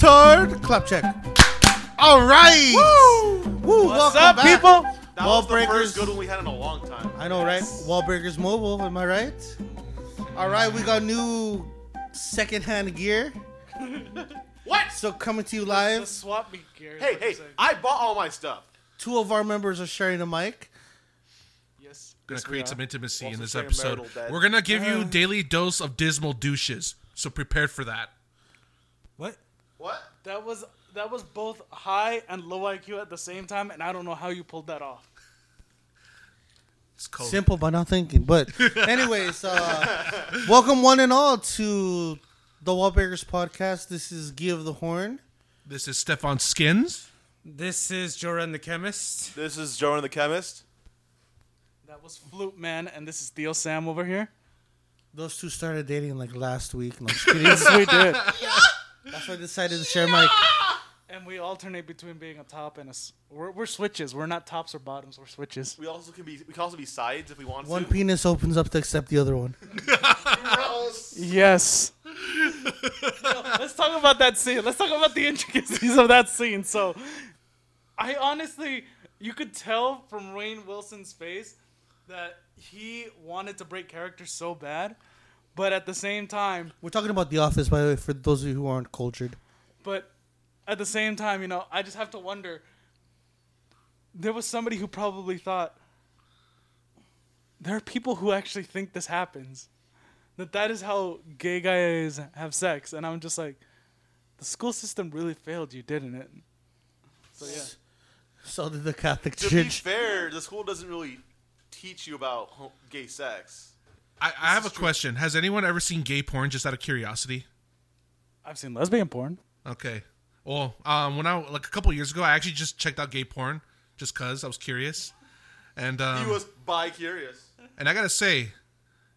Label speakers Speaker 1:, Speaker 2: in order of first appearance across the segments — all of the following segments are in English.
Speaker 1: retard. Clap check. All right. Woo! Woo!
Speaker 2: What's
Speaker 1: welcome
Speaker 2: up,
Speaker 1: back.
Speaker 2: people?
Speaker 3: That
Speaker 1: Wall
Speaker 3: was the
Speaker 1: breakers.
Speaker 3: first good one we had in a long time.
Speaker 1: I know, right? Wall Breakers Mobile. Am I right? All right, we got new secondhand gear.
Speaker 3: What?
Speaker 1: So coming to you
Speaker 2: The
Speaker 1: live.
Speaker 2: swap me gear. is
Speaker 3: Hey, hey. I bought all my stuff.
Speaker 1: Two of our members are sharing a mic.
Speaker 2: Yes.
Speaker 4: gonna
Speaker 2: yes,
Speaker 4: create some intimacy in this episode. We're gonna give you daily dose of dismal douches. So prepared for that.
Speaker 5: What?
Speaker 3: What?
Speaker 2: That was that was both high and low IQ at the same time, and I don't know how you pulled that off.
Speaker 4: It's cold.
Speaker 1: Simple by not thinking. But, anyways, uh, welcome one and all to the Wall Breakers podcast. This is Gui of the Horn.
Speaker 4: This is Stefan Skins.
Speaker 5: This is Joran the chemist.
Speaker 3: This is Joan the chemist.
Speaker 2: That was Flute Man, and this is Theo Sam over here.
Speaker 1: Those two started dating like last week. No, I'm just kidding.
Speaker 2: Yes, we did.
Speaker 1: That's why I decided to share my.
Speaker 2: And we alternate between being a top and a. s- We're, we're switches. We're not tops or bottoms. We're switches.
Speaker 3: We also can be. We can also be sides if we want
Speaker 1: One
Speaker 3: to.
Speaker 1: penis opens up to accept the other one.
Speaker 3: Gross.
Speaker 2: Yes. Yo, let's talk about that scene. Let's talk about the intricacies of that scene. So, I honestly, you could tell from Rainn Wilson's face that he wanted to break character so bad, but at the same time,
Speaker 1: We're talking about The Office, by the way, for those of you who aren't cultured.
Speaker 2: but at the same time, you know, I just have to wonder. There was somebody who probably thought there are people who actually think this happens. That that is how gay guys have sex, and I'm just like, the school system really failed you, didn't it? So yeah,
Speaker 1: So did the Catholic Church.
Speaker 3: To be fair, the school doesn't really teach you about gay sex.
Speaker 4: I, I have a question. Has anyone ever seen gay porn just out of curiosity?
Speaker 2: I've seen lesbian porn.
Speaker 4: Okay. Well, um, when I like a couple years ago, I actually just checked out gay porn just cause I was curious, and um,
Speaker 3: he was bi curious.
Speaker 4: and I gotta say,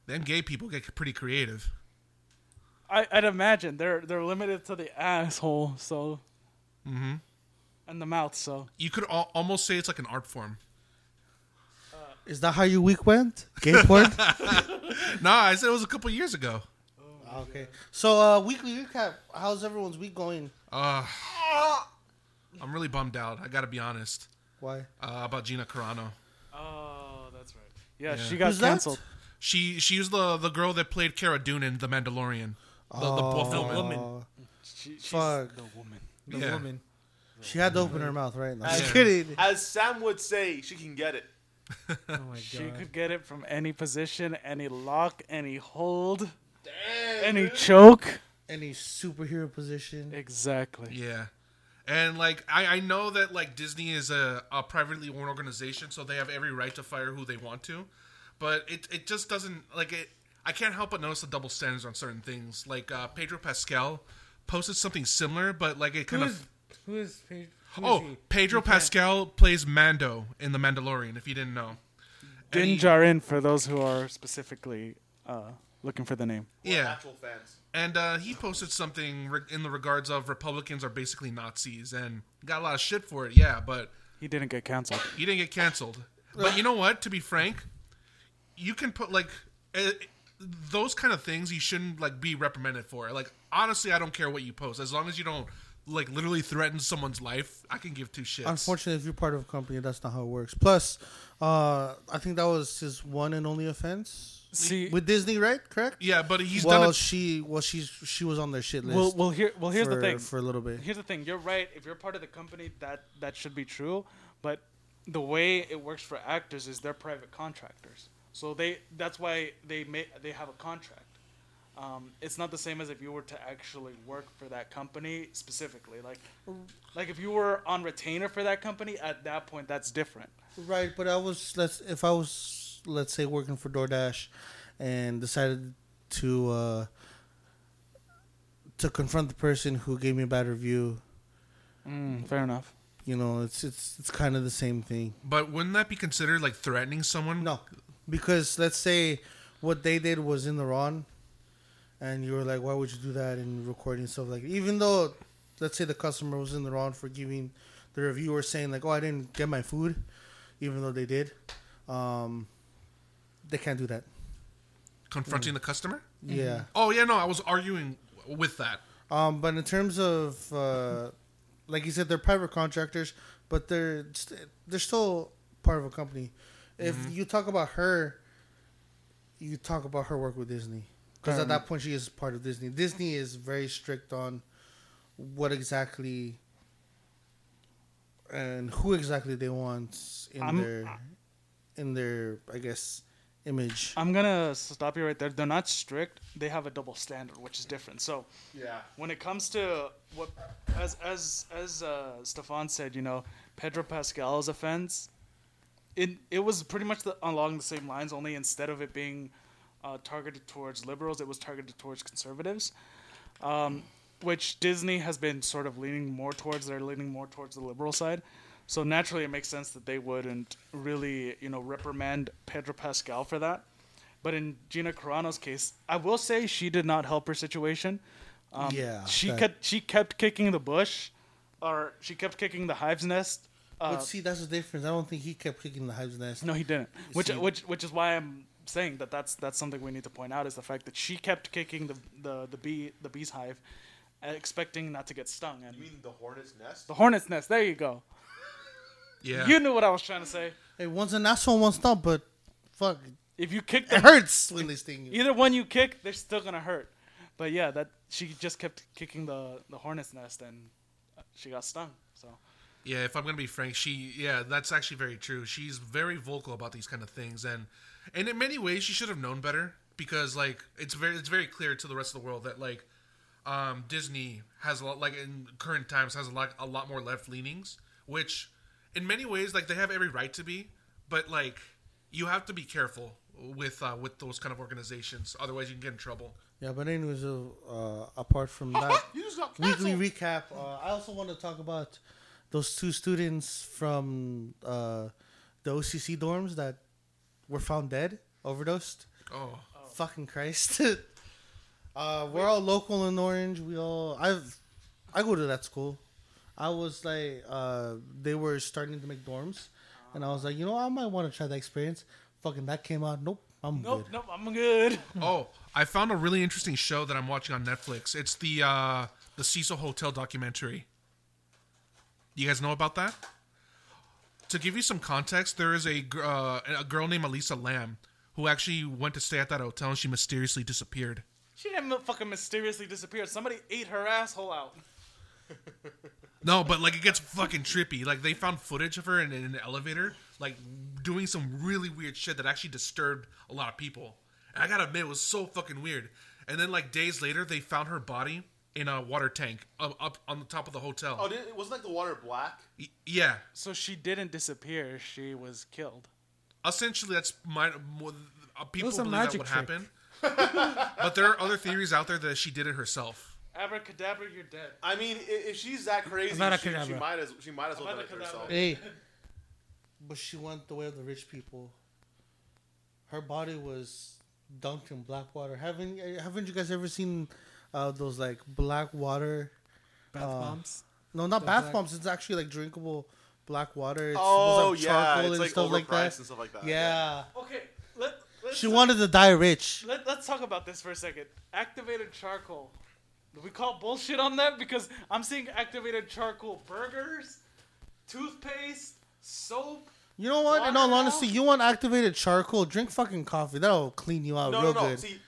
Speaker 4: them gay people get pretty creative.
Speaker 2: I, I'd imagine they're they're limited to the asshole, so.
Speaker 4: Mm-hmm.
Speaker 2: And the mouth, so.
Speaker 4: You could al- almost say it's like an art form.
Speaker 1: Is that how your week went? Gay porn?
Speaker 4: No, I said it was a couple years ago.
Speaker 1: okay. So, uh, weekly recap. How's everyone's week going?
Speaker 4: Uh, I'm really bummed out. I gotta be honest
Speaker 1: Why?
Speaker 4: uh, about Gina Carano.
Speaker 2: Oh, that's right. Yeah,
Speaker 4: Yeah.
Speaker 2: she got
Speaker 1: Who's that?
Speaker 2: canceled.
Speaker 4: She she was the the girl that played Cara Dune in The Mandalorian. The, the buff
Speaker 1: Oh,
Speaker 4: woman.
Speaker 5: woman.
Speaker 2: She, she's
Speaker 1: Fuck.
Speaker 2: the woman.
Speaker 5: The
Speaker 4: Yeah.
Speaker 5: woman.
Speaker 1: She had to open her mouth, right? No,
Speaker 3: As-
Speaker 1: kidding.
Speaker 3: As Sam would say, she can get it.
Speaker 5: Oh my
Speaker 2: She could get it from any position, any lock, any hold, any choke.
Speaker 1: Any superhero position.
Speaker 2: Exactly.
Speaker 4: Yeah. And like I, I know that like Disney is a, a privately owned organization, so they have every right to fire who they want to. But it it just doesn't like it I can't help but notice the double standards on certain things. Like uh, Pedro Pascal posted something similar, but like it
Speaker 5: Who
Speaker 4: kind
Speaker 5: is
Speaker 4: of
Speaker 5: who is Pe- who is
Speaker 4: Oh,
Speaker 5: he?
Speaker 4: Pedro
Speaker 5: You can't-
Speaker 4: Pascal plays Mando in The Mandalorian, if you didn't know. And he-
Speaker 2: Din Djarin for those who are specifically uh, looking for the name.
Speaker 4: Yeah. And uh, he posted something re- in the regards of Republicans are basically Nazis and got a lot of shit for it. Yeah, but
Speaker 2: He didn't get canceled.
Speaker 4: he didn't get canceled. But you know what? To be frank, you can put like uh, those kind of things you shouldn't like be reprimanded for. Like honestly, I don't care what you post as long as you don't like literally threatens someone's life. I can give two shits.
Speaker 1: Unfortunately, if you're part of a company, that's not how it works. Plus, uh, I think that was his one and only offense
Speaker 2: See,
Speaker 1: with Disney, right? Correct.
Speaker 4: Yeah, but he's
Speaker 1: well,
Speaker 4: done it.
Speaker 1: she well she's she was on their shit list.
Speaker 2: well, well, here, well, here's
Speaker 1: for,
Speaker 2: the thing.
Speaker 1: for a little bit.
Speaker 2: Here's the thing. You're right. If you're part of the company, that that should be true. But the way it works for actors is they're private contractors. So they that's why they may they have a contract. Um, it's not the same as if you were to actually work for that company specifically. Like, like if you were on retainer for that company, at that point, that's different.
Speaker 1: Right, but I was let's if I was let's say working for DoorDash and decided to uh to confront the person who gave me a bad review,
Speaker 2: Mm, fair enough.
Speaker 1: you know, it's it's it's kind of the same thing.
Speaker 4: But wouldn't that be considered like threatening someone?
Speaker 1: No, because let's say what they did was in the wrong, and you were like, "Why would you do that?" and recording stuff like, even though, let's say the customer was in the wrong for giving the reviewer saying like, "Oh, I didn't get my food," even though they did, um, they can't do that.
Speaker 4: Confronting the customer?
Speaker 1: Yeah.
Speaker 4: Oh yeah, no, I was arguing with that.
Speaker 1: Um, but in terms of, uh, like you said, they're private contractors, but they're st- they're still part of a company. If you talk about her, you talk about her work with Disney, because at that point she is part of Disney. Disney is very strict on what exactly and who exactly they want in
Speaker 2: I'm-
Speaker 1: their in their, I guess, image.
Speaker 2: I'm gonna stop you right there. They're not strict. They have a double standard, which is different. So
Speaker 3: Yeah.
Speaker 2: when it comes to what, as as as uh, Stefan said, you know, Pedro Pascal's offense, it it was pretty much the, along the same lines. Only instead of it being uh, targeted towards liberals, it was targeted towards conservatives, um, which Disney has been sort of leaning more towards. They're leaning more towards the liberal side. So naturally, it makes sense that they wouldn't really, you know, reprimand Pedro Pascal for that. But in Gina Carano's case, I will say she did not help her situation. Um,
Speaker 1: Yeah,
Speaker 2: she
Speaker 1: that-
Speaker 2: kept she kept kicking the bush, or she kept kicking the hive's nest. Uh,
Speaker 1: but see, that's the difference. I don't think he kept kicking the hive's nest.
Speaker 2: no, he didn't. Which
Speaker 1: see-
Speaker 2: which which is why I'm saying that that's that's something we need to point out is the fact that she kept kicking the the the bee the bee's hive, uh, expecting not to get stung. And
Speaker 3: You mean the hornet's nest?
Speaker 2: the hornet's nest. There you go.
Speaker 4: Yeah.
Speaker 2: You knew what I was trying to say.
Speaker 1: Hey, one's an asshole, one's not. Stop but fuck,
Speaker 2: If you kick
Speaker 1: it hurts when they sting you.
Speaker 2: either one you kick, they're still gonna hurt. But yeah, that she just kept kicking the the hornet's nest and uh, she got stung. So
Speaker 4: Yeah, if I'm gonna be frank, she yeah, that's actually very true. She's very vocal about these kind of things, and and in many ways she should have known better because like it's very it's very clear to the rest of the world that like um, Disney has a lot like in current times has a lot a lot more left leanings, which in many ways like they have every right to be, but like you have to be careful with uh, with those kind of organizations, otherwise you can get in trouble.
Speaker 1: Yeah, but anyways, uh, uh, apart from that
Speaker 3: You just got
Speaker 1: weekly recap, uh, I also want to talk about those two students from uh, the OCC dorms that were found dead, overdosed.
Speaker 4: Oh,
Speaker 1: Fucking Christ. uh, we're all local in Orange. We all I've I go to that school. I was like, uh, they were starting to make dorms, and I was like, you know, I might want to try that experience. Fucking that came out. Nope, I'm
Speaker 2: nope,
Speaker 1: good.
Speaker 2: nope, I'm good.
Speaker 4: oh, I found a really interesting show that I'm watching on Netflix. It's the uh, the Cecil Hotel documentary. You guys know about that? To give you some context, there is a uh, a girl named Elisa Lam who actually went to stay at that hotel and she mysteriously disappeared.
Speaker 2: She didn't fucking mysteriously disappear. Somebody ate her asshole out.
Speaker 4: No, but like it gets fucking trippy. Like they found footage of her in, in an elevator, like doing some really weird shit that actually disturbed a lot of people. And I gotta admit, it was so fucking weird. And then like days later, they found her body in a water tank up, up on the top of the hotel.
Speaker 3: Oh, didn't, wasn't like the water black?
Speaker 4: Y- yeah,
Speaker 2: So she didn't disappear. She was killed.
Speaker 4: essentially that's my more, uh, people
Speaker 5: was a
Speaker 4: believe that
Speaker 5: magic
Speaker 4: would
Speaker 5: trick.
Speaker 4: happen. but there are other theories out there that she did it herself.
Speaker 2: Abracadabra, you're dead.
Speaker 3: I mean, if she's that crazy, she, she might as she might as well done it
Speaker 2: Avada
Speaker 3: herself.
Speaker 1: Hey, but she went the way of the rich people. Her body was dunked in black water. Haven't haven't you guys ever seen uh, those like black water?
Speaker 5: Bath
Speaker 1: Uh,
Speaker 5: bombs.
Speaker 1: No, not
Speaker 5: The
Speaker 1: bath
Speaker 5: black-
Speaker 1: bombs. It's actually like drinkable black water. It's,
Speaker 3: Oh
Speaker 1: there's, like,
Speaker 3: yeah,
Speaker 1: charcoal
Speaker 3: it's
Speaker 1: and
Speaker 3: like
Speaker 1: stuff
Speaker 3: overpriced
Speaker 1: like that.
Speaker 3: and stuff like that.
Speaker 1: Yeah,
Speaker 2: Okay, let, let's
Speaker 1: she wanted to die rich.
Speaker 2: Let, let's talk about this for a second. Activated charcoal. We call bullshit on that? Because I'm seeing activated charcoal burgers, toothpaste, soap.
Speaker 1: You know what? In all honesty, you want activated charcoal? Drink fucking coffee. That'll clean you out
Speaker 3: No,
Speaker 1: real
Speaker 3: no, no.
Speaker 1: good.
Speaker 3: See, it,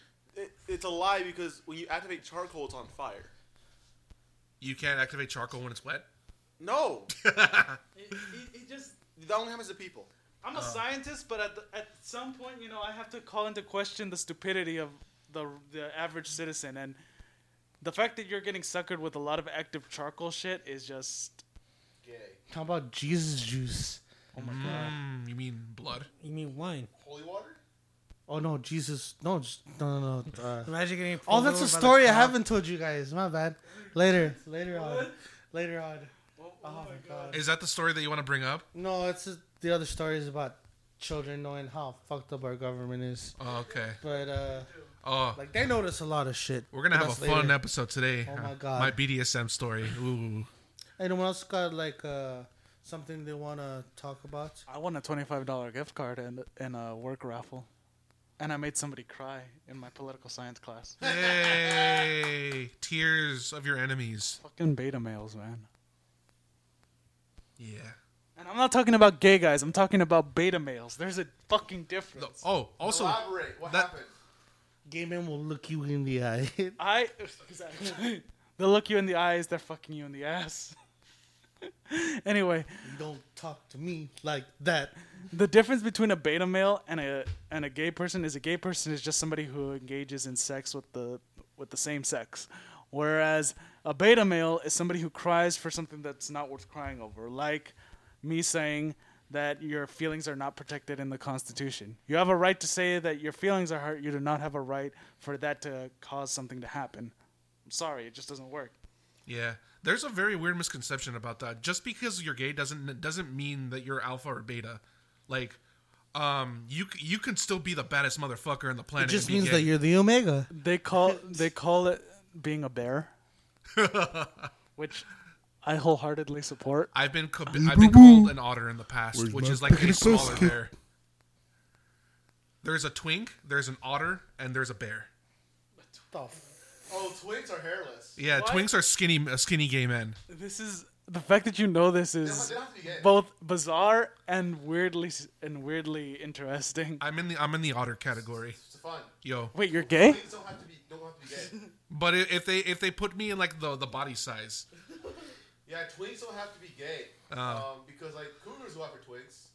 Speaker 3: it's a lie because when you activate charcoal, it's on fire.
Speaker 4: You can't activate charcoal when it's wet.
Speaker 3: No,
Speaker 2: It, it, it just.
Speaker 3: that only happens to people.
Speaker 2: I'm a scientist, but at, the, at some point, you know, I have to call into question the stupidity of the the average citizen, and the fact that you're getting suckered with a lot of active charcoal shit is just.
Speaker 3: Gay.
Speaker 1: How about Jesus juice?
Speaker 2: Oh my god.
Speaker 4: Mm, you mean blood?
Speaker 5: You mean wine?
Speaker 3: Holy water?
Speaker 1: Oh no, Jesus! No, just, no, no, no. Uh,
Speaker 5: Imagine getting.
Speaker 1: Oh, that's a
Speaker 5: over by the
Speaker 1: story I haven't told you guys. My bad. Later, later on, later on.
Speaker 2: Oh,
Speaker 1: Oh my god.
Speaker 4: Is that the story that you want to bring up?
Speaker 1: No, it's just, the other story is about children knowing how fucked up our government is.
Speaker 4: Oh, okay.
Speaker 1: But uh,
Speaker 4: Oh,
Speaker 1: like they notice a lot of shit.
Speaker 4: we're gonna have a fun
Speaker 1: later.
Speaker 4: episode today.
Speaker 1: Oh my
Speaker 4: Uh,
Speaker 1: God.
Speaker 4: My BDSM story. Ooh.
Speaker 1: Anyone else got like uh something they want to talk about?
Speaker 2: I won a twenty-five dollar gift card and and a work raffle. And I made somebody cry in my political science class.
Speaker 4: Hey, tears of your enemies.
Speaker 2: Fucking beta males, man.
Speaker 4: Yeah.
Speaker 2: And I'm not talking about gay guys. I'm talking about beta males. There's a fucking
Speaker 4: The-
Speaker 2: difference.
Speaker 4: oh, also,
Speaker 3: Elaborate. What
Speaker 4: that-
Speaker 3: happened?
Speaker 1: Gay men will look you in the eye.
Speaker 2: I exactly. They'll look you in the eyes. They're fucking you in the ass. anyway,
Speaker 1: you don't talk to me like that.
Speaker 2: The difference between a beta male and a and a gay person is a gay person is just somebody who engages in sex with the with the same sex, whereas a beta male is somebody who cries for something that's not worth crying over, like me saying that your feelings are not protected in the Constitution. You have a right to say that your feelings are hurt. You do not have a right for that to cause something to happen. I'm sorry, it just doesn't work.
Speaker 4: yeah. There's a very weird misconception about that. Just because you're gay doesn't doesn't mean that you're alpha or beta. Like, um, you you can still be the baddest motherfucker on the planet. It just
Speaker 1: means
Speaker 4: gay.
Speaker 1: that you're the omega.
Speaker 2: They call they call it being a bear, which I wholeheartedly support.
Speaker 4: I've been co- I've been called an otter in the past, which is like a smaller bear. There's a twink, there's an otter, and there's a bear.
Speaker 1: The f-
Speaker 3: Oh, twinks are hairless.
Speaker 4: Yeah,
Speaker 2: What?
Speaker 4: twinks are skinny, uh, skinny gay men.
Speaker 2: This is the fact that you know this is
Speaker 3: they don't have to be gay.
Speaker 2: both bizarre and weirdly and weirdly interesting.
Speaker 4: I'm in the I'm in the otter category.
Speaker 3: It's.
Speaker 4: Yo,
Speaker 2: Wait, you're gay?
Speaker 3: Twins don't have to be. Don't have to be gay.
Speaker 4: but if they if they put me in like the the body size,
Speaker 3: yeah, twins don't have to be gay.
Speaker 4: Oh.
Speaker 3: Um, because like cougars go after twinks.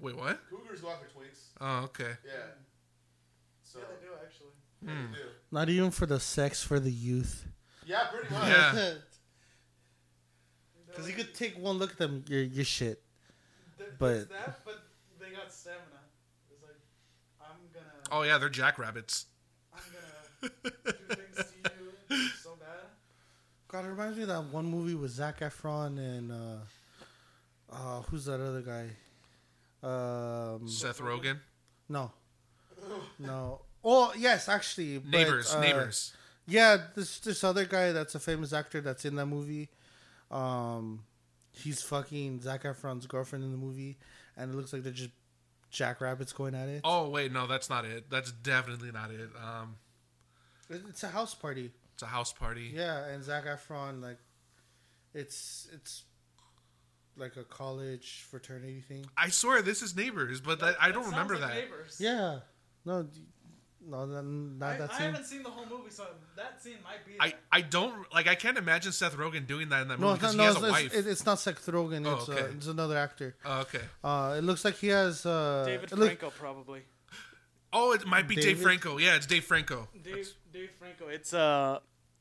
Speaker 4: wait, what?
Speaker 3: Cougars go after twinks.
Speaker 4: Oh, okay.
Speaker 3: Yeah. So
Speaker 2: do actually.
Speaker 3: yeah, they do.
Speaker 1: Not even for the sex, for the youth.
Speaker 3: Yeah, pretty much.
Speaker 4: Yeah.
Speaker 1: Because you could take one look at them, you're, you're shit. But-
Speaker 2: that, but they got stamina. It's like I'm gonna,
Speaker 4: Oh yeah, they're jackrabbits.
Speaker 2: I'm gonna do things to you so bad.
Speaker 1: God, it reminds me of that one movie with Zac Efron and uh, uh who's that other guy? Um,
Speaker 4: Seth Rogen,
Speaker 1: no, no. Oh yes, actually, but,
Speaker 4: neighbors,
Speaker 1: uh,
Speaker 4: neighbors.
Speaker 1: Yeah, this this other guy that's a famous actor that's in that movie. Um, he's fucking Zac Efron's girlfriend in the movie, and it looks like they're just jackrabbits going at it.
Speaker 4: Oh wait, no, that's not it. That's definitely not it. Um,
Speaker 1: It's a house party.
Speaker 4: it's a house party.
Speaker 1: Yeah, and Zac Efron like, it's it's like a college fraternity thing.
Speaker 4: I swear this is neighbors, but that, I don't remember that.
Speaker 1: Yeah, no, d- no, that- not that scene.
Speaker 2: I haven't seen the whole movie, so that scene might be.
Speaker 4: I, I don't like I can't imagine Seth Rogen doing that in that
Speaker 1: No,
Speaker 4: movie
Speaker 1: it's
Speaker 4: because
Speaker 1: not,
Speaker 4: he
Speaker 1: no,
Speaker 4: has a
Speaker 1: it's,
Speaker 4: wife.
Speaker 1: it's, it's not Seth Rogen.
Speaker 4: Oh,
Speaker 1: It's, uh,
Speaker 4: okay.
Speaker 1: it's another actor.
Speaker 4: oh, okay.
Speaker 1: Uh, it looks like he has uh,
Speaker 2: David
Speaker 1: it look-
Speaker 2: Franco probably.
Speaker 4: Oh, it might be Dave Franco. Yeah, it's Dave Franco.
Speaker 2: Dave Dave Franco. It's uh,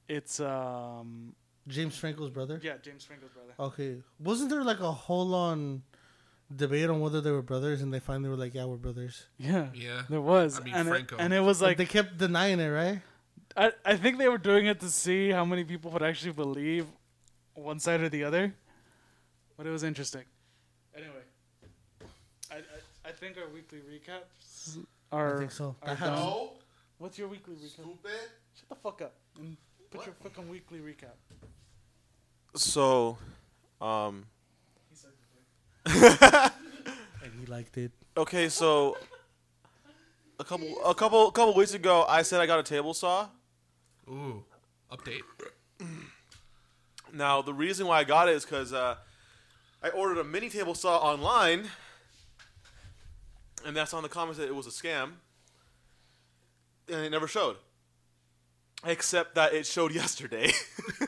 Speaker 2: it's um,
Speaker 1: James Franco's brother.
Speaker 2: yeah, James Franco's brother.
Speaker 1: Okay, wasn't there like a whole on debate on whether they were brothers, and they finally were like, "Yeah, we're brothers."
Speaker 2: Yeah,
Speaker 4: Yeah.
Speaker 2: there was.
Speaker 4: I mean,
Speaker 2: and
Speaker 4: Franco.
Speaker 2: It, and it was
Speaker 1: Like
Speaker 2: like
Speaker 1: they kept denying it, right?
Speaker 2: I, I think they were doing it to see how many people would actually believe one side or the other. But it was interesting. Anyway, I, I, I think our weekly recaps are.
Speaker 1: I think so.
Speaker 2: are
Speaker 1: I have-
Speaker 2: done.
Speaker 3: No,
Speaker 2: What's your weekly recap?
Speaker 3: stupid.
Speaker 2: Shut the fuck up and put your fucking weekly recap.
Speaker 6: So, um,
Speaker 2: He said
Speaker 1: And he liked it.
Speaker 6: okay, so a couple, a couple, a couple weeks ago, I said I got a table saw.
Speaker 4: Ooh, update.
Speaker 6: Now, the reason why I got it is because uh, I ordered a mini table saw online, and that's on the comments that it was a scam, and it never showed. Except that it showed yesterday.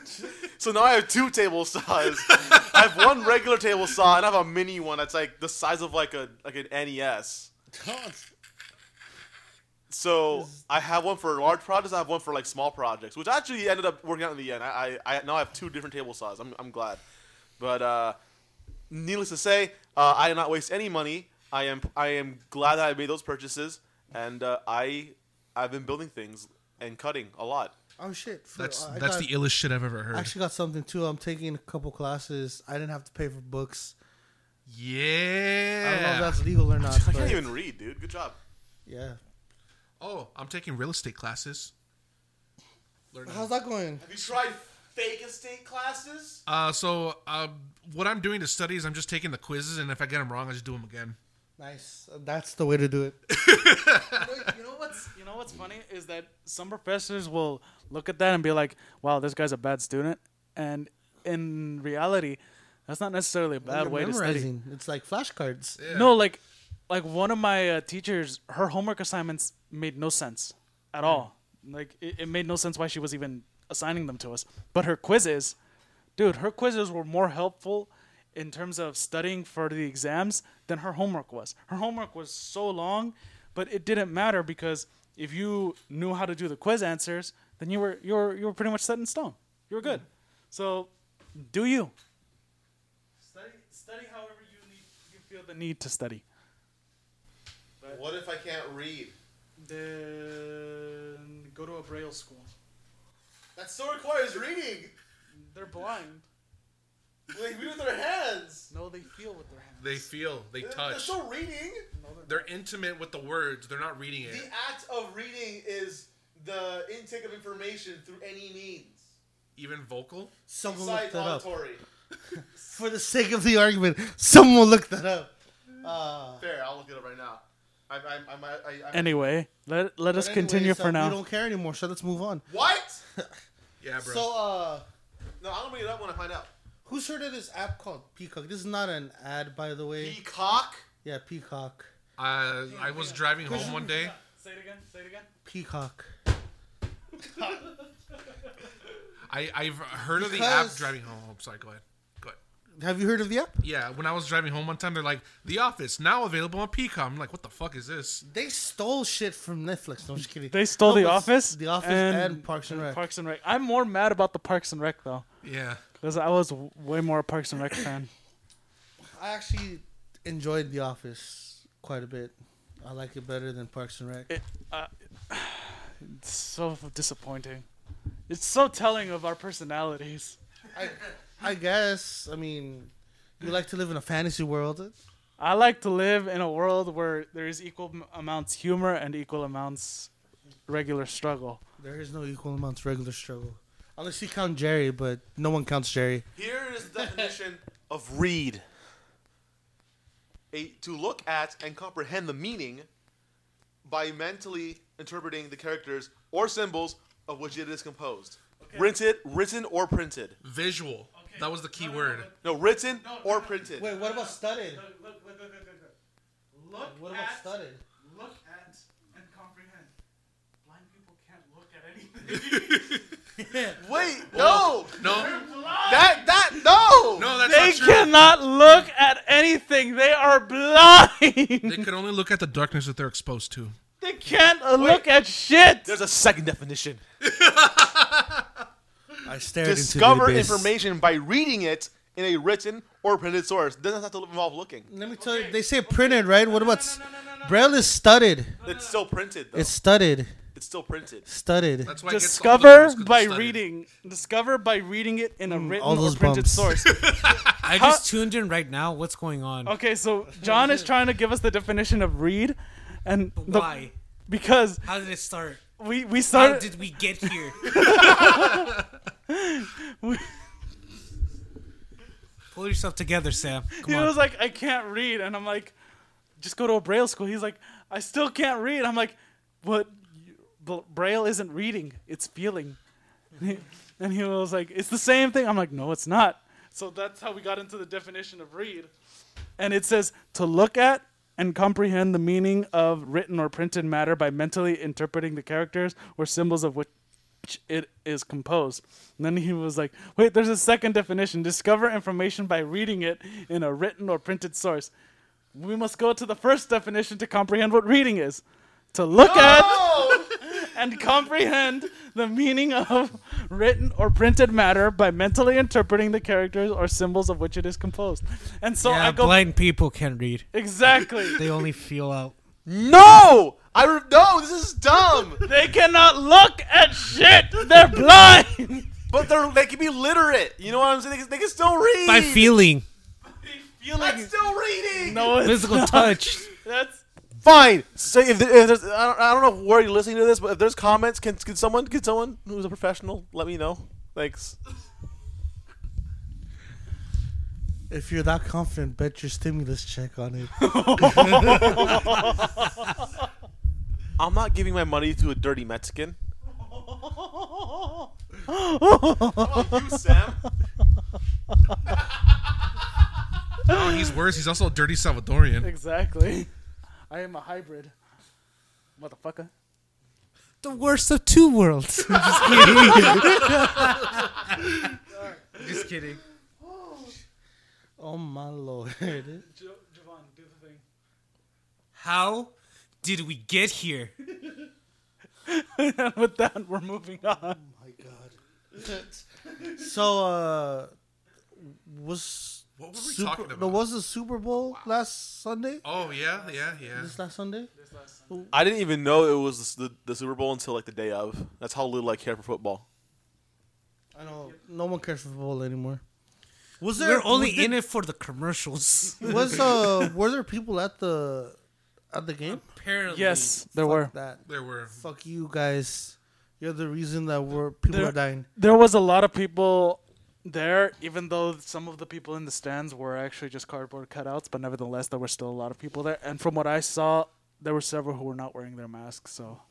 Speaker 6: so now I have two table saws. I have one regular table saw, and I have a mini one that's like the size of like a like an NES. So I have one for large projects. I have one for like small projects, which actually ended up working out in the end. I, I, now I now have two different table saws. I'm, I'm glad, but uh, needless to say, uh, I did not waste any money. I am I am glad that I made those purchases, and uh, I I've been building things and cutting a lot.
Speaker 1: Oh shit! For-
Speaker 4: That's
Speaker 1: I
Speaker 4: that's
Speaker 1: got-
Speaker 4: the illest shit I've ever heard.
Speaker 1: I actually got something too. I'm taking a couple classes. I didn't have to pay for books.
Speaker 4: yeah.
Speaker 1: I don't know if that's legal or not.
Speaker 6: I can't even read, dude. Good job.
Speaker 1: yeah.
Speaker 4: oh, I'm taking real estate classes. Learning.
Speaker 1: How's that going?
Speaker 6: Have you tried fake estate classes?
Speaker 4: Uh, so uh, what I'm doing to study is I'm just taking the quizzes, and if I get them wrong, I just do them again.
Speaker 1: Nice. That's the way to do it.
Speaker 2: you know what's you know what's funny is that some professors will look at that and be like, "Wow, this guy's a bad student," and in reality, that's not necessarily a bad
Speaker 1: You're
Speaker 2: way to study.
Speaker 1: It's like flashcards.
Speaker 4: Yeah.
Speaker 2: No, like like one of my uh, teachers, her homework assignments made no sense at all. Like it, it made no sense why she was even assigning them to us. But her quizzes, dude, her quizzes were more helpful in terms of studying for the exams than her homework was. Her homework was so long, but it didn't matter because if you knew how to do the quiz answers, then you were you were you were pretty much set in stone. You were good. So, do you study study however you need you feel the need to study.
Speaker 6: What if I can't read?
Speaker 2: Then go to a braille school.
Speaker 6: That still requires reading.
Speaker 2: They're blind.
Speaker 6: Like read with their hands.
Speaker 2: No, they feel with their hands.
Speaker 4: They feel, they touch.
Speaker 6: They're still reading.
Speaker 4: They're intimate with the words. They're not reading it.
Speaker 6: The act of reading is the intake of information through any means.
Speaker 4: Even vocal.
Speaker 1: Someone
Speaker 6: Besides
Speaker 1: look that up.
Speaker 6: auditory.
Speaker 1: For the sake of the argument, someone will look that up. Uh,
Speaker 6: Fair, I'll look it up right now. I, I, I, I, I, I,
Speaker 2: Anyway, let let us
Speaker 1: but
Speaker 2: continue
Speaker 1: anyways,
Speaker 2: for
Speaker 1: uh,
Speaker 2: now.
Speaker 1: We don't care anymore, so let's move on.
Speaker 6: what?
Speaker 4: Yeah, bro.
Speaker 1: So, uh,
Speaker 6: No, I'm gonna bring it up when I find out.
Speaker 1: Who's heard of this app called Peacock? This is not an ad, by the way.
Speaker 6: Peacock.
Speaker 1: Yeah, Peacock.
Speaker 4: uh, I was driving home one day.
Speaker 2: Say it again. Say it again.
Speaker 1: Peacock.
Speaker 4: I, I've heard of the app
Speaker 1: Because-
Speaker 4: driving home. I'm sorry, go ahead. Go ahead.
Speaker 1: Have you heard of the app?
Speaker 4: Yeah, when I was driving home one time, they're like, The Office, now available on Peacock. I'm like, what the fuck is this?
Speaker 1: They stole shit from Netflix. No, I'm just kidding.
Speaker 2: They stole
Speaker 1: No,
Speaker 2: The
Speaker 1: but
Speaker 2: Office.
Speaker 1: The Office and, Parks and Rec.
Speaker 2: Parks and Rec. I'm more mad about the Parks and Rec though,
Speaker 4: Yeah.
Speaker 2: Because I was way more a Parks and Rec fan.
Speaker 1: I actually enjoyed The Office quite a bit. I like it better than Parks and Rec.
Speaker 2: It, uh, it's so disappointing. It's so telling of our personalities.
Speaker 1: I, I guess. I mean, you like to live in a fantasy world.
Speaker 2: I like to live in a world where there is equal amounts humor and equal amounts regular struggle.
Speaker 1: There is no equal amounts regular struggle. Unless you count Jerry, but no one counts Jerry.
Speaker 6: Here is the definition of read. A, to look at and comprehend the meaning by mentally interpreting the characters or symbols of which it is composed. Written, written or printed.
Speaker 4: Visual. That was the key word.
Speaker 6: No, written
Speaker 2: No,
Speaker 6: or
Speaker 2: no, no.
Speaker 6: printed.
Speaker 1: Wait, what about studded?
Speaker 2: Look, look, look, look, look, look. Look
Speaker 1: What about
Speaker 2: at,
Speaker 1: studded?
Speaker 2: look at, and comprehend. Blind people can't look at anything.
Speaker 6: Wait, no,
Speaker 4: No,
Speaker 6: that that no.
Speaker 4: no, that's
Speaker 2: they
Speaker 4: not true.
Speaker 2: cannot look at anything. They are blind.
Speaker 4: They could only look at the darkness that they're exposed to.
Speaker 2: they can't uh, look at shit.
Speaker 6: There's a second definition.
Speaker 1: I stared
Speaker 6: Discover
Speaker 1: into the abyss.
Speaker 6: information by reading it in a written or printed source. Doesn't have to involve looking.
Speaker 1: Let me tell you, they say printed, right? What about s- Braille is studded?
Speaker 6: It's still printed though.
Speaker 1: It's studded,
Speaker 6: It's still printed.
Speaker 1: studded.
Speaker 4: That's why it gets all the
Speaker 2: Discover
Speaker 4: bumps 'cause
Speaker 2: by
Speaker 4: it's studied.
Speaker 2: reading. Discover by reading it in a mm, written
Speaker 1: all
Speaker 2: or
Speaker 1: those
Speaker 2: printed
Speaker 1: bumps.
Speaker 2: source.
Speaker 5: I just tuned in right now. What's going on?
Speaker 2: Okay, so John is trying to give us the definition of read, and the,
Speaker 5: Why?
Speaker 2: because
Speaker 5: How did it start?
Speaker 2: we we
Speaker 5: How
Speaker 2: started.
Speaker 5: did we get here? Pull yourself together, Sam. Come
Speaker 2: he
Speaker 5: on.
Speaker 2: was like, I can't read, and I'm like, just go to a braille school. He's like, I still can't read. I'm like, what? Braille isn't reading; it's feeling. And he was like, it's the same thing. I'm like, no, it's not. So that's how we got into the definition of read. And it says to look at and comprehend the meaning of written or printed matter by mentally interpreting the characters or symbols of which it is composed. And then he was like, wait, there's a second definition. Discover information by reading it in a written or printed source. We must go to the first definition to comprehend what reading is. To look at and comprehend the meaning of written or printed matter by mentally interpreting the characters or symbols of which it is composed. And so
Speaker 5: yeah,
Speaker 2: I go
Speaker 5: blind people can read.
Speaker 2: exactly.
Speaker 5: They only feel out.
Speaker 6: No, I re- no. This is dumb.
Speaker 2: they cannot look at shit. They're blind.
Speaker 6: but they're they can be literate. You know what I'm saying? They can, they can still read.
Speaker 5: By feeling,
Speaker 6: That's still reading.
Speaker 2: no, it's
Speaker 5: physical
Speaker 2: not.
Speaker 5: touch.
Speaker 2: That's
Speaker 6: Fine. So if, there, if there's, I don't, I don't know where you're listening to this, but if there's comments, can, can someone, can someone who's a professional let me know? Thanks.
Speaker 1: If you're that confident, bet your stimulus check on it.
Speaker 6: I'm not giving my money to a dirty Mexican. you, Sam?
Speaker 4: No, he's worse. He's also a dirty Salvadorian.
Speaker 2: Exactly. I am a hybrid. Motherfucker.
Speaker 5: The worst of two worlds. Just kidding. Just kidding.
Speaker 1: Oh my lord.
Speaker 2: Jo- Javon, do the thing.
Speaker 5: How did we get here?
Speaker 2: With that, we're moving on.
Speaker 1: Oh my god. so uh was
Speaker 4: What were we
Speaker 1: Super,
Speaker 4: talking about?
Speaker 1: no, was the Super Bowl last Sunday?
Speaker 4: oh yeah, yeah, yeah.
Speaker 1: This last Sunday?
Speaker 6: I didn't even know it was the, the Super Bowl until like the day of. That's how little I care for football.
Speaker 1: I know no one cares for football anymore. Was there
Speaker 5: We're only
Speaker 1: did-
Speaker 5: in it for the commercials.
Speaker 1: Was uh were there people at the at the game?
Speaker 5: Apparently.
Speaker 2: Yes, there
Speaker 1: Fuck
Speaker 2: were.
Speaker 1: that.
Speaker 4: There were.
Speaker 1: Fuck you guys. You're the reason that we're people
Speaker 2: There-
Speaker 1: are dying.
Speaker 2: There was a lot of people there, even though some of the people in the stands were actually just cardboard cutouts, but nevertheless, there were still a lot of people there. And from what I saw, there were several who were not wearing their masks. So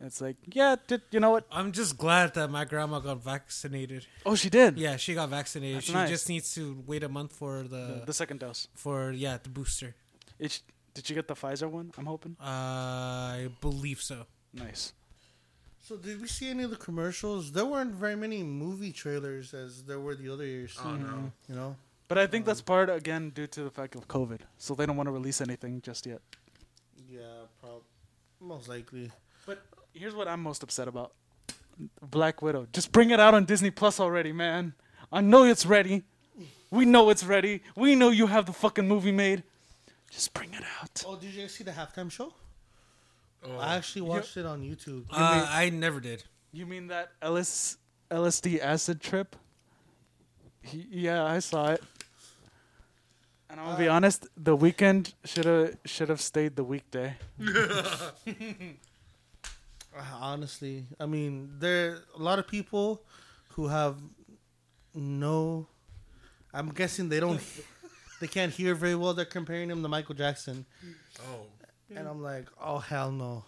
Speaker 2: it's like, yeah, did, you know what?
Speaker 5: I'm just glad that my grandma got vaccinated.
Speaker 2: Oh, she did.
Speaker 5: Yeah, she got vaccinated.
Speaker 2: That's
Speaker 5: she
Speaker 2: nice.
Speaker 5: just needs to wait a month for the,
Speaker 2: The, the second dose.
Speaker 5: for yeah the booster.
Speaker 2: It, did you get the Pfizer one? I'm hoping.
Speaker 5: Uh, I believe so.
Speaker 2: Nice.
Speaker 1: So did we see any of the commercials? There weren't very many movie trailers as there were the other years.
Speaker 4: Oh no. Mm-hmm.
Speaker 1: You know?
Speaker 2: But I think um, that's part again due to the fact of COVID. So they don't want to release anything just yet.
Speaker 1: Yeah, prob most likely.
Speaker 2: But here's what I'm most upset about: Black Widow. Just bring it out on Disney Plus already, man. I know it's ready. We know it's ready. We know you have the fucking movie made. Just bring it out.
Speaker 1: Oh, did you guys see the halftime show?
Speaker 4: Oh.
Speaker 1: I actually watched it on YouTube.
Speaker 5: Uh, I never did.
Speaker 2: You mean that LS, LSD acid trip? He, yeah, I saw it. And I'm gonna be honest, the Weeknd should have should have stayed the weekday.
Speaker 1: Uh, honestly, I mean, there are a lot of people who have no. I'm guessing they don't. they can't hear very well. They're comparing him to Michael Jackson,
Speaker 4: Oh
Speaker 1: and I'm like, oh hell no,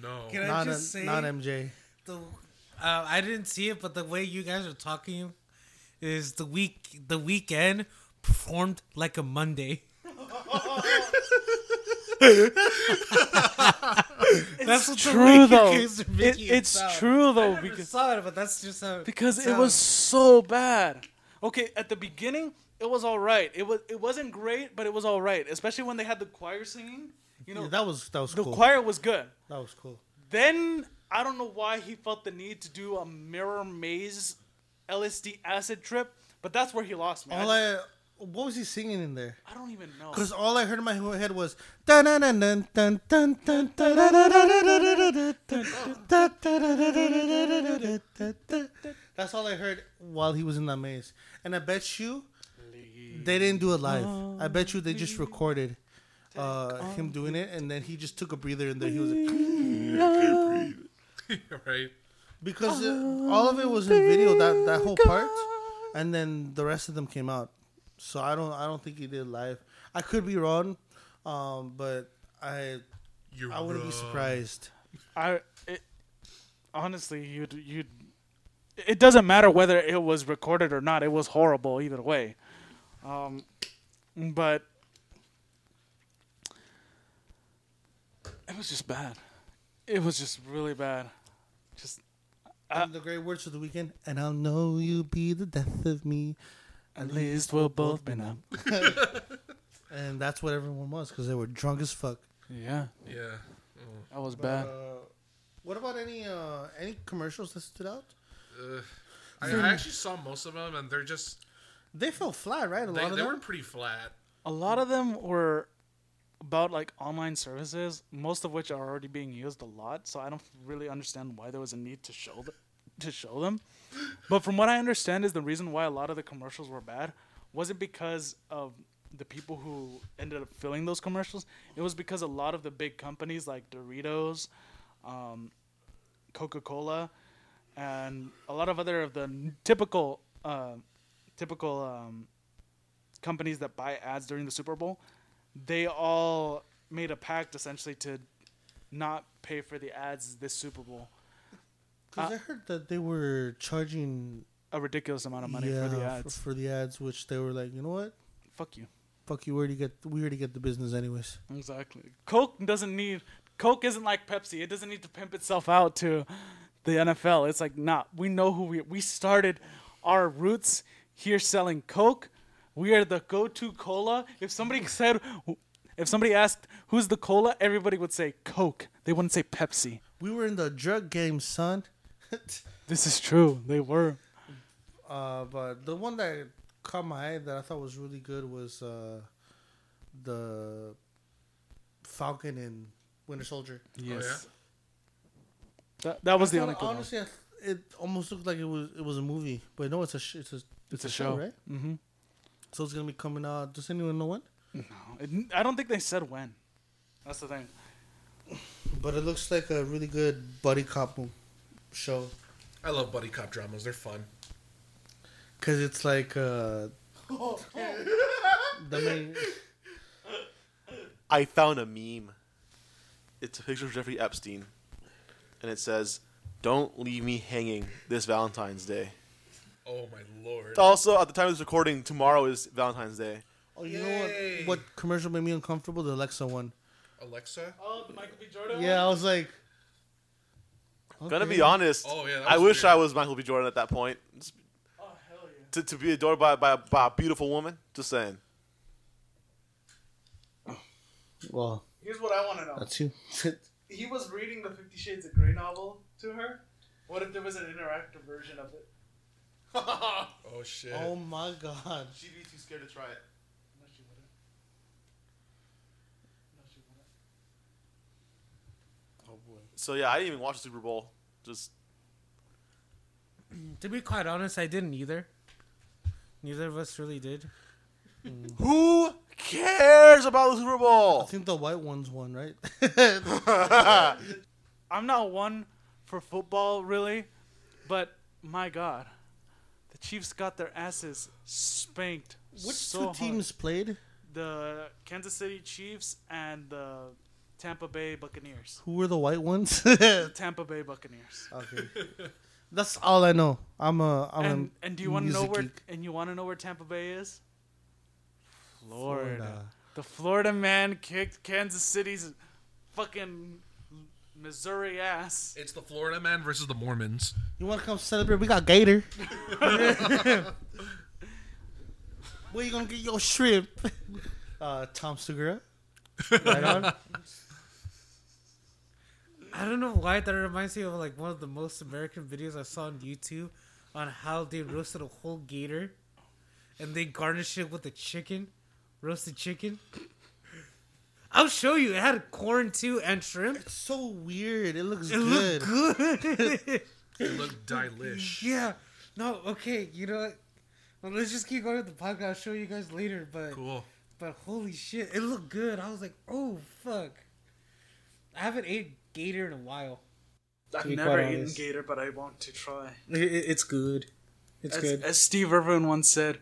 Speaker 4: no.
Speaker 5: Can I
Speaker 1: not
Speaker 5: just
Speaker 1: a-
Speaker 5: say
Speaker 1: not MJ.
Speaker 5: the? Uh, I didn't see it, but the way you guys are talking is the week. The Weeknd performed like a Monday. that's what
Speaker 2: True though. It,
Speaker 5: making it
Speaker 2: it's
Speaker 5: sound.
Speaker 2: true though
Speaker 5: I never
Speaker 2: because
Speaker 5: saw it, but that's just how
Speaker 2: because it was so bad. Okay, at the beginning it was all right. It was it wasn't great, but it was all right. Especially when they had the choir singing. You know,
Speaker 1: Yeah, that was that was
Speaker 2: the
Speaker 1: cool.
Speaker 2: choir was good.
Speaker 1: that was cool.
Speaker 2: Then I don't know why he felt the need to do a mirror maze LSD acid trip, but that's where he lost me.
Speaker 1: All
Speaker 2: I,
Speaker 1: what was he singing in there?
Speaker 2: I don't even know.
Speaker 1: Because all I heard in my head was dun dun dun dun dun dun dun dun dun dun dun dun dun dun dun. That's all I heard while he was in that maze, and I bet you they didn't do it live. I bet you they just recorded uh, him doing it, and then he just took a breather and then He was like,
Speaker 4: right.
Speaker 1: because it, all of it was in video that that whole part, and then the rest of them came out. So I don't I don't think he did live. I could be wrong, um, but I
Speaker 4: You're
Speaker 1: I wouldn't be surprised.
Speaker 2: I it, honestly, you'd you'd. It doesn't matter whether it was recorded or not. It was horrible either way. Um, but it was just bad. It was just really bad. Just
Speaker 1: And the great words of the Weeknd, and I'll know you'll be the death of me,
Speaker 2: at least we'll both be numb.
Speaker 1: and that's what everyone was because they were drunk as fuck.
Speaker 2: Yeah,
Speaker 4: Yeah. Oh.
Speaker 2: that was
Speaker 1: But,
Speaker 2: bad.
Speaker 1: uh, what about any uh, any commercials that stood out?
Speaker 4: Uh, I, I actually saw most of them, and they're just
Speaker 1: They fell flat, right? A
Speaker 4: they,
Speaker 1: lot of
Speaker 4: they
Speaker 1: them.
Speaker 4: were pretty flat.
Speaker 2: A lot of them were about like online services, most of which are already being used a lot. So I don't really understand why there was a need to show to show them. But from what I understand, is the reason why a lot of the commercials were bad wasn't because of the people who ended up filling those commercials. It was because a lot of the big companies like Doritos, um, Coca Cola, and a lot of other of the n- typical uh, typical um, companies that buy ads during the Super Bowl, they all made a pact essentially to not pay for the ads this Super Bowl.
Speaker 1: Because uh, I heard that they were charging
Speaker 2: A ridiculous amount of money
Speaker 1: yeah,
Speaker 2: for the
Speaker 1: for,
Speaker 2: ads.
Speaker 1: for the ads, which they were like, you know what?
Speaker 2: Fuck you.
Speaker 1: Fuck you. We already get we already get the business anyways.
Speaker 2: Exactly. Coke doesn't need. Coke isn't like Pepsi. It doesn't need to pimp itself out to the NFL. It's like, nah. We know who we. We started our roots here selling Coke. We are the go-to cola. If somebody said, if somebody asked who's the cola, everybody would say Coke. They wouldn't say Pepsi.
Speaker 1: We were in the drug game, son.
Speaker 2: This is true. They were.
Speaker 1: uh, but the one that caught my eye that I thought was really good was uh, the Falcon and Winter Soldier.
Speaker 2: Yes. That, that was
Speaker 1: I
Speaker 2: the only
Speaker 1: thought-
Speaker 2: one.
Speaker 1: honestly, I th- it almost looked like it was it was a movie, but no, it's a sh- it's a
Speaker 2: It's a show.
Speaker 1: right?
Speaker 2: Mm-hmm.
Speaker 1: So it's gonna be coming out. Does anyone know when? No.
Speaker 2: I don't think they said when. That's the thing.
Speaker 1: But it looks like a really good buddy cop show
Speaker 4: I love buddy cop dramas. They're fun.
Speaker 1: because it's like uh, the main.
Speaker 6: I found a meme. It's a picture of Jeffrey Epstein, and it says, "Don't leave me hanging this Valentine's Day."
Speaker 4: Oh my lord.
Speaker 6: Also, at the time of this recording, tomorrow is Valentine's Day.
Speaker 1: Oh, you know what? What commercial made me uncomfortable? The Alexa one.
Speaker 4: Alexa.
Speaker 2: Oh, the Michael B. Jordan.
Speaker 1: Yeah, I was like.
Speaker 6: Gonna be honest,
Speaker 4: Oh, yeah, that
Speaker 6: I wish
Speaker 4: weird.
Speaker 6: I was Michael B. Jordan at that point. Just
Speaker 2: Oh hell yeah.
Speaker 6: To, to be adored by, by, by a beautiful woman. Just saying.
Speaker 1: Well,
Speaker 2: Here's what I want to know.
Speaker 1: that's you.
Speaker 2: he was reading the Fifty Shades of Grey novel to her. What if there was an interactive version of it?
Speaker 4: Oh shit.
Speaker 1: oh my god.
Speaker 6: She'd be too scared to try it.
Speaker 2: No, she wouldn't. No, she wouldn't.
Speaker 1: Oh boy.
Speaker 6: So yeah, I didn't even watch the Super Bowl. Just
Speaker 5: To be quite honest, I didn't either. Neither of us really did.
Speaker 6: who cares about the Super Bowl?
Speaker 1: I think the white ones won, right?
Speaker 2: I'm not one for football really, but my God, the Chiefs got their asses spanked.
Speaker 1: Which
Speaker 2: so
Speaker 1: two
Speaker 2: hard.
Speaker 1: teams played?
Speaker 2: The Kansas City Chiefs and the Tampa Bay Buccaneers.
Speaker 1: Who were the white ones?
Speaker 2: The Tampa Bay Buccaneers.
Speaker 1: okay. That's all I know. I'm a. I'm
Speaker 2: and,
Speaker 1: a
Speaker 2: and do you want to know where?
Speaker 1: geek.
Speaker 2: And you want to know where Tampa Bay is? Florida.
Speaker 1: Florida.
Speaker 2: The Florida man kicked Kansas City's fucking Missouri ass.
Speaker 4: It's the Florida man versus the Mormons.
Speaker 1: You want to come celebrate? We got Gator. Where you gonna get your shrimp? Uh, Tom Segura. Right on.
Speaker 5: I don't know why that reminds me of like one of the most American videos I saw on YouTube on how they roasted a whole gator and they garnished it with a chicken, roasted chicken. I'll show you. It had corn too and shrimp.
Speaker 1: It's so weird. It looks
Speaker 5: It
Speaker 1: good.
Speaker 5: looked good.
Speaker 4: It looked delish.
Speaker 5: yeah. No. Okay. You know what? Well, let's just keep going with the podcast. I'll show you guys later. But
Speaker 4: Cool.
Speaker 5: but holy shit, it looked good. I was like, oh fuck. I haven't ate gator in a while.
Speaker 2: I've
Speaker 5: be
Speaker 2: never eaten
Speaker 5: honest.
Speaker 2: gator, but I want to try.
Speaker 5: it's good. It's
Speaker 2: As, as Steve Irwin once said,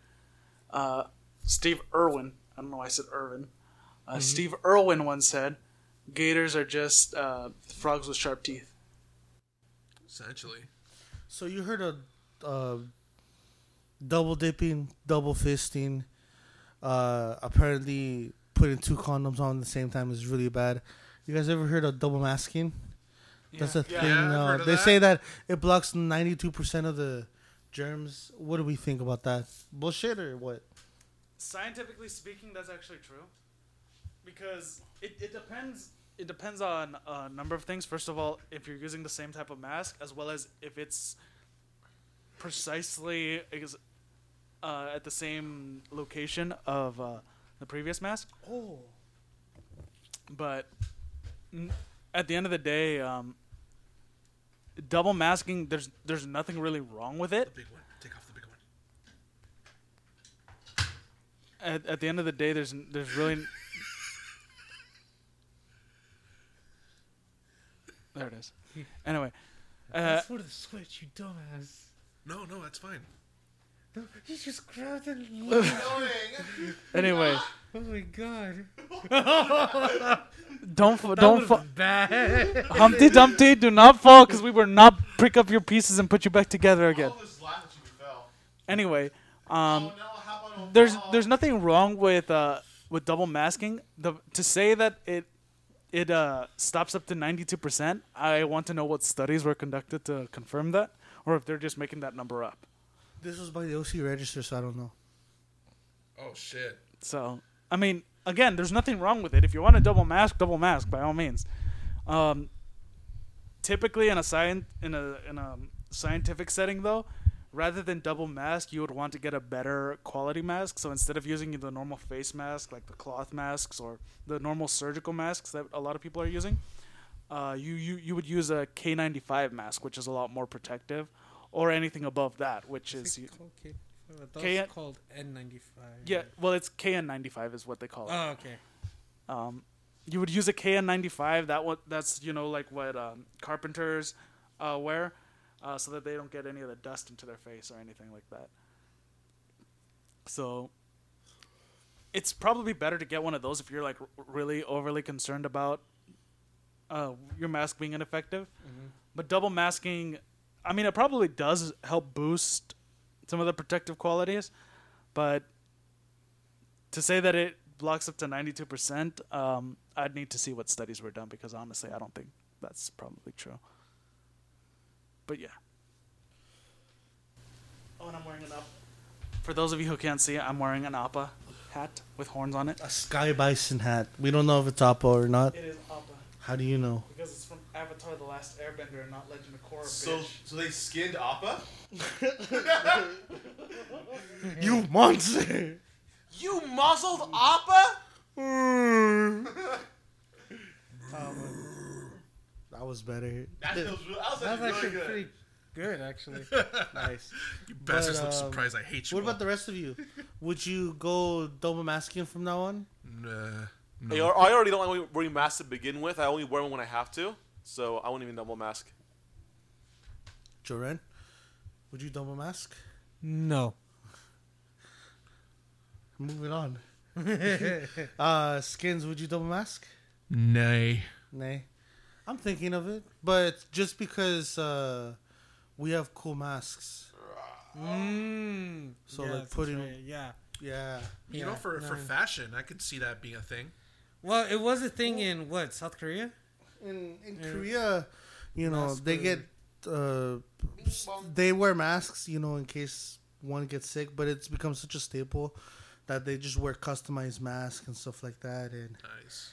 Speaker 2: uh, Steve Irwin, I don't know why I said Irwin. Uh,
Speaker 5: Mm-hmm.
Speaker 2: Steve Irwin once said, "Gators are just uh, frogs with sharp teeth."
Speaker 4: Essentially.
Speaker 1: So you heard of uh, double dipping, double fisting. Uh, apparently, putting two condoms on at the same time is really bad. You guys ever heard of double masking? That's a
Speaker 2: Yeah.
Speaker 1: thing.
Speaker 4: Yeah,
Speaker 1: uh, they
Speaker 4: that.
Speaker 1: say that it blocks ninety-two percent of the germs. What do we think about that? Bullshit or what?
Speaker 2: Scientifically speaking, that's actually true, because it, it depends. It depends on a number of things. First of all, if you're using the same type of mask, as well as if it's precisely uh, at the same location of uh, the previous mask.
Speaker 1: Oh,
Speaker 2: but n- at the end of the day, um, double masking there's there's nothing really wrong with it.
Speaker 4: The big one. Take off the big one.
Speaker 2: At, at the end of the day, there's there's really there it is. Anyway, uh,
Speaker 5: That's for the switch, you dumbass.
Speaker 4: No, no, that's fine.
Speaker 5: No, He just grabbed it.
Speaker 2: Anyway,
Speaker 5: Oh my god.
Speaker 2: don't f-
Speaker 5: That
Speaker 2: don't
Speaker 5: was
Speaker 2: fa-
Speaker 5: bad.
Speaker 2: Humpty Dumpty, do not fall because we will not pick up your pieces and put you back together again. Anyway, um, there's there's nothing wrong with uh with double masking. The to say that it it uh stops up to 92%, I want to know what studies were conducted to confirm that or if they're just making that number up.
Speaker 1: This was by the OC register, so I don't know.
Speaker 4: Oh shit.
Speaker 2: So, I mean, again, there's nothing wrong with it. If you want to double mask, double mask by all means. Um, typically, in a science in a in a scientific setting, though, rather than double mask, you would want to get a better quality mask. So instead of using the normal face mask, like the cloth masks or the normal surgical masks that a lot of people are using, uh, you, you you would use a K95 mask, which is a lot more protective, or anything above that, which is
Speaker 5: Okay. That's
Speaker 2: K-
Speaker 5: called N95.
Speaker 2: yeah. Well, it's KN95 is what they call it.
Speaker 5: Oh, okay.
Speaker 2: Um, you would use a KN95. That what that's you know like what um, carpenters uh, wear, uh, so that they don't get any of the dust into their face or anything like that. So it's probably better to get one of those if you're like really overly concerned about uh, your mask being ineffective. But double masking, I mean, it probably does help boost some of the protective qualities, but to say that it blocks up to 92%, um, I'd need to see what studies were done because honestly, I don't think that's probably true. But yeah. Oh, and I'm wearing an up. For those of you who can't see it, I'm wearing an Appa hat with horns on it.
Speaker 1: A sky bison hat. We don't know if it's Appa or not.
Speaker 2: It is Appa
Speaker 1: How do you know?
Speaker 2: because it's from Avatar: The Last Airbender, and not Legend of Korra.
Speaker 3: So,
Speaker 2: bitch.
Speaker 3: so they skinned Appa?
Speaker 1: You monster!
Speaker 3: You muzzled Appa?
Speaker 1: That was better.
Speaker 3: That was, that was
Speaker 5: That's
Speaker 3: actually
Speaker 5: actually
Speaker 3: really good.
Speaker 5: pretty good, actually.
Speaker 1: Nice.
Speaker 4: You bastards
Speaker 1: But,
Speaker 4: look
Speaker 1: um,
Speaker 4: surprised I hate you.
Speaker 1: What
Speaker 4: all.
Speaker 1: about the rest of you? Would you go double masking from now on?
Speaker 4: Nah, no.
Speaker 6: Hey, I I already don't like wearing masks to begin with. I only wear them when I have to, so I won't even double mask.
Speaker 1: Joren? Would you double mask?
Speaker 5: No.
Speaker 1: Moving on. uh, skins, would you double mask?
Speaker 4: Nay.
Speaker 1: Nay. I'm thinking of it, but just because uh, we have cool masks.
Speaker 5: Mm.
Speaker 1: So,
Speaker 5: Yeah,
Speaker 1: like, putting-
Speaker 5: right, Yeah.
Speaker 1: Yeah.
Speaker 4: You
Speaker 5: Yeah,
Speaker 4: know, for, for fashion, I could see that being a thing.
Speaker 5: Well, it was a thing in what South Korea.
Speaker 1: In in
Speaker 5: Yeah.
Speaker 1: Korea, you know,
Speaker 5: Mask
Speaker 1: they
Speaker 5: for-
Speaker 1: get uh, they wear masks, you know, in case one gets sick. But it's become such a staple that they just wear customized masks and stuff like that, and
Speaker 4: Nice.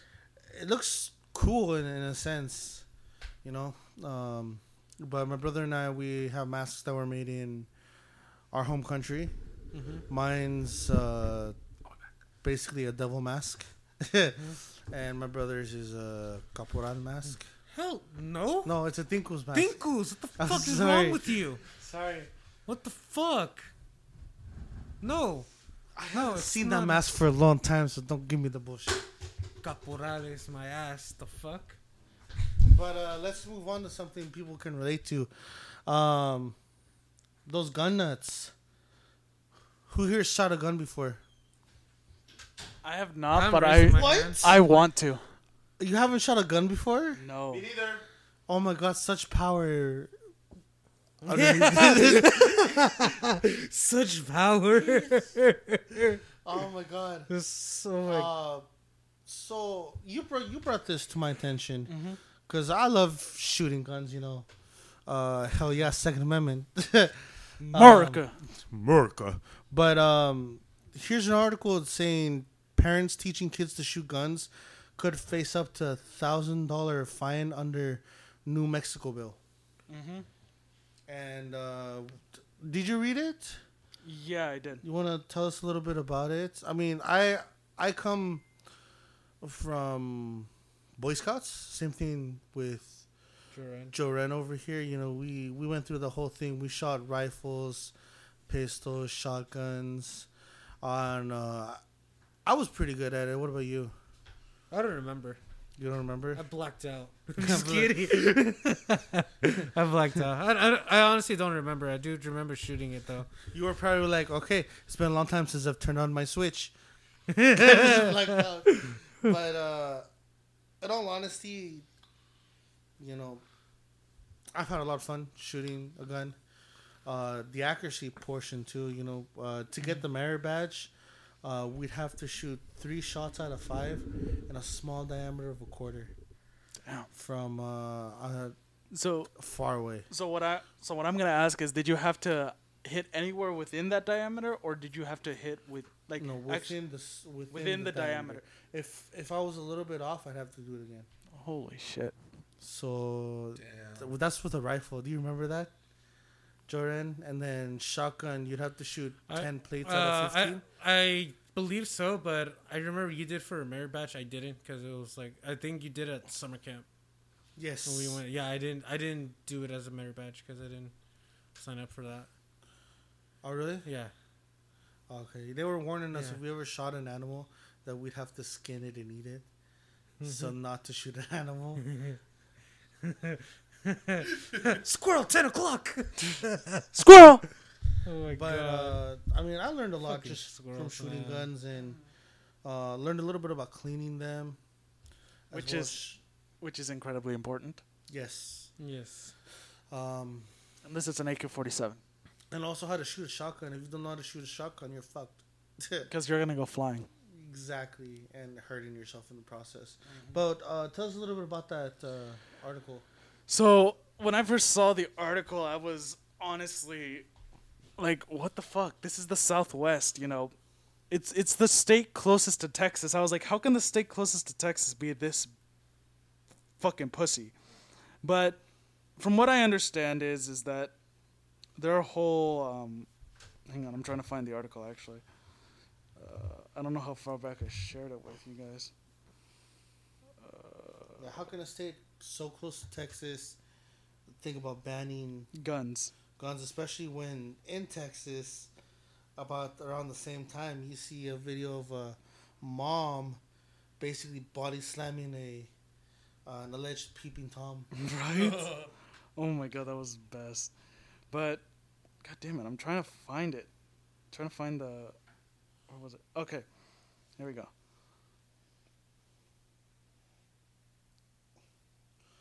Speaker 1: it looks cool in, in a sense, you know. Um, but my brother and I, we have masks that were made in our home country. Mine's uh, basically a devil mask, and my brother's is a caporal mask.
Speaker 5: Hell no.
Speaker 1: No, it's a Tinkus mask.
Speaker 5: Dinkus, what the
Speaker 1: I'm
Speaker 5: fuck is wrong with you?
Speaker 1: Sorry,
Speaker 5: What the fuck? No. No,
Speaker 1: I've
Speaker 5: it's
Speaker 1: seen
Speaker 5: not
Speaker 1: that mask for a long time, so don't give me the bullshit.
Speaker 5: Caporales, my ass. The fuck?
Speaker 1: But uh, let's move on to something people can relate to. Um, those gun nuts. Who here shot a gun before?
Speaker 2: I have not,
Speaker 5: I'm
Speaker 2: but
Speaker 5: raising
Speaker 2: I
Speaker 5: my
Speaker 1: What?
Speaker 5: hand.
Speaker 2: I want to.
Speaker 1: You haven't shot a gun before?
Speaker 2: No.
Speaker 3: Me neither.
Speaker 1: Oh my god, such power.
Speaker 5: Such power.
Speaker 1: oh my god.
Speaker 5: It's so like,
Speaker 1: Uh, so you brought you brought this to my attention
Speaker 2: Mm-hmm.
Speaker 1: because I love shooting guns. You know, uh, hell yeah, Second Amendment,
Speaker 2: America.
Speaker 1: America. But um, here's an article saying parents teaching kids to shoot guns could face up to a thousand dollar fine under New Mexico bill.
Speaker 2: mm-hmm.
Speaker 1: And uh, did you read it?
Speaker 2: Yeah, I did.
Speaker 1: You want to tell us a little bit about it? I mean, I I come from Boy Scouts. Same thing with Joren over here. You know, we we went through the whole thing. We shot rifles, pistols, shotguns. On uh, I was pretty good at it. What about you?
Speaker 5: I don't remember.
Speaker 1: You don't remember?
Speaker 5: I blacked out. Just kidding. I blacked out. I, I, I honestly don't remember. I do remember shooting it though.
Speaker 1: You were probably like, okay, it's been a long time since I've turned on my Switch. Like, uh, but uh, in all honesty, you know, I've had a lot of fun shooting a gun. Uh, the accuracy portion too, you know, uh, to get the merit badge, uh, we'd have to shoot three shots out of five in a small diameter of a quarter
Speaker 2: Damn.
Speaker 1: from uh, uh,
Speaker 2: So
Speaker 1: far away.
Speaker 2: so what I so what I'm gonna ask is, did you have to hit anywhere within that diameter, or did you have to hit with like
Speaker 1: No, within
Speaker 2: actually-
Speaker 1: the within,
Speaker 2: within the diameter.
Speaker 1: If if I was a little bit off, I'd have to do it again.
Speaker 2: Holy shit!
Speaker 1: So
Speaker 4: Damn.
Speaker 1: th- that's with a rifle. Do you remember that, Jordan? And then shotgun, you'd have to shoot
Speaker 5: I-
Speaker 1: ten plates
Speaker 5: Uh,
Speaker 1: out of
Speaker 5: I,
Speaker 1: fifteen.
Speaker 5: I believe so, but I remember you did for a merit batch. I didn't because it was like I think you did at summer camp.
Speaker 1: yes.
Speaker 5: When we went, yeah, I didn't. I didn't do it as a merit batch because I didn't sign up for that.
Speaker 1: Oh really?
Speaker 5: Yeah.
Speaker 1: Okay. They were warning us
Speaker 5: Yeah.
Speaker 1: if we ever shot an animal that we'd have to skin it and eat it.
Speaker 5: Mm-hmm.
Speaker 1: So not to shoot an animal.
Speaker 5: Squirrel, ten o'clock.
Speaker 2: Squirrel.
Speaker 5: oh my
Speaker 1: But uh, I mean, I learned a lot
Speaker 5: Fucking
Speaker 1: just from shooting
Speaker 5: man.
Speaker 1: guns and uh, learned a little bit about cleaning them.
Speaker 2: Which
Speaker 1: well
Speaker 2: is-
Speaker 1: as-
Speaker 2: Which is incredibly important.
Speaker 1: yes.
Speaker 5: yes.
Speaker 1: Um,
Speaker 2: Unless it's an AK-47,
Speaker 1: and also how to shoot a shotgun. If you don't know how to shoot a shotgun, you're fucked.
Speaker 2: because you're gonna go flying.
Speaker 1: exactly, and hurting yourself in the process. But uh, tell us a little bit about that uh, article.
Speaker 2: So when I first saw the article, I was honestly like, "What the fuck? This is the Southwest, you know. It's it's the state closest to Texas." I was like, "How can the state closest to Texas be this fucking pussy?" But from what I understand is is that their whole um, hang on, I'm trying to find the article actually. Uh, I don't know how far back I shared it with you guys.
Speaker 1: Yeah, how can a state so close to Texas think about banning
Speaker 2: Guns.
Speaker 1: guns, especially when in Texas, about around the same time, you see a video of a mom basically body slamming a uh, an alleged peeping tom.
Speaker 2: Right? oh my god, that was the best. But god damn it, I'm trying to find it. trying to find the where was it? Okay. Here we go.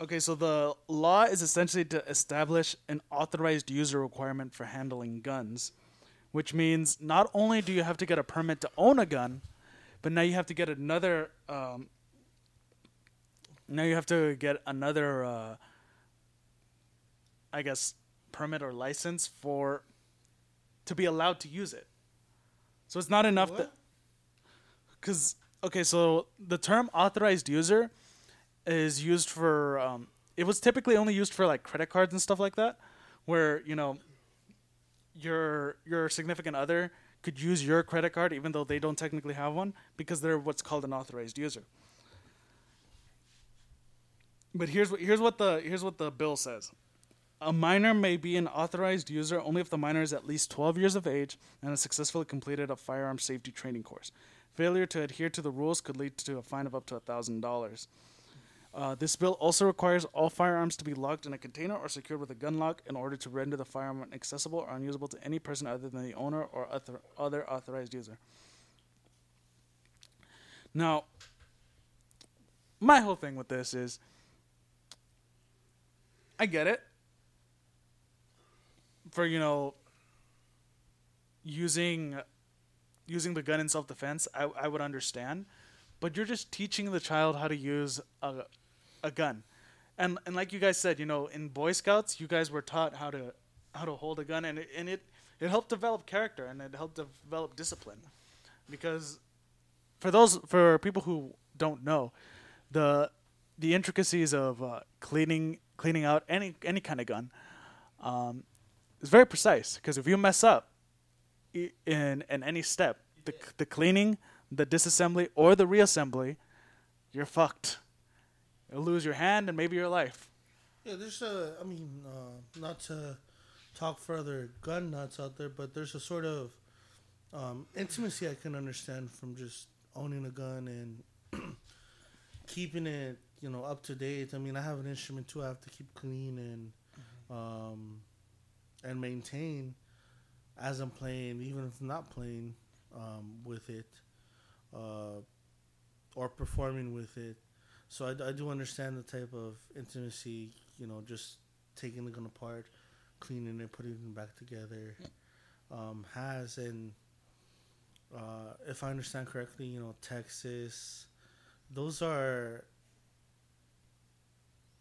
Speaker 2: Okay, so the law is essentially to establish an authorized user requirement for handling guns, which means not only do you have to get a permit to own a gun, but now you have to get another um, now you have to get another uh, i guess permit or license for to be allowed to use it. So it's not enough that because okay so the term authorized user is used for um, it was typically only used for like credit cards and stuff like that where you know your your significant other could use your credit card even though they don't technically have one because they're what's called an authorized user. But here's what here's what the here's what the bill says. A minor may be an authorized user only if the minor is at least 12 years of age and has successfully completed a firearm safety training course. Failure to adhere to the rules could lead to a fine of up to $1,000. Uh, this bill also requires all firearms to be locked in a container or secured with a gun lock in order to render the firearm inaccessible or unusable to any person other than the owner or other, other authorized user. Now, my whole thing with this is I get it. For you know using using the gun in self defense, I I would understand. But you're just teaching the child how to use a a gun. And and like you guys said, you know, in Boy Scouts, you guys were taught how to how to hold a gun and it, and it it helped develop character and it helped develop discipline. Because for those for people who don't know, the the intricacies of uh, cleaning cleaning out any any kind of gun um, is very precise because if you mess up in in any step, the the cleaning, the disassembly, or the reassembly, you're fucked. You'll lose your hand and maybe your life.
Speaker 1: Yeah, there's a. I mean, uh, not to talk further gun nuts out there, but there's a sort of um, intimacy I can understand from just owning a gun and keeping it, you know, up to date. I mean, I have an instrument too. I have to keep clean and um, and maintain as I'm playing, even if not playing um, with it uh, or performing with it. So I, I do understand the type of intimacy, you know, just taking the gun apart, cleaning it, putting it back together, um, has. And uh, if I understand correctly, you know, Texas, those are,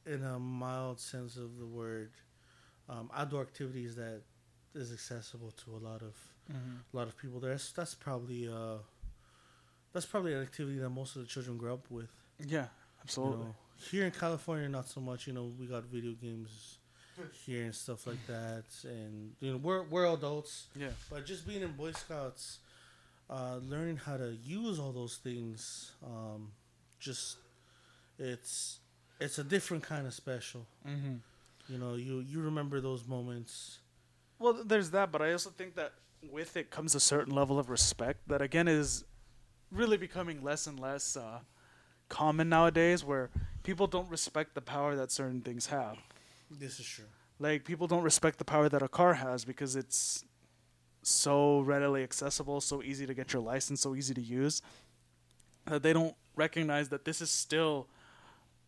Speaker 1: in a mild sense of the word, um, outdoor activities that is accessible to a lot of a lot of people there. That's, that's probably uh, that's probably an activity that most of the children grow up with.
Speaker 2: Yeah,
Speaker 1: You
Speaker 2: absolutely.
Speaker 1: know, here in California, not so much. You know, we got video games here and stuff like that, and you know, we're we're adults,
Speaker 2: Yeah.
Speaker 1: but just being in Boy Scouts, uh, learning how to use all those things, um, just it's it's a different kind of special.
Speaker 2: Mm-hmm.
Speaker 1: You know, you you remember those moments.
Speaker 2: Well, there's that, but I also think that with it comes a certain level of respect that again is really becoming less and less uh, common nowadays, where people don't respect the power that certain things have.
Speaker 1: This is true.
Speaker 2: Like people don't respect the power that a car has because it's so readily accessible, so easy to get your license, so easy to use that they don't recognize that this is still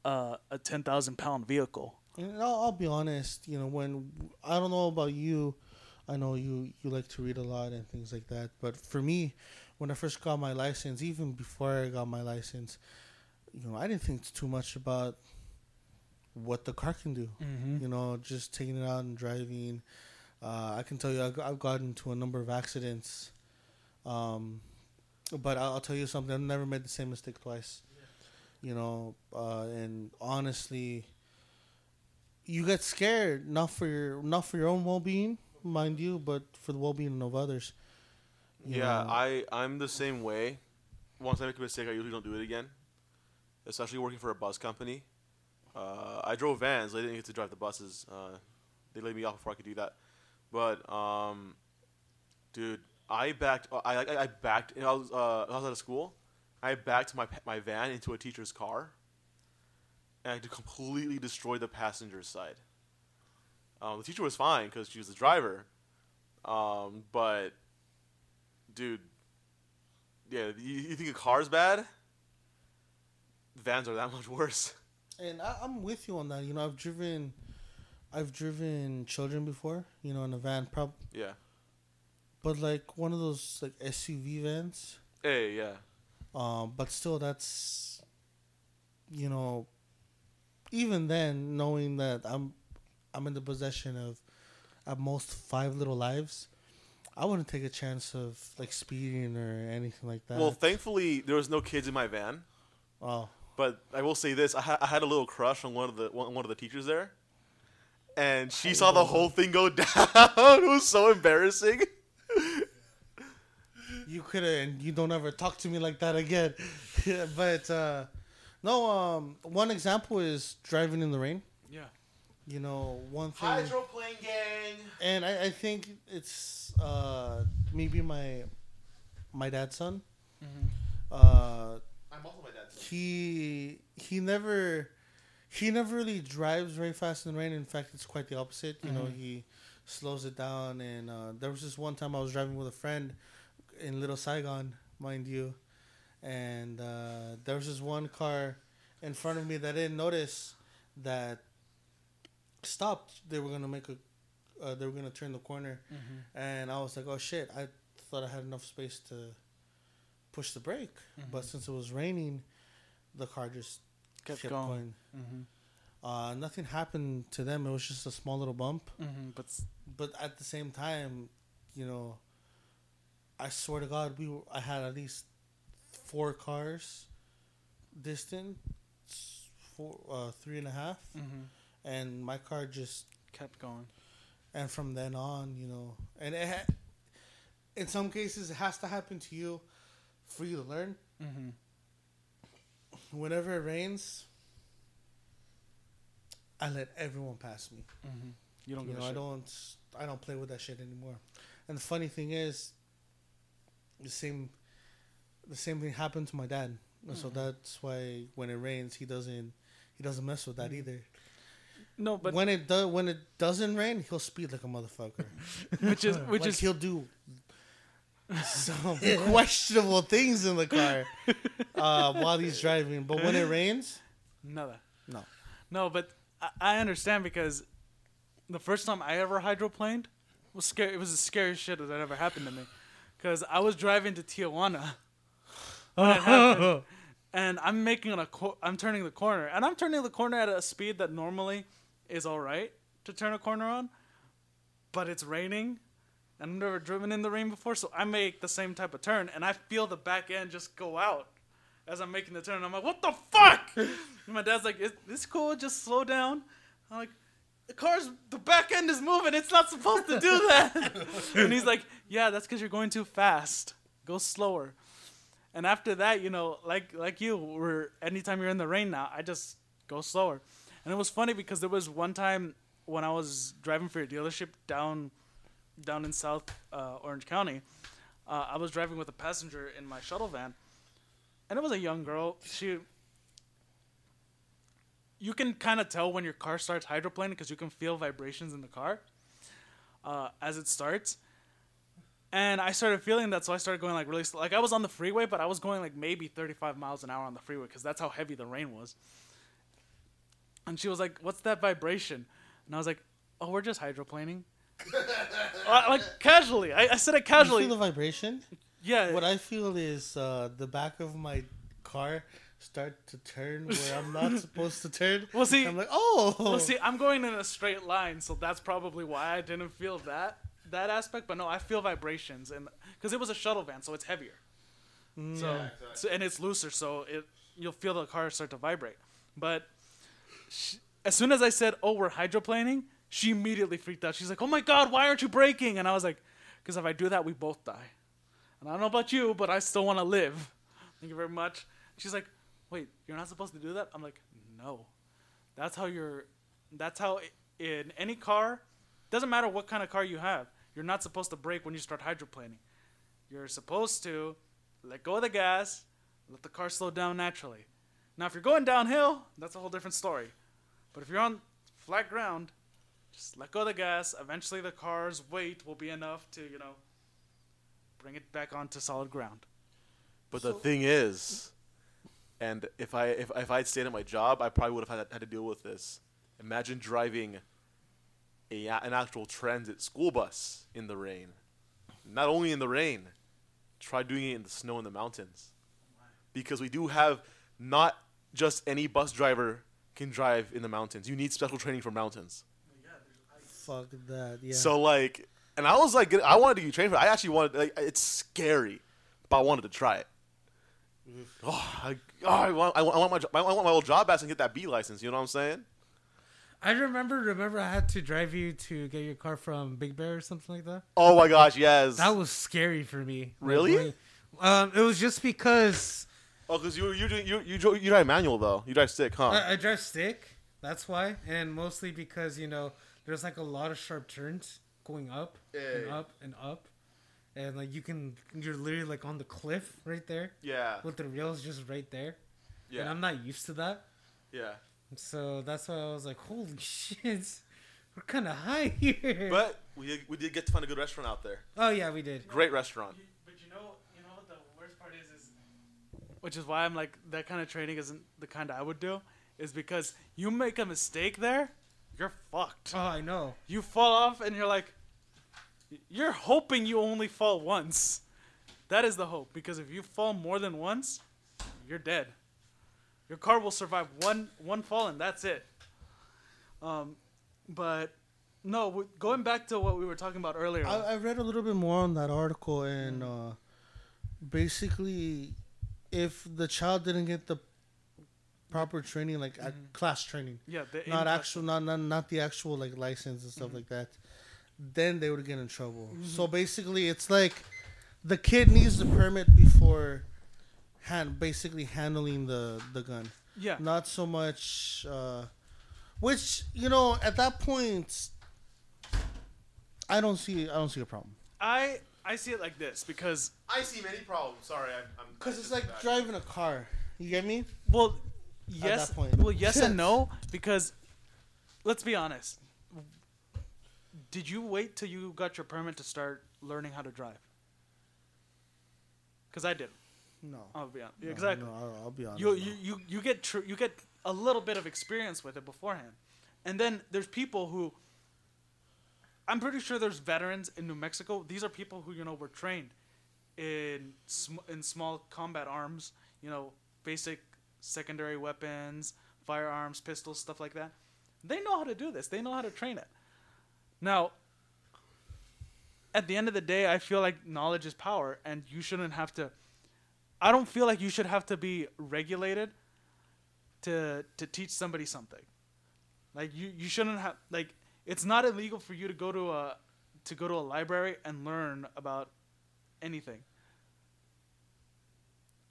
Speaker 2: uh, a ten thousand pound vehicle.
Speaker 1: And I'll, I'll be honest, you know, when I don't know about you, I know you you like to read a lot and things like that. But for me, when I first got my license, even before I got my license, you know, I didn't think too much about what the car can do.
Speaker 2: Mm-hmm.
Speaker 1: You know, just taking it out and driving. Uh, I can tell you, I've, I've gotten into a number of accidents. Um, but I'll, I'll tell you something. I've never made the same mistake twice. You know, uh, and honestly, you get scared not for your not for your own well being, mind you, but for the well being of others. You
Speaker 6: Yeah,
Speaker 1: know,
Speaker 6: I I'm the same way. Once I make a mistake, I usually don't do it again. Especially working for a bus company. Uh, I drove vans. I didn't get to drive the buses. Uh, they laid me off before I could do that. But um, dude, I backed. I I, I backed. I was uh, I was out of school. I backed my my van into a teacher's car, and I completely destroyed the passenger side. Um, the teacher was fine because she was the driver, um, but dude, yeah, you, you think a car's bad? Vans are that much worse.
Speaker 1: and I, I'm with you on that. You know, I've driven, I've driven children before. You know, in a van, prob-
Speaker 6: Yeah.
Speaker 1: but like one of those like SUV vans.
Speaker 6: Hey, yeah.
Speaker 1: Um, but still, that's, you know, even then, knowing that I'm, I'm in the possession of, at most five little lives, I wouldn't take a chance of like speeding or anything like that.
Speaker 6: Well, thankfully there was no kids in my van,
Speaker 1: oh,
Speaker 6: but I will say this: I, ha- I had a little crush on one of the one, one of the teachers there, and she saw the whole thing go down. it was so embarrassing.
Speaker 1: you could have, and you don't ever talk to me like that again. But uh, no, um, one example is driving in the rain.
Speaker 2: Yeah.
Speaker 1: You know, one thing.
Speaker 6: Hydroplane gang.
Speaker 1: and I, I think it's uh, maybe my my dad's son. Uh,
Speaker 6: I'm also my dad's. son.
Speaker 1: he he never he never really drives very fast in the rain. In fact, it's quite the opposite. You know, he slows it down. And uh, there was this one time I was driving with a friend in Little Saigon, mind you, and uh, there was this one car in front of me that I didn't notice that stopped. They were gonna make a uh, they were gonna turn the corner, and I was like, "Oh shit!" I thought I had enough space to push the brake, but since it was raining, the car just
Speaker 2: Kept
Speaker 1: kept,
Speaker 2: going.
Speaker 1: going.
Speaker 2: Mm-hmm.
Speaker 1: Uh, nothing happened to them. It was just a small little bump,
Speaker 2: Mm-hmm. But
Speaker 1: but at the same time, you know, I swear to God, we were, I had at least four cars distant, four, uh, three and a half,
Speaker 2: mm-hmm.
Speaker 1: and my car just
Speaker 2: kept going.
Speaker 1: and from then on, you know, and it ha- in some cases it has to happen to you for you to learn.
Speaker 2: Mm-hmm.
Speaker 1: Whenever it rains, I let everyone pass me.
Speaker 2: Mm-hmm. You don't
Speaker 1: You know, I don't, I don't play with that shit anymore. And the funny thing is, the same, the same thing happened to my dad. And so that's why when it rains, he doesn't he doesn't mess with that either.
Speaker 2: No, but
Speaker 1: when it does when it doesn't rain, he'll speed like a motherfucker.
Speaker 2: which is which
Speaker 1: like
Speaker 2: is
Speaker 1: he'll do some questionable things in the car uh, while he's driving. But when it rains,
Speaker 2: nada.
Speaker 1: no.
Speaker 2: No, but I, I understand because the first time I ever hydroplaned was scary. It was the scariest shit that ever happened to me. Because I was driving to Tijuana and I'm making a co- I'm turning the corner, and I'm turning the corner at a speed that normally is all right to turn a corner on, but it's raining. and I've never driven in the rain before, so I make the same type of turn, and I feel the back end just go out as I'm making the turn. I'm like, what the fuck? and my dad's like, is this cool? Just slow down. I'm like, the car's, the back end is moving. It's not supposed to do that. and he's like, yeah, that's because you're going too fast. Go slower. And after that, you know, like like you, were anytime you're in the rain now, I just go slower. And it was funny because there was one time when I was driving for your dealership down down in South uh, Orange County. Uh, I was driving with a passenger in my shuttle van, and it was a young girl. She, you can kind of tell when your car starts hydroplaning because you can feel vibrations in the car uh, as it starts. And I started feeling that, so I started going like really slow. Like I was on the freeway, but I was going like maybe 35 miles an hour on the freeway because that's how heavy the rain was. And she was like, "What's that vibration?" And I was like, "Oh, we're just hydroplaning." Uh, like casually, I, I said it
Speaker 1: You
Speaker 2: casually.
Speaker 1: feel the vibration?
Speaker 2: yeah,
Speaker 1: What I feel is uh, the back of my car start to turn where I'm not supposed to turn.
Speaker 2: Well, see-
Speaker 1: I'm like, oh.
Speaker 2: Well, see, I'm going in a straight line, so that's probably why I didn't feel that that aspect. But no, I feel vibrations, and because it was a shuttle van, so it's heavier. Mm, so, so and it's looser, so it you'll feel the car start to vibrate. But sh as soon as I said, "Oh, we're hydroplaning," she immediately freaked out. She's like, "Oh my god, why aren't you braking?" And I was like, "Because if I do that, we both die." And I don't know about you, but I still want to live. Thank you very much. She's like, "Wait, you're not supposed to do that?" I'm like, "No." That's how you're. That's how in any car, doesn't matter what kind of car you have, you're not supposed to brake when you start hydroplaning. You're supposed to let go of the gas, let the car slow down naturally. Now, if you're going downhill, that's a whole different story. But if you're on flat ground, just let go of the gas. Eventually, the car's weight will be enough to, you know, bring it back onto solid ground.
Speaker 6: But the thing is, and if I if if I'd stayed at my job, I probably would have had, had to deal with this. Imagine driving a an actual transit school bus in the rain. Not only in the rain, try doing it in the snow in the mountains. Because we do have not just any bus driver can drive in the mountains. You need special training for mountains.
Speaker 1: Fuck that. Yeah.
Speaker 6: So like, and I was like, I wanted to get trained for. it. I actually wanted. Like, it's scary, but I wanted to try it. Oh, I, oh, I want, I want, I want my, I want my old job back and get that B license. You know what I'm saying?
Speaker 5: I remember. Remember, I had to drive you to get your car from Big Bear or something like that.
Speaker 6: Oh my gosh, yes.
Speaker 5: That was scary for me.
Speaker 6: Really?
Speaker 5: when- Um, it was just because
Speaker 6: oh, because you you you you you drive manual though. You drive stick, huh?
Speaker 5: I, I drive stick. That's why, and mostly because you know there's like a lot of sharp turns going up and up and up, and like you can you're literally like on the cliff right there
Speaker 6: yeah,
Speaker 5: with the rails just right there,
Speaker 6: Yeah.
Speaker 5: and I'm not used to that.
Speaker 6: yeah.
Speaker 5: So that's why I was like, holy shit, we're kind of high here.
Speaker 6: But we did, we did get to find a good restaurant out there.
Speaker 5: oh yeah, we did.
Speaker 6: Great restaurant.
Speaker 2: But you know, you know what the worst part is, is which is why I'm like that kind of training isn't the kind I would do, is because you make a mistake there, you're fucked.
Speaker 5: Oh, I know.
Speaker 2: You fall off and you're like, you're hoping you only fall once. That is the hope because if you fall more than once, you're dead. Your car will survive one one fall and that's it. Um, but no, going back to what we were talking about earlier.
Speaker 1: I, I read a little bit more on that article, and uh, basically, if the child didn't get the proper training, like uh, class training,
Speaker 2: yeah, the
Speaker 1: not actual, not, not not the actual like license and stuff like that, then they would get in trouble. So basically, it's like the kid needs the permit before hand basically handling the the gun.
Speaker 2: Yeah.
Speaker 1: Not so much, uh, which you know at that point, I don't see I don't see a problem.
Speaker 2: I I see it like this because
Speaker 6: I see many problems. Sorry, I'm. I'm
Speaker 1: Cause it's like driving a car. You get me?
Speaker 2: Well, yes.
Speaker 1: that point.
Speaker 2: Well, yes and no because let's be honest. Did you wait till you got your permit to start learning how to drive? Because I did.
Speaker 1: No.
Speaker 2: I'll be honest.
Speaker 1: No,
Speaker 2: exactly.
Speaker 1: No, I'll, I'll be honest.
Speaker 2: you, you you you get tr- you get a little bit of experience with it beforehand, and then there's people who. I'm pretty sure there's veterans in New Mexico. These are people who you know were trained in sm- in small combat arms. You know, basic secondary weapons, firearms, pistols, stuff like that. They know how to do this. They know how to train it. Now, at the end of the day, I feel like knowledge is power, and you shouldn't have to. I don't feel like you should have to be regulated to to teach somebody something. Like you, you shouldn't have like it's not illegal for you to go to a to go to a library and learn about anything.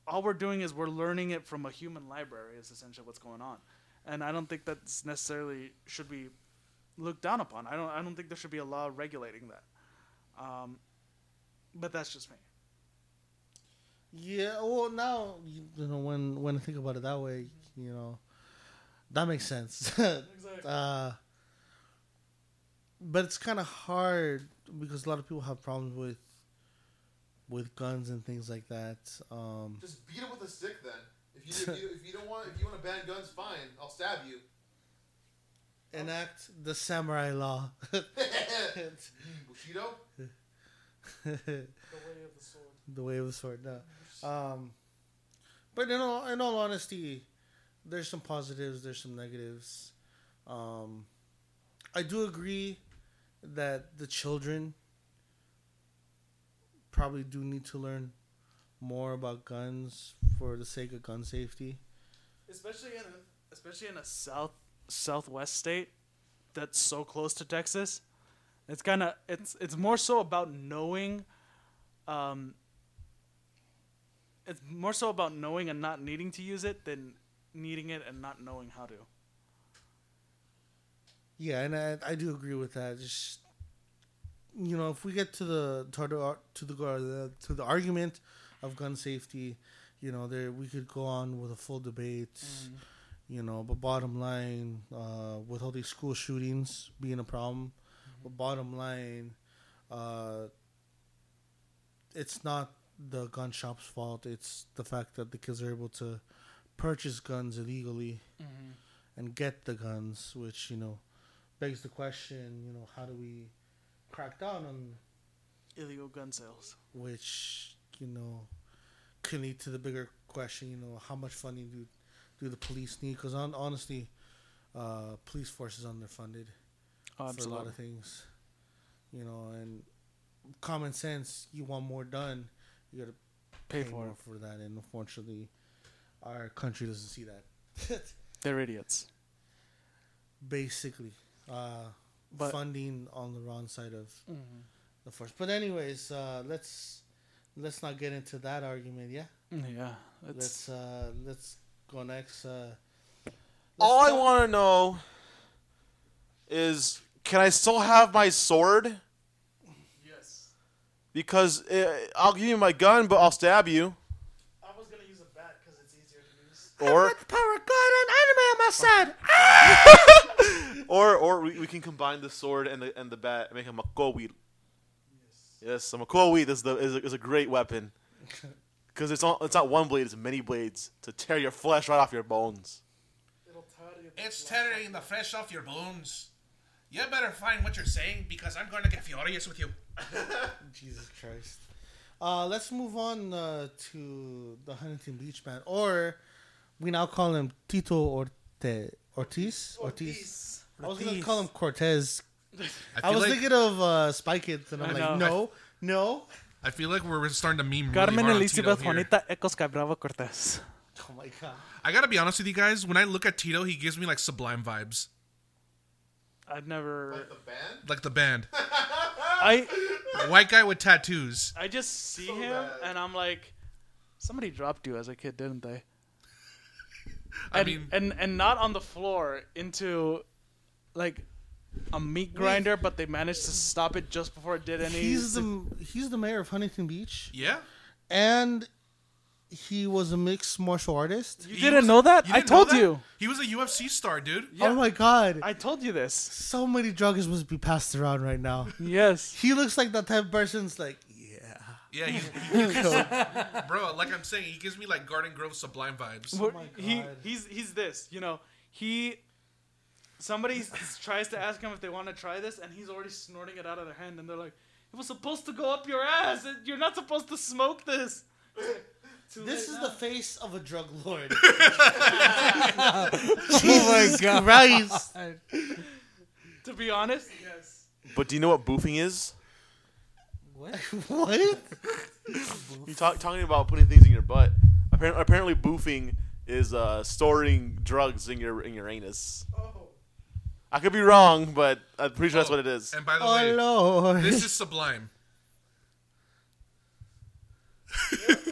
Speaker 2: All we're doing is we're learning it from a human library is essentially what's going on. And I don't think that's necessarily should be looked down upon. I don't I don't think there should be a law regulating that. Um, but that's just me.
Speaker 1: Yeah, well, now you, you know when when I think about it that way, you know, that makes sense. uh, but it's kind of hard because a lot of people have problems with with guns and things like that. Um,
Speaker 6: Just beat him with a stick then. If you, if you if you don't want if you want to ban guns, fine. I'll stab you.
Speaker 1: enact the samurai law.
Speaker 6: Bushido.
Speaker 1: The way of the sword. The way of the sword. No. Um, but in all in all honesty, there's some positives. There's some negatives. Um, I do agree that the children probably do need to learn more about guns for the sake of gun safety.
Speaker 2: especially in a, especially in a south southwest state that's so close to Texas. It's kind of it's it's more so about knowing um it's more so about knowing and not needing to use it than needing it and not knowing how to.
Speaker 1: Yeah, and I, I do agree with that. Just you know, if we get to the to the to the to the argument of gun safety, you know, there we could go on with a full debate. You know, but bottom line, uh, with all these school shootings being a problem, but bottom line, uh, it's not the gun shop's fault. It's the fact that the kids are able to purchase guns illegally and get the guns, which you know begs the question, you know, how do we crack down on
Speaker 2: Illegal gun sales.
Speaker 1: which, you know, can lead to the bigger question, you know, how much funding do do the police need? Because on, honestly, uh, police force is underfunded
Speaker 2: Oh,
Speaker 1: for a lot of things, you know, and common sense, you want more done, you gotta
Speaker 2: Pay
Speaker 1: pay
Speaker 2: for
Speaker 1: more
Speaker 2: it.
Speaker 1: for that, and unfortunately, our country doesn't see that.
Speaker 2: They're idiots.
Speaker 1: Basically, uh,
Speaker 2: But-
Speaker 1: funding on the wrong side of the force. But anyways, uh, let's let's not get into that argument. Yeah,
Speaker 2: Yeah,
Speaker 1: let's uh, let's go next. Uh, let's
Speaker 6: All I want to know is, can I still have my sword?
Speaker 2: Yes.
Speaker 6: Because uh, I'll give you my gun, but I'll stab you.
Speaker 2: I was gonna use a bat because it's easier to use.
Speaker 6: Or,
Speaker 1: power gun and anime on my side.
Speaker 6: or, or we, we can combine the sword and the and the bat and make a makowi. Yes, a makowi is the is a, is a great weapon. Because it's not it's not one blade; it's many blades to tear your flesh right off your bones.
Speaker 4: It's tearing the flesh off your bones. You better find what you're saying because I'm going to get furious with you.
Speaker 1: Jesus Christ. Uh, let's move on uh, to the Huntington Beach man, or we now call him Tito Orte Ortiz. Ortiz. I was gonna call him Cortez.
Speaker 4: I
Speaker 1: I was
Speaker 4: like,
Speaker 1: thinking of uh, Spy Kids, and I'm
Speaker 2: I
Speaker 1: like,
Speaker 2: know.
Speaker 1: no, no.
Speaker 4: I feel like we're starting to meme.
Speaker 2: Carmen
Speaker 4: really
Speaker 2: Elizabeth
Speaker 4: Tito here.
Speaker 2: Juanita Echo Sky Brava Cortez.
Speaker 1: Oh my god.
Speaker 4: I gotta be honest with you guys. When I look at Tito, he gives me like Sublime vibes,
Speaker 2: I've never.
Speaker 6: the band?
Speaker 4: like the band.
Speaker 2: I
Speaker 4: White guy with tattoos.
Speaker 2: I just see him
Speaker 6: bad.
Speaker 2: and I'm like, somebody dropped you as a kid, didn't they?
Speaker 4: I
Speaker 2: and,
Speaker 4: mean,
Speaker 2: and and not on the floor into like a meat grinder, but they managed to stop it just before it did any.
Speaker 1: He's the he's the mayor of Huntington Beach,
Speaker 4: yeah.
Speaker 1: and he was a mixed martial artist?
Speaker 2: You
Speaker 4: He
Speaker 2: didn't
Speaker 4: was-
Speaker 2: know that? I
Speaker 4: didn't know
Speaker 2: told
Speaker 4: that?
Speaker 2: you.
Speaker 4: He was a UFC star, dude.
Speaker 2: Yeah.
Speaker 1: Oh my god.
Speaker 2: I told you this.
Speaker 1: so many drugs must be passed around right now.
Speaker 2: Yes.
Speaker 1: He looks like that type of person's like, yeah.
Speaker 4: Yeah, he's, he, bro. Like I'm saying, he gives me like Garden Grove Sublime vibes.
Speaker 2: What- oh
Speaker 1: my
Speaker 2: he
Speaker 1: God.
Speaker 2: he's he's this. You know, he somebody s- tries to ask him if they want to try this, and he's already snorting it out of their hand, and they're like, "It was supposed to go up your ass. and You're not supposed to smoke this." It's like, too
Speaker 1: This is
Speaker 2: now.
Speaker 1: the face of a drug lord.
Speaker 5: Oh my god.
Speaker 1: Christ.
Speaker 2: To be honest, yes.
Speaker 6: But do you know what boofing is?
Speaker 5: What?
Speaker 1: what?
Speaker 6: You talk talking about putting things in your butt. Apparently, apparently boofing is uh, storing drugs in your in your anus.
Speaker 2: Oh.
Speaker 6: I could be wrong, but I'm pretty sure that's what it is.
Speaker 4: And by the
Speaker 1: Oh
Speaker 4: way,
Speaker 1: lord.
Speaker 4: this is Sublime.
Speaker 2: Nazis from over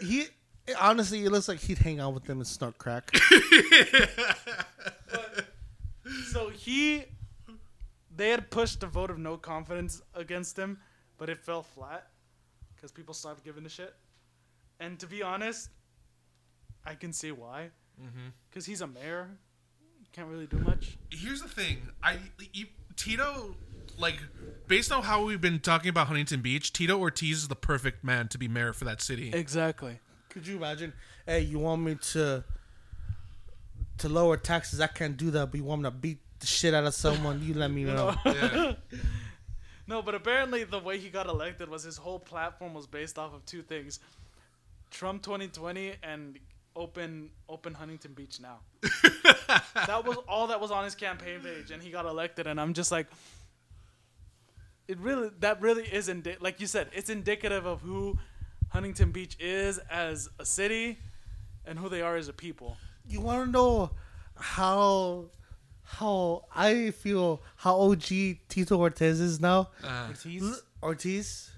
Speaker 1: he,
Speaker 2: here.
Speaker 1: he honestly, it looks like he'd hang out with them and snort crack.
Speaker 2: but, So he, they had pushed a vote of no confidence against him, but it fell flat because people stopped giving a shit. And to be honest, I can see why. Mm-hmm. Because he's a mayor, can't really do much.
Speaker 4: Here's the thing. I you, Tito, like, based on how we've been talking about Huntington Beach, Tito Ortiz is the perfect man to be mayor for that city.
Speaker 2: Exactly.
Speaker 1: Could you imagine? Hey, you want me to to lower taxes? I can't do that. But you want me to beat the shit out of someone? You let me know.
Speaker 4: Yeah.
Speaker 2: No, but apparently the way he got elected was his whole platform was based off of two things: Trump 2020 and open open Huntington Beach now. that was all that was on his campaign page, and he got elected. And I'm just like, it really that really is indi- like you said, it's indicative of who Huntington Beach is as a city and who they are as a people.
Speaker 1: You want to know how how I feel how OG Tito Ortiz is now?
Speaker 4: Uh,
Speaker 1: L- Ortiz.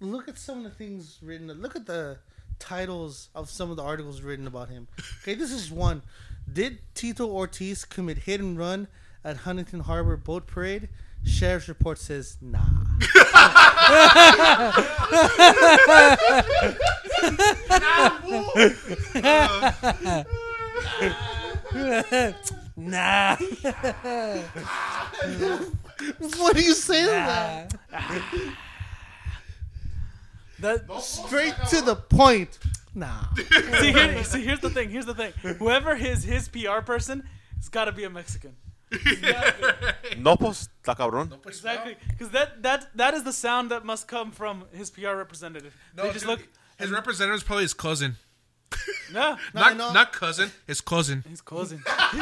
Speaker 1: Look at some of the things written. Look at the titles of some of the articles written about him. Okay, this is one. Did Tito Ortiz commit hit and run at Huntington Harbour Boat Parade? Sheriff's report says nah.
Speaker 5: Nah.
Speaker 1: what do you say to that?
Speaker 2: That
Speaker 1: Straight to the point. Nah.
Speaker 2: see, here, see, here's the thing. Here's the thing. Whoever his his PR person, it's got to be a Mexican.
Speaker 6: No, pues, está cabrón.
Speaker 2: Exactly, because that that that is the sound that must come from his PR representative.
Speaker 4: No,
Speaker 2: they just
Speaker 4: dude,
Speaker 2: look.
Speaker 4: His representative is probably his cousin.
Speaker 2: No,
Speaker 4: not
Speaker 1: no.
Speaker 4: not cousin. His cousin.
Speaker 2: he's cousin. he's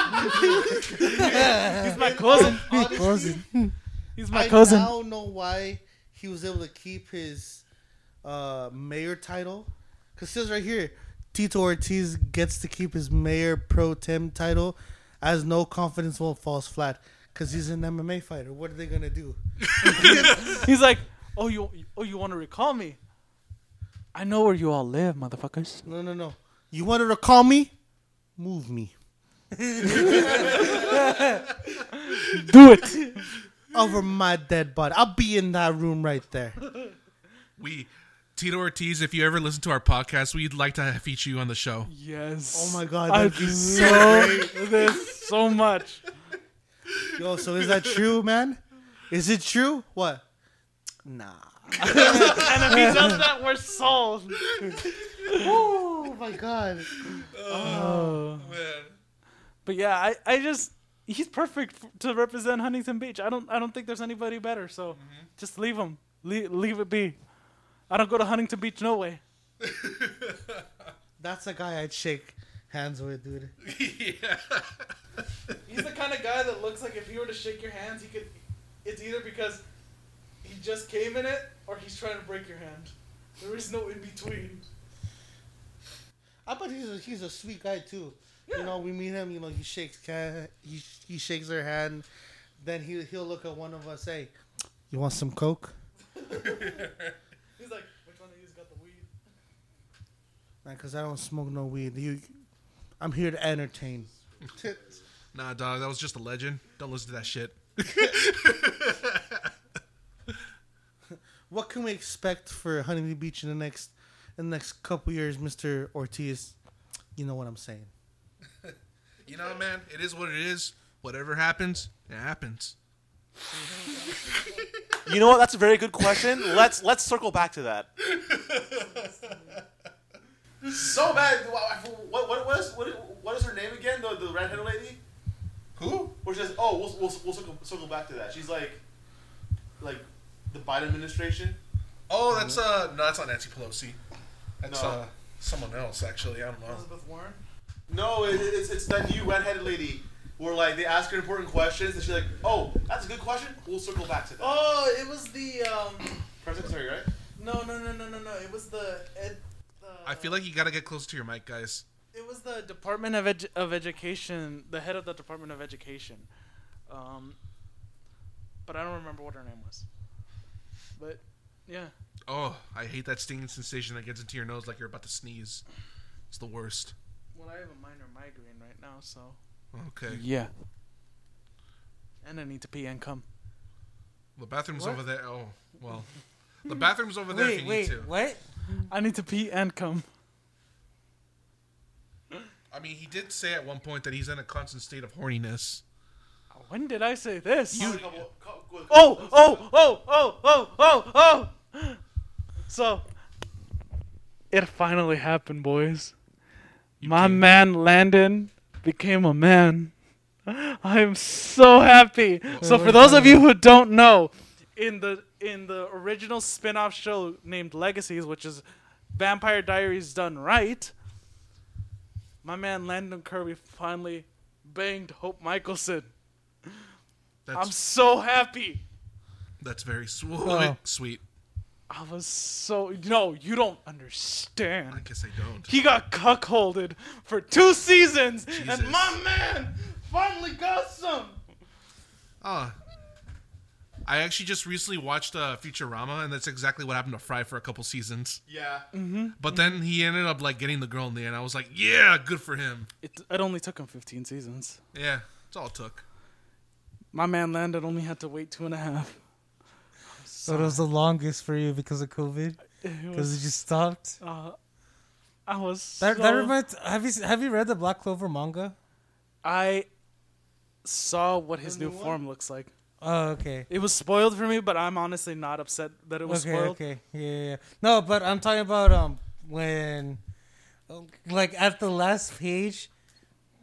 Speaker 2: my cousin.
Speaker 1: Cousin.
Speaker 2: He's my cousin.
Speaker 1: I
Speaker 2: cousin.
Speaker 1: now know why he was able to keep his uh, mayor title. Because it says right here, Tito Ortiz gets to keep his mayor pro tem title as no confidence vote falls flat. Because he's an MMA fighter. What are they going to do?
Speaker 2: He's like, oh you oh you want to recall me? I know where you all live, motherfuckers.
Speaker 1: No, no, no. You wanted to call me? Move me.
Speaker 2: Do it.
Speaker 1: Over my dead body. I'll be in that room right there.
Speaker 4: We Tito Ortiz. If you ever listen to our podcast, we'd like to feature you on the show.
Speaker 2: Yes.
Speaker 1: Oh my God,
Speaker 2: I
Speaker 1: that'd be
Speaker 2: so this so much.
Speaker 1: Yo, so is that true, man? Is it true? What? Nah.
Speaker 2: And if he does that, we're sold.
Speaker 1: Oh my god.
Speaker 2: Oh, oh.
Speaker 4: Man.
Speaker 2: But yeah, I, I just he's perfect to represent Huntington Beach. I don't I don't think there's anybody better. So mm-hmm. just leave him. Leave, leave it be. I don't go to Huntington Beach no way.
Speaker 1: That's a guy I'd shake hands with, dude.
Speaker 4: yeah.
Speaker 2: He's the kind of guy that looks like if he were to shake your hands, he could. It's either because he just came in it or he's trying to break your hand. There is no in between.
Speaker 1: I bet he's a, he's a sweet guy too. Yeah. You know, we meet him. You know, he shakes ca- he he shakes her hand. Then he he'll look at one of us. Say, "You want some coke?"
Speaker 2: He's like, which one of you's got the weed?
Speaker 1: Because I don't smoke no weed. You, I'm here to entertain.
Speaker 4: Nah, dog. That was just a legend. Don't listen to that shit.
Speaker 1: what can we expect for Huntington Beach in the next in the next couple years, Mister Ortiz, you know what I'm saying.
Speaker 4: You know, man, it is what it is. Whatever happens, it happens.
Speaker 6: You know what? That's a very good question. Let's let's circle back to that. So bad. What what what is what, is- what is her name again? The the redheaded lady.
Speaker 4: Who?
Speaker 6: Which is oh we'll we'll, we'll circle, circle back to that. She's like like the Biden administration.
Speaker 4: Oh, that's uh, no, that's not Nancy Pelosi. That's
Speaker 6: No.
Speaker 4: uh, someone else actually. I don't know.
Speaker 2: Elizabeth Warren.
Speaker 6: No, it, it's it's that new redheaded lady. Where like they ask her important questions and she's like, oh that's a good question. We'll circle back to that.
Speaker 2: Oh, it was the um.
Speaker 6: Press secretary, right?
Speaker 2: No, no, no, no, no, no. It was the ed. The,
Speaker 4: I feel like you gotta get close to your mic, guys.
Speaker 2: it was the Department of Edu- of Education, the head of the Department of Education. Um. But I don't remember what her name was. But, yeah.
Speaker 4: Oh, I hate that stinging sensation that gets into your nose like you're about to sneeze. It's the worst.
Speaker 2: Well, I have a minor migraine right now, so.
Speaker 4: Okay.
Speaker 2: Yeah. And I need to pee and come.
Speaker 4: The bathroom's
Speaker 5: What?
Speaker 4: over there. Oh, well. The bathroom's over there if
Speaker 5: Wait,
Speaker 4: you
Speaker 5: wait,
Speaker 4: need to.
Speaker 5: what?
Speaker 2: I need to pee and come.
Speaker 4: I mean, he did say at one point that he's in a constant state of horniness.
Speaker 2: When did I say this?
Speaker 6: You, couple, couple,
Speaker 2: Oh, oh, oh, oh, oh, oh, oh. So, it finally happened, boys. My
Speaker 4: came-
Speaker 2: man Landon became a man. I am so happy. So, for those of you who don't know, in the in the original spin-off show named Legacies, which is Vampire Diaries done right, my man Landon Kirby finally banged Hope Mikaelson.
Speaker 4: That's
Speaker 2: I'm so happy.
Speaker 4: that's very sweet.
Speaker 5: Oh.
Speaker 4: Sweet.
Speaker 2: I was so no, you don't understand.
Speaker 4: I guess I don't.
Speaker 2: He got cuckolded for two seasons,
Speaker 4: Jesus.
Speaker 2: and my man finally got some.
Speaker 4: Ah. I actually just recently watched uh, Futurama, and that's exactly what happened to Fry for a couple seasons.
Speaker 6: yeah.
Speaker 4: But then he ended up like getting the girl in the end. I was like, yeah, good for him.
Speaker 2: It it only took him 15 seasons.
Speaker 4: Yeah, it's all it took.
Speaker 2: My man Landon only had to wait two and a half.
Speaker 5: So it was the longest for you because of COVID? Because
Speaker 2: was,
Speaker 5: it just stopped?
Speaker 2: uh, I was
Speaker 5: That,
Speaker 2: so,
Speaker 5: that reminds. Have you have you read the Black Clover manga?
Speaker 2: I saw what his new
Speaker 1: new
Speaker 2: form looks like.
Speaker 5: Oh, okay.
Speaker 2: It was spoiled for me, but I'm honestly not upset that it was
Speaker 5: okay,
Speaker 2: spoiled.
Speaker 5: okay, yeah, yeah, yeah. No, but I'm talking about um when, like at the last page,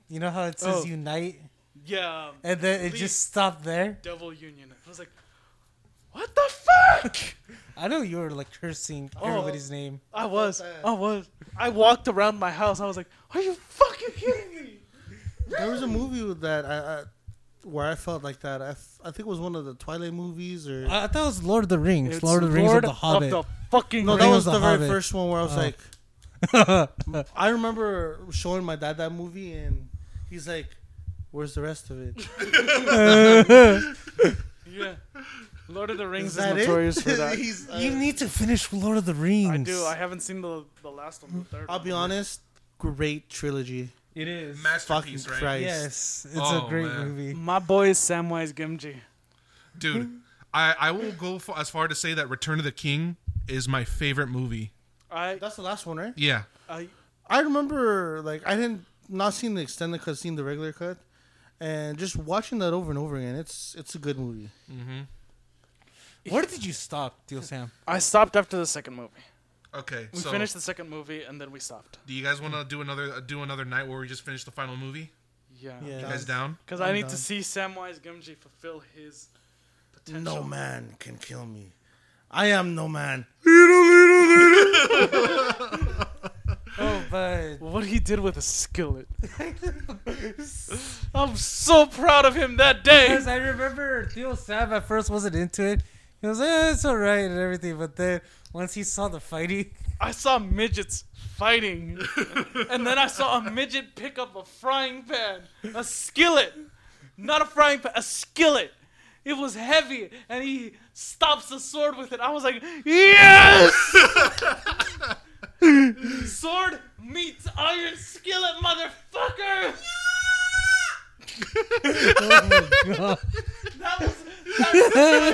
Speaker 5: you know how it says
Speaker 2: Oh.
Speaker 5: unite,
Speaker 2: Yeah,
Speaker 5: and then it just stopped there.
Speaker 2: Devil Union. I was like, what the fuck?
Speaker 5: I know you were like cursing
Speaker 2: Oh.
Speaker 5: everybody's name.
Speaker 2: I was. I was. I walked around my house. I was like, "Are you fucking kidding me?"
Speaker 1: There was a movie with that I, I, where I felt like that. I, f- I think it was one of the Twilight movies, or
Speaker 5: I, I thought it was Lord of the Rings.
Speaker 2: It's
Speaker 5: Lord of the Rings
Speaker 2: Lord
Speaker 5: of the Hobbit.
Speaker 2: Of the fucking
Speaker 1: no,
Speaker 5: I
Speaker 1: that
Speaker 5: think
Speaker 1: was
Speaker 5: was
Speaker 1: the
Speaker 5: The
Speaker 1: very
Speaker 5: Hobbit.
Speaker 1: first one where I was
Speaker 5: Oh.
Speaker 1: like, I remember showing my dad that movie, and he's like, "Where's the rest of it?"
Speaker 2: yeah. Lord of the Rings is,
Speaker 1: that it?
Speaker 2: notorious for that.
Speaker 1: Uh,
Speaker 5: you need to finish Lord of the Rings.
Speaker 2: I do. I haven't seen the the last one. The third.
Speaker 1: I'll
Speaker 2: one.
Speaker 1: be honest, great trilogy.
Speaker 5: It is.
Speaker 1: Fucking
Speaker 4: Masterpiece, right?
Speaker 1: Christ.
Speaker 5: Yes, it's
Speaker 4: Oh,
Speaker 5: a great
Speaker 4: man.
Speaker 5: movie.
Speaker 2: My boy is Samwise Gamgee.
Speaker 4: Dude, I, I will go for, as far to say that Return of the King is my favorite movie.
Speaker 2: I
Speaker 1: That's the last one, right?
Speaker 4: Yeah.
Speaker 2: I
Speaker 1: I remember, like, I didn't not seen the extended cut, seen the regular cut, and just watching that over and over again. It's it's a good movie. Mm-hmm.
Speaker 5: Where did you stop, Deal Sam?
Speaker 2: I stopped after the second movie.
Speaker 4: Okay.
Speaker 2: We
Speaker 4: so,
Speaker 2: finished the second movie and then we stopped.
Speaker 4: do you guys want to do another uh, do another night where we just finish the final movie?
Speaker 2: Yeah.
Speaker 5: Yeah.
Speaker 4: You guys down?
Speaker 2: Because I
Speaker 1: I'm
Speaker 2: need
Speaker 1: done.
Speaker 2: to see Samwise Gamgee fulfill his potential.
Speaker 1: No man can kill me. I am no man.
Speaker 5: Oh, but
Speaker 2: What he did with a skillet. I'm so proud of him that day.
Speaker 5: because I remember Theo Sam at first wasn't into it. He was like, eh, "It's all right" and everything, but then once he saw the fighting,
Speaker 2: I saw midgets fighting, and then I saw a midget pick up a frying pan, a skillet, not a frying pan, a skillet. It was heavy, and he stops the sword with it. I was like, yes! sword meets iron skillet, motherfucker!
Speaker 5: God.
Speaker 2: That was that's in.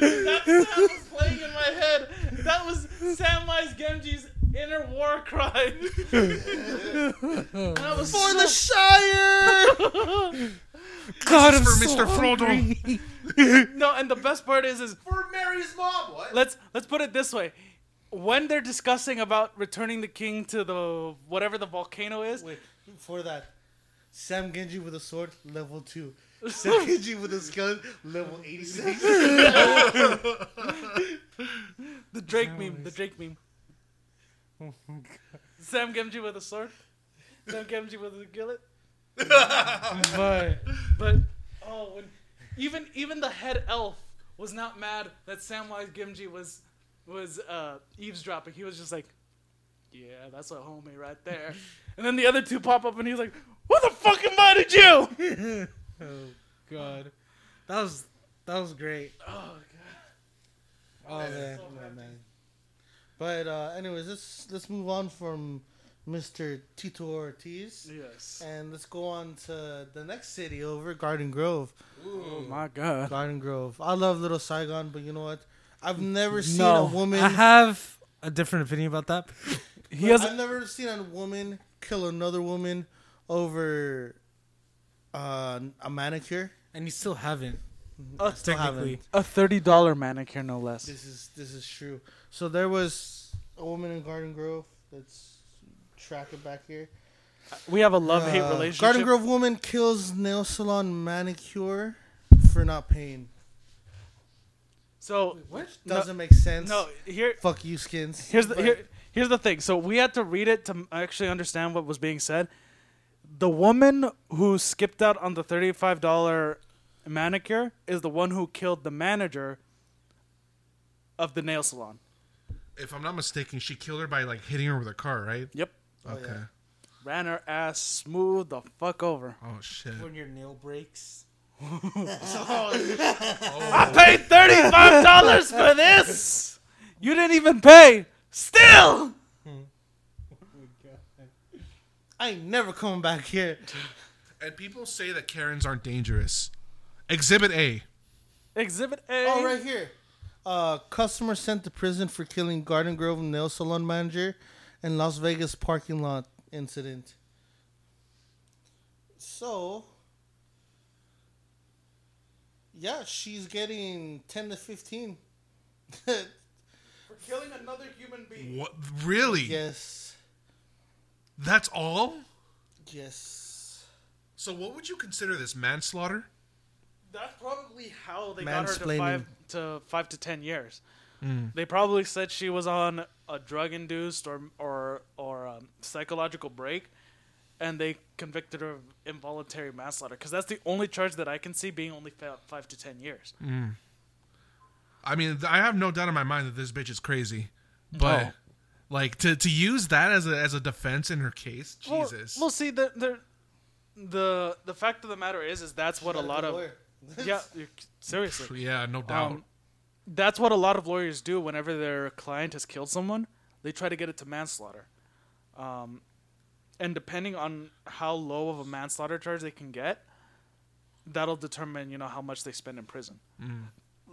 Speaker 2: That was playing in my head. That was Samwise Gamgee's inner war crime. And I was
Speaker 1: For
Speaker 2: so-
Speaker 1: the Shire!
Speaker 5: God,
Speaker 4: This is for
Speaker 5: so
Speaker 4: Mr. Frodo.
Speaker 2: no, and the best part is, is
Speaker 6: For Mary's mom. What?
Speaker 2: let's let's put it this way: when they're discussing about returning the king to the whatever the volcano is,
Speaker 1: Wait, before that, Sam Genji with a sword, level 2. Sam Genji with a skeleton, level 86.
Speaker 2: the Drake meme, the Drake meme. Sam Gemji with a sword, Sam Gemji with a gillet.
Speaker 5: but
Speaker 2: But oh, when even even the head elf was not mad that Samwise Gamgee was was uh, eavesdropping. He was just like, "Yeah, that's a homie right there." And then the other two pop up, and he's like, "Who the fuck invited you?"
Speaker 5: oh god, that was that was great.
Speaker 2: Oh god.
Speaker 5: Oh man,
Speaker 1: Oh, man. But uh, anyways, let's let's move on from Mr. Tito Ortiz.
Speaker 2: yes.
Speaker 1: And let's go on to the next city over, Garden Grove.
Speaker 2: Oh my god.
Speaker 1: Garden Grove. I love Little Saigon, but you know what? I've never seen
Speaker 2: No.
Speaker 1: a woman.
Speaker 5: I have a different opinion about that.
Speaker 2: He has
Speaker 1: I've never seen a woman kill another woman over uh, a manicure.
Speaker 5: And you still haven't.
Speaker 2: a,
Speaker 1: Still
Speaker 5: Technically.
Speaker 2: a thirty dollar manicure, no less.
Speaker 1: This is this is true. So there was a woman in Garden Grove. Let's track it back here.
Speaker 2: We have a love hate
Speaker 1: Uh,
Speaker 2: relationship.
Speaker 1: Garden Grove woman kills nail salon manicure for not paying.
Speaker 2: So
Speaker 5: What?
Speaker 1: Doesn't make sense.
Speaker 2: no, here
Speaker 1: Fuck you, skins.
Speaker 2: Here's the here, here's the thing. So we had to read it to actually understand what was being said. The woman who skipped out on the thirty-five dollar manicure is the one who killed the manager of the nail salon.
Speaker 4: If I'm not mistaken, she killed her by like hitting her with a car, right?
Speaker 2: Yep,
Speaker 1: Oh,
Speaker 4: Okay.
Speaker 1: yeah.
Speaker 2: ran her ass smooth the fuck over.
Speaker 4: Oh shit.
Speaker 5: When your nail breaks.
Speaker 2: I paid thirty-five dollars for this. You didn't even pay. Still. Hmm.
Speaker 1: I ain't never coming back here.
Speaker 4: And people say that Karens aren't dangerous. Exhibit A.
Speaker 2: Exhibit A.
Speaker 1: Oh, right here. Uh, customer sent to prison for killing Garden Grove nail salon manager and Las Vegas parking lot incident. So, yeah, she's getting 10 to 15.
Speaker 2: For killing another human being.
Speaker 4: What? Really?
Speaker 1: yes.
Speaker 4: That's all?
Speaker 1: Yes.
Speaker 4: So what would you consider this manslaughter?
Speaker 2: That's probably how they got her to five to five to ten years. They probably said she was on a drug induced or or or um, psychological break, and they convicted her of involuntary manslaughter because that's the only charge that I can see being only fa- five to ten years.
Speaker 4: I mean, I have no doubt in my mind that this bitch is crazy. But
Speaker 2: Oh.
Speaker 4: Like to to use that as a as a defense in her case,
Speaker 2: Well-
Speaker 4: Jesus.
Speaker 2: Well, see the the the the fact of the matter is is that's what a lot of yeah you're- seriously
Speaker 4: yeah, no doubt.
Speaker 2: Um, that's what a lot of lawyers do whenever their client has killed someone. They try to get it to manslaughter. Um, and depending on how low of a manslaughter charge they can get, that'll determine you know how much they spend in prison.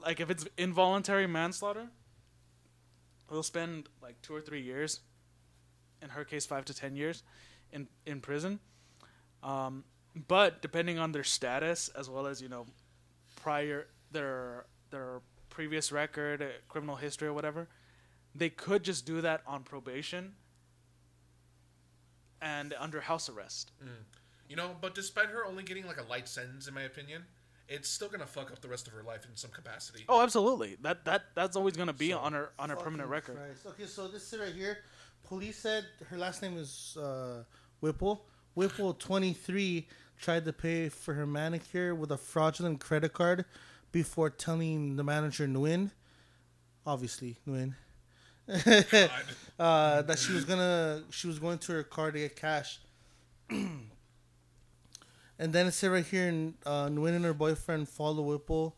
Speaker 2: Like if it's involuntary manslaughter, they'll spend like two or three years. In her case, five to ten years in in prison. Um, but depending on their status as well as you know prior their their previous record, uh, criminal history or whatever, they could just do that on probation and under house arrest.
Speaker 4: you know, but despite her only getting like a light sentence, in my opinion, it's still gonna fuck up the rest of her life in some capacity.
Speaker 2: Oh, absolutely. That that that's always going to be on her on her permanent record.
Speaker 1: Christ. Okay, so this is right here, police said her last name is uh, Whipple. Whipple, 23, tried to pay for her manicure with a fraudulent credit card before telling the manager, Nguyen, obviously, Nguyen, uh, that she was gonna, she was going to her car to get cash. and then it said right here, uh, Nguyen and her boyfriend follow Whipple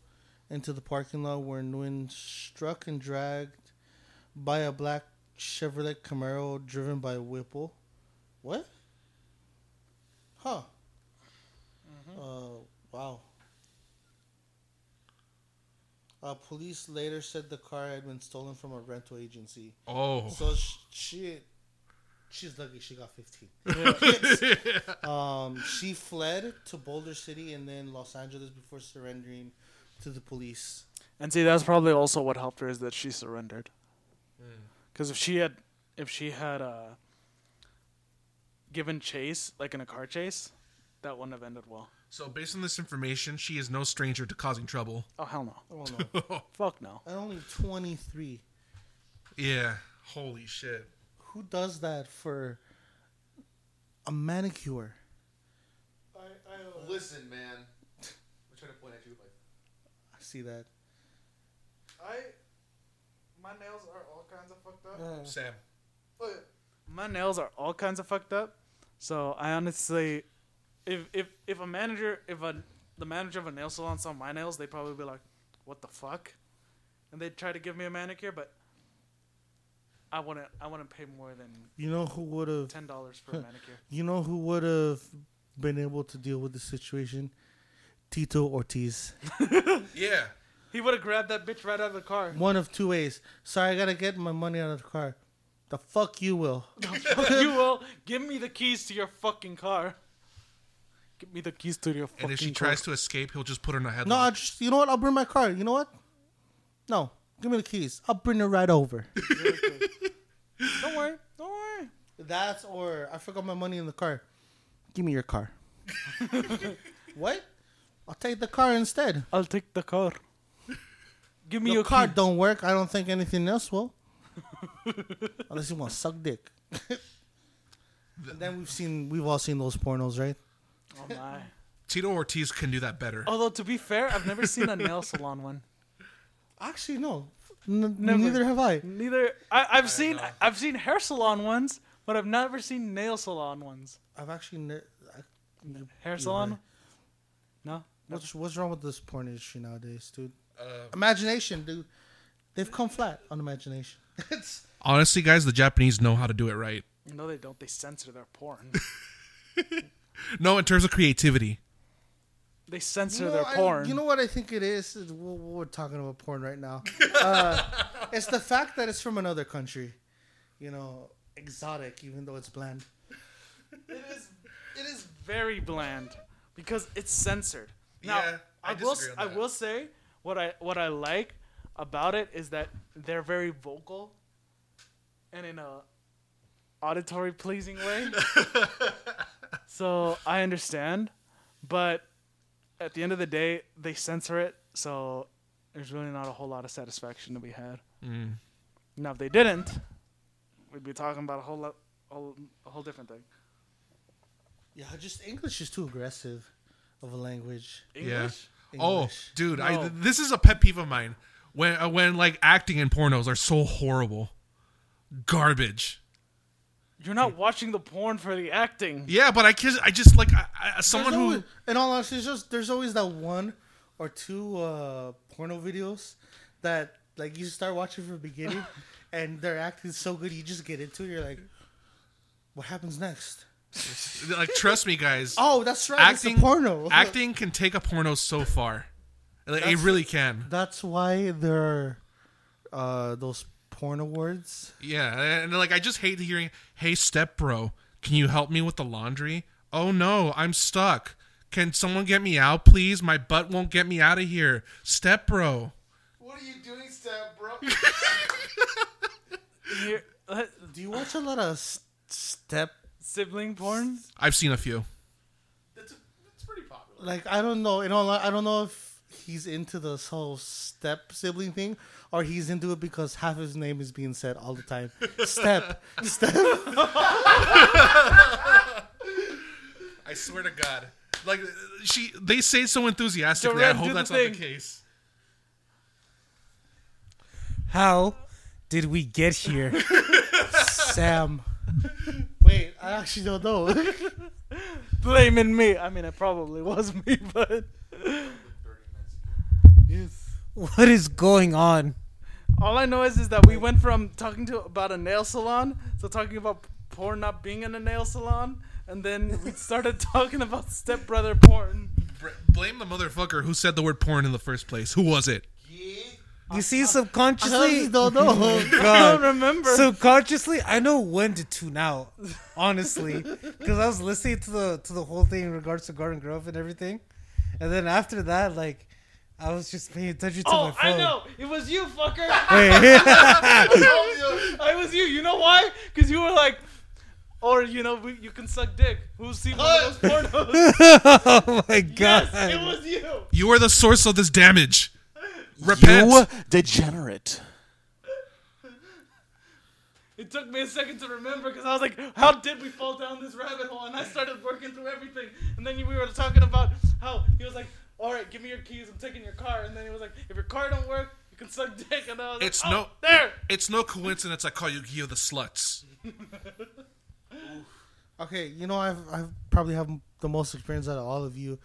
Speaker 1: into the parking lot where Nguyen struck and dragged by a black Chevrolet Camaro driven by Whipple. What? Huh. Uh, wow. Uh, police later said the car had been stolen from a rental agency.
Speaker 4: Oh.
Speaker 1: So sh- she, she's lucky she got 15. Um, she fled to Boulder City and then Los Angeles before surrendering to the police.
Speaker 2: And see, that's probably also what helped her is that she surrendered. Because if she had, if she had uh, given chase, like in a car chase, that wouldn't have ended well.
Speaker 4: So based on this information, she is no stranger to causing trouble.
Speaker 2: Oh hell no!
Speaker 1: Oh no,
Speaker 2: Fuck no!
Speaker 1: at only 23.
Speaker 4: Yeah. Holy shit.
Speaker 1: Who does that for a manicure?
Speaker 3: I uh, Listen, man. I'm trying to point at you. Like,
Speaker 1: I see that.
Speaker 2: I, my nails are all kinds of fucked up.
Speaker 4: Sam.
Speaker 2: My nails are all kinds of fucked up. So I honestly, if if if a manager, if a the manager of a nail salon saw my nails, they'd probably be like, "What the fuck," and they'd try to give me a manicure, but I wouldn't. I wouldn't pay more than
Speaker 1: You know who would have?
Speaker 2: ten dollars for a manicure.
Speaker 1: You know who would have been able to deal with the situation? Tito Ortiz.
Speaker 4: Yeah.
Speaker 2: He would have grabbed that bitch right out of the car.
Speaker 1: One of two ways. Sorry, I gotta get my money out of the car. The fuck you will.
Speaker 2: you will give me the keys to your fucking car. Give me the keys to your fucking car.
Speaker 4: And if she
Speaker 2: car.
Speaker 4: tries to escape, he'll just put her in a headlock.
Speaker 1: No, I just you know what? I'll bring my car. You know what? No, give me the keys. I'll bring it right over.
Speaker 2: don't worry, don't worry.
Speaker 1: That's or I forgot my money in the car. Give me your car. what? I'll take the car instead.
Speaker 2: I'll take the car. Give me
Speaker 1: Your
Speaker 2: your
Speaker 1: car
Speaker 2: key.
Speaker 1: don't work. I don't think anything else will. Unless you want to suck dick. and then we've seen, we've all seen those pornos, right?
Speaker 2: Oh my.
Speaker 4: Tito Ortiz can do that better.
Speaker 2: Although to be fair, I've never seen a nail salon one.
Speaker 1: Actually, no. N-
Speaker 2: Never.
Speaker 1: Neither have I.
Speaker 2: Neither. I, I've seen I've seen hair salon ones, but I've never seen nail salon ones.
Speaker 1: I've actually. Ne- I,
Speaker 2: Hair
Speaker 1: You're
Speaker 2: salon?
Speaker 1: right.
Speaker 2: No.
Speaker 1: what's what's wrong with this porn industry nowadays, dude?
Speaker 4: Uh,
Speaker 1: Imagination, dude. They've come flat on imagination. it's
Speaker 4: honestly, guys, the Japanese know how to do it right.
Speaker 2: No, they don't. They censor their porn.
Speaker 4: No, in terms of creativity.
Speaker 2: They censor
Speaker 1: You know,
Speaker 2: their
Speaker 1: I-
Speaker 2: porn.
Speaker 1: you know what I think it is? Is We're, we're talking about porn right now. Uh, it's the fact that it's from another country. You know, exotic, even though it's bland.
Speaker 2: It is. It is very bland because it's censored. Now,
Speaker 4: Yeah, I
Speaker 2: I, will.
Speaker 4: disagree on
Speaker 2: I will say what I what I like about it is that they're very vocal, and in a auditory pleasing way. so I understand, but at the end of the day, they censor it, so there's really not a whole lot of satisfaction to be had.
Speaker 4: Mm.
Speaker 2: Now, if they didn't, we'd be talking about a whole lot, whole, a whole different thing.
Speaker 1: Yeah, just English is too aggressive of a language.
Speaker 2: English.
Speaker 4: Oh,
Speaker 1: English.
Speaker 4: dude, I
Speaker 2: No.
Speaker 4: this is a pet peeve of mine. When uh, when like acting in pornos are so horrible, garbage.
Speaker 2: You're not watching the porn for the acting.
Speaker 4: Yeah, but I just I just like I, I, someone
Speaker 1: There's
Speaker 4: who
Speaker 1: always, in all honesty, just there's always that one or two uh, porno videos that like you start watching from the beginning, and they're acting so good, you just get into it. You're like, what happens next?
Speaker 4: like trust me, guys.
Speaker 1: Oh, that's right.
Speaker 4: acting
Speaker 1: it's a porno.
Speaker 4: acting can take a porno so far. Like, it really can.
Speaker 1: That's why there are uh, those porn awards.
Speaker 4: Yeah, and like I just hate hearing, "Hey, step bro, can you help me with the laundry?" Oh no, I'm stuck. Can someone get me out, please? My butt won't get me out of here. Step bro.
Speaker 3: what are you doing, step bro?
Speaker 2: Uh,
Speaker 1: Do you watch a lot of s- step?
Speaker 2: sibling porn.
Speaker 4: I've seen a few.
Speaker 3: That's, that's pretty popular.
Speaker 1: Like I don't know. You know, I don't know if he's into this whole step sibling thing, or he's into it because half his name is being said all the time. Step, step.
Speaker 4: I swear to God. Like she, they say so enthusiastically. I hope
Speaker 2: do the
Speaker 4: that's not the case.
Speaker 5: How did we get here?
Speaker 1: Sam. Wait, I actually don't know.
Speaker 2: Blaming me. I mean, it probably was me, but
Speaker 5: what is going on?
Speaker 2: all I know is is that we went from talking to about a nail salon to talking about porn not being in a nail salon, and then we started talking about stepbrother porn.
Speaker 4: Br- blame the motherfucker who said the word porn in the first place. Who was it?
Speaker 3: Yeah.
Speaker 5: You see,
Speaker 1: I
Speaker 5: subconsciously, oh,
Speaker 1: don't know.
Speaker 2: I don't
Speaker 5: God,
Speaker 2: remember.
Speaker 5: subconsciously, I know when to tune out. Honestly, because I was listening to the to the whole thing in regards to Garden Grove and everything, and then after that, like, I was just paying attention to oh, my
Speaker 2: oh,
Speaker 5: phone.
Speaker 2: I know. It was you, fucker.
Speaker 5: Wait,
Speaker 2: I was you. You know why? Because you were like, or you know, we, you can suck dick. Who's seen one of those pornos?
Speaker 5: oh my god!
Speaker 2: yes, it was you.
Speaker 4: You are the source of this damage. Repent.
Speaker 6: degenerate.
Speaker 2: It took me a second to remember because I was like, how did we fall down this rabbit hole? And I started working through everything. And then we were talking about how he was like, all right, give me your keys. I'm taking your car. And then he was like, if your car don't work, you can suck dick. And I was
Speaker 4: It's
Speaker 2: like, oh,
Speaker 4: no-
Speaker 2: there.
Speaker 4: It's no coincidence I call you Gio the sluts.
Speaker 1: Okay, you know I've I've probably have the most experience out of all of you,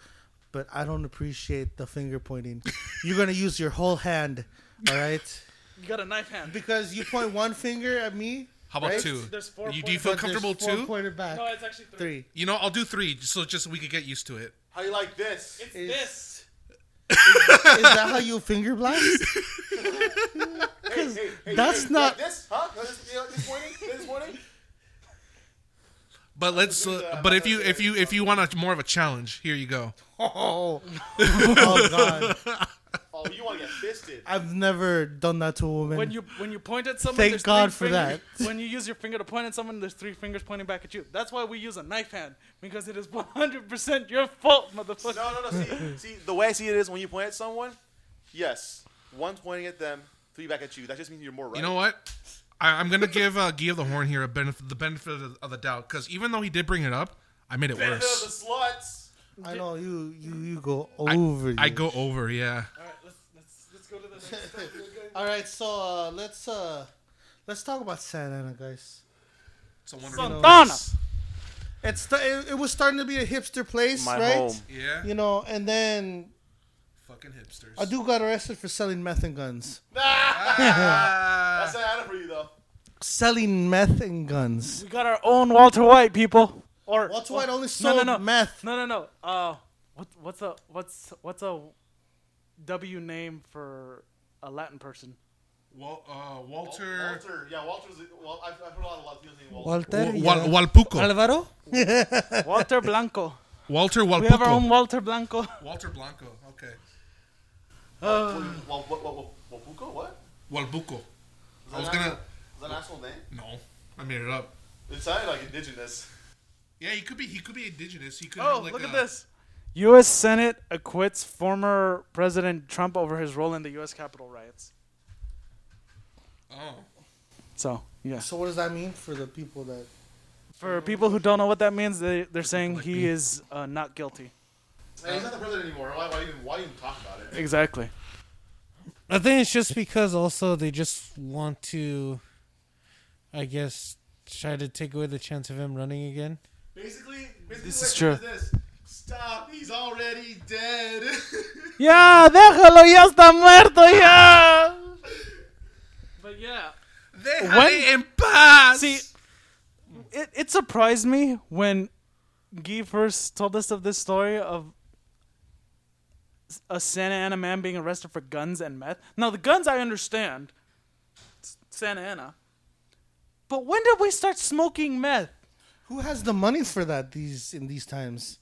Speaker 1: but I don't appreciate the finger pointing. You're gonna use your whole hand, all right?
Speaker 2: You got a knife hand.
Speaker 1: Because you point one finger at me.
Speaker 4: How about
Speaker 1: Right?
Speaker 4: two?
Speaker 2: There's four
Speaker 4: You, do you
Speaker 2: points.
Speaker 4: feel
Speaker 1: but there's
Speaker 4: comfortable
Speaker 1: four
Speaker 4: two?
Speaker 1: Pointed back.
Speaker 2: No, it's actually three.
Speaker 1: Three.
Speaker 4: You know, I'll do three, so just so we could get used to it.
Speaker 6: How you like this?
Speaker 2: It's
Speaker 1: Is-
Speaker 2: this.
Speaker 1: Is that how you finger blast?
Speaker 6: Hey, hey, hey,
Speaker 1: that's
Speaker 6: hey,
Speaker 1: not-
Speaker 6: like this, huh? This, you know, this morning, this morning.
Speaker 4: But let's. Uh, but if you if you if you want a more of a challenge, here you go.
Speaker 1: Oh, oh God!
Speaker 6: Oh, you want to get fisted?
Speaker 1: I've never done that to a woman.
Speaker 2: When you when you point at someone,
Speaker 1: Thank God for
Speaker 2: fingers-
Speaker 1: that.
Speaker 2: When you use your finger to point at someone, there's three fingers pointing back at you. That's why we use a knife hand because it is 100% your fault, motherfucker.
Speaker 6: No, no, no. See, see, the way I see it is when you point at someone, yes, one's pointing at them, three back at you. That just means you're more right.
Speaker 4: You know what? I, I'm gonna give uh, of the horn here a benefit the benefit of, of the doubt because even though he did bring it up, I made it
Speaker 6: Benefit of the
Speaker 4: worse.
Speaker 6: sluts.
Speaker 1: I know you, you, you go over.
Speaker 4: I
Speaker 1: you.
Speaker 4: go over, yeah.
Speaker 2: All right,
Speaker 1: so uh, let's uh, let's talk about Santa Ana, guys.
Speaker 4: It's a wonderful
Speaker 2: Santana.
Speaker 4: place.
Speaker 1: It's the, it, it was starting to be a hipster place,
Speaker 6: My
Speaker 1: right?
Speaker 6: home.
Speaker 4: Yeah,
Speaker 1: You know, and then
Speaker 4: fucking hipsters.
Speaker 1: a dude got arrested for selling meth and guns.
Speaker 4: Ah.
Speaker 6: That's Santa Ana for you, though.
Speaker 1: Selling meth and guns.
Speaker 2: We got our own Walter White people. Or
Speaker 1: Walter White only
Speaker 2: no,
Speaker 1: sold
Speaker 2: no, no.
Speaker 1: meth.
Speaker 2: No, no, no. Uh, what what's a what's what's a W name for a Latin person?
Speaker 4: Wal- uh, Walter,
Speaker 6: Walter. Yeah, Walter's. Well, I've, I've heard a lot of Latinos saying Walter.
Speaker 5: Walter,
Speaker 4: Wal-
Speaker 5: yeah.
Speaker 4: Walpuco,
Speaker 5: Alvaro.
Speaker 2: Walter Blanco.
Speaker 4: Walter
Speaker 2: We have our own Walter Blanco.
Speaker 4: Walter Blanco. Okay,
Speaker 6: Wal, Wal, Wal, Wal, Walpuco? What?
Speaker 4: Walbuco. I was
Speaker 6: that
Speaker 4: gonna.
Speaker 6: Is that an actual name?
Speaker 4: No, I made it up.
Speaker 6: It sounded like indigenous.
Speaker 4: Yeah, he could be. He could be indigenous. He could.
Speaker 2: Oh,
Speaker 4: have like
Speaker 2: look
Speaker 4: a,
Speaker 2: at this. U.S. Senate acquits former President Trump over his role in the U.S. Capitol riots.
Speaker 4: Oh,
Speaker 2: So, yeah.
Speaker 1: So what does that mean for the people that?
Speaker 2: For people who don't know what that means, they, they're saying
Speaker 4: like
Speaker 2: he
Speaker 4: me.
Speaker 2: is uh, not guilty.
Speaker 6: Hey, he's not the president anymore. Why, why even? Why even talk about it?
Speaker 2: Exactly.
Speaker 5: I think it's just because also they just want to, I guess, try to take away the chance of him running again.
Speaker 6: Basically, basically
Speaker 2: This
Speaker 6: what
Speaker 2: is
Speaker 6: it
Speaker 2: true.
Speaker 6: This. Stop! He's already dead.
Speaker 2: Yeah, ya, déjalo, ya está muerto, ya. But yeah,
Speaker 4: Déjale en paz.
Speaker 2: see, it, it surprised me when Guy first told us of this story of a Santa Ana man being arrested for guns and meth. Now, the guns I understand, S- Santa Ana. But when did we start smoking meth?
Speaker 1: Who has the money for that these in these times?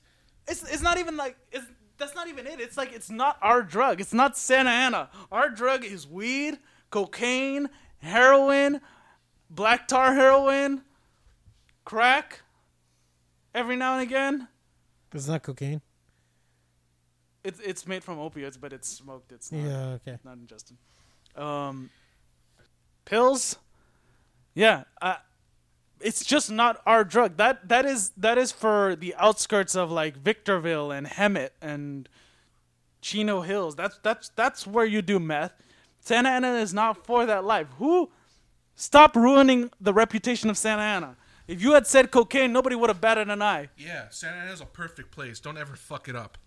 Speaker 2: It's it's not even like it's that's not even it. It's like it's not our drug. It's not Santa Ana. Our drug is weed, cocaine, heroin, black tar heroin, crack. Every now and again,
Speaker 5: It's not cocaine.
Speaker 2: it's it's made from opioids, but it's smoked. It's not
Speaker 5: Yeah, okay.
Speaker 2: not ingested. Um, pills. Yeah, uh, it's just not our drug. That that is that is for the outskirts of like Victorville and Hemet and Chino Hills. That's that's that's where you do meth. Santa Ana is not for that life. Who? Stop ruining the reputation of Santa Ana. If you had said cocaine, nobody would have batted an eye.
Speaker 4: Yeah, Santa Ana is a perfect place. Don't ever fuck it up.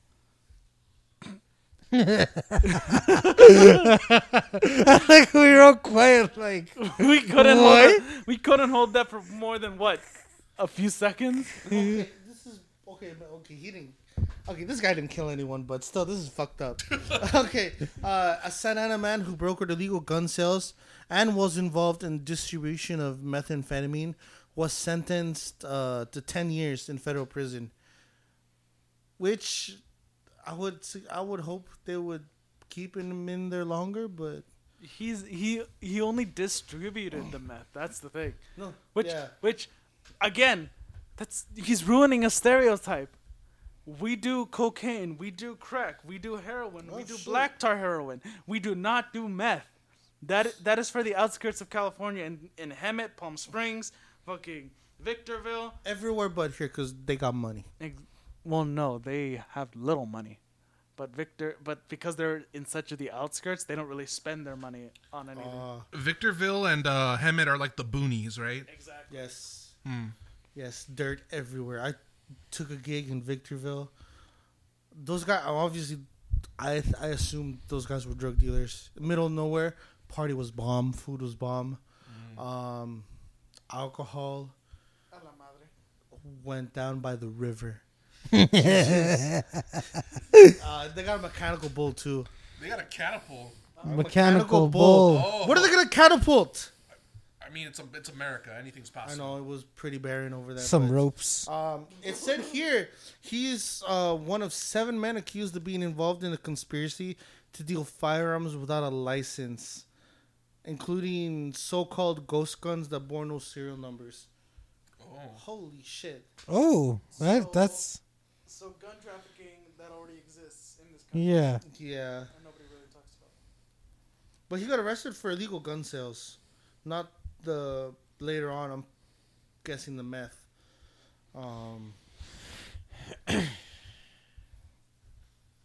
Speaker 5: like we were all quiet. Like
Speaker 2: We couldn't hold that, we couldn't hold that for more than what? A few seconds?
Speaker 1: Okay, this is okay, but okay. He didn't. Okay, this guy didn't kill anyone, but still, this is fucked up. okay, uh, a Santa Ana man who brokered illegal gun sales and was involved in distribution of methamphetamine was sentenced uh, to ten years in federal prison. Which I would I would hope they would keep him in there longer, but
Speaker 2: He's he he only distributed the meth. That's the thing.
Speaker 1: no,
Speaker 2: Which
Speaker 1: yeah.
Speaker 2: which again, that's he's ruining a stereotype. We do cocaine, we do crack, we do heroin, we
Speaker 1: Oh,
Speaker 2: do
Speaker 1: shit.
Speaker 2: black tar heroin. We do not do meth. That that is for the outskirts of California in in Hemet, Palm Springs, fucking Victorville.
Speaker 1: everywhere but here because they got money.
Speaker 2: Ex- Well, no, they have little money, but Victor, but because they're in such of the outskirts, they don't really spend their money on anything.
Speaker 1: Uh,
Speaker 4: Victorville and uh, Hemet are like the boonies, right?
Speaker 2: exactly.
Speaker 1: Yes.
Speaker 4: Hmm.
Speaker 1: Yes, dirt everywhere. I took a gig in Victorville. Those guys, obviously, I I assumed those guys were drug dealers. Middle of nowhere, party was bomb, food was bomb, um, alcohol went down by the river. uh, they got a mechanical bull too.
Speaker 4: They got a catapult.
Speaker 5: Mechanical bull.
Speaker 4: Oh,
Speaker 1: What are they gonna catapult?
Speaker 4: I mean, it's a, it's America. Anything's possible.
Speaker 1: I know it was pretty barren over there.
Speaker 5: Some
Speaker 1: but-
Speaker 5: ropes.
Speaker 1: Um, it said here he's uh, one of seven men accused of being involved in a conspiracy to deal firearms without a license, including so-called ghost guns that bore no serial numbers.
Speaker 4: Oh.
Speaker 1: Holy shit!
Speaker 5: Oh, that, that's
Speaker 2: So gun trafficking that already exists in this country.
Speaker 5: yeah.
Speaker 1: Yeah,
Speaker 2: and nobody really talks about.
Speaker 1: but he got arrested for illegal gun sales, not the later on. I'm guessing the meth. Um.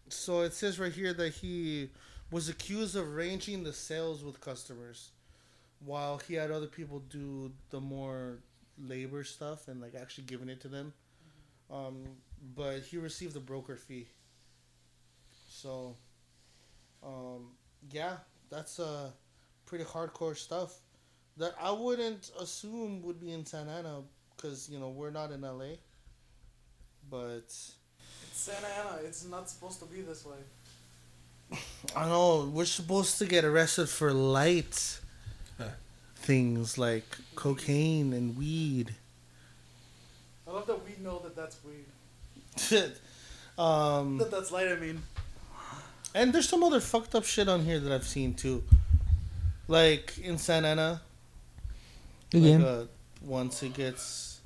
Speaker 1: so it says right here that he was accused of arranging the sales with customers, while he had other people do the more labor stuff and like actually giving it to them. Um, but he received a broker fee. So, um, yeah, that's uh pretty hardcore stuff that I wouldn't assume would be in Santa Ana because you know we're not in LA. But
Speaker 2: It's Santa Ana. It's not supposed to be this way.
Speaker 1: I know we're supposed to get arrested for light things like cocaine and weed.
Speaker 2: I love that we know that that's weed.
Speaker 1: Um,
Speaker 2: That that's light. I mean,
Speaker 1: and there's some other fucked up shit on here that I've seen too, like in Santa Ana.
Speaker 5: Again.
Speaker 1: Like, uh, once it gets,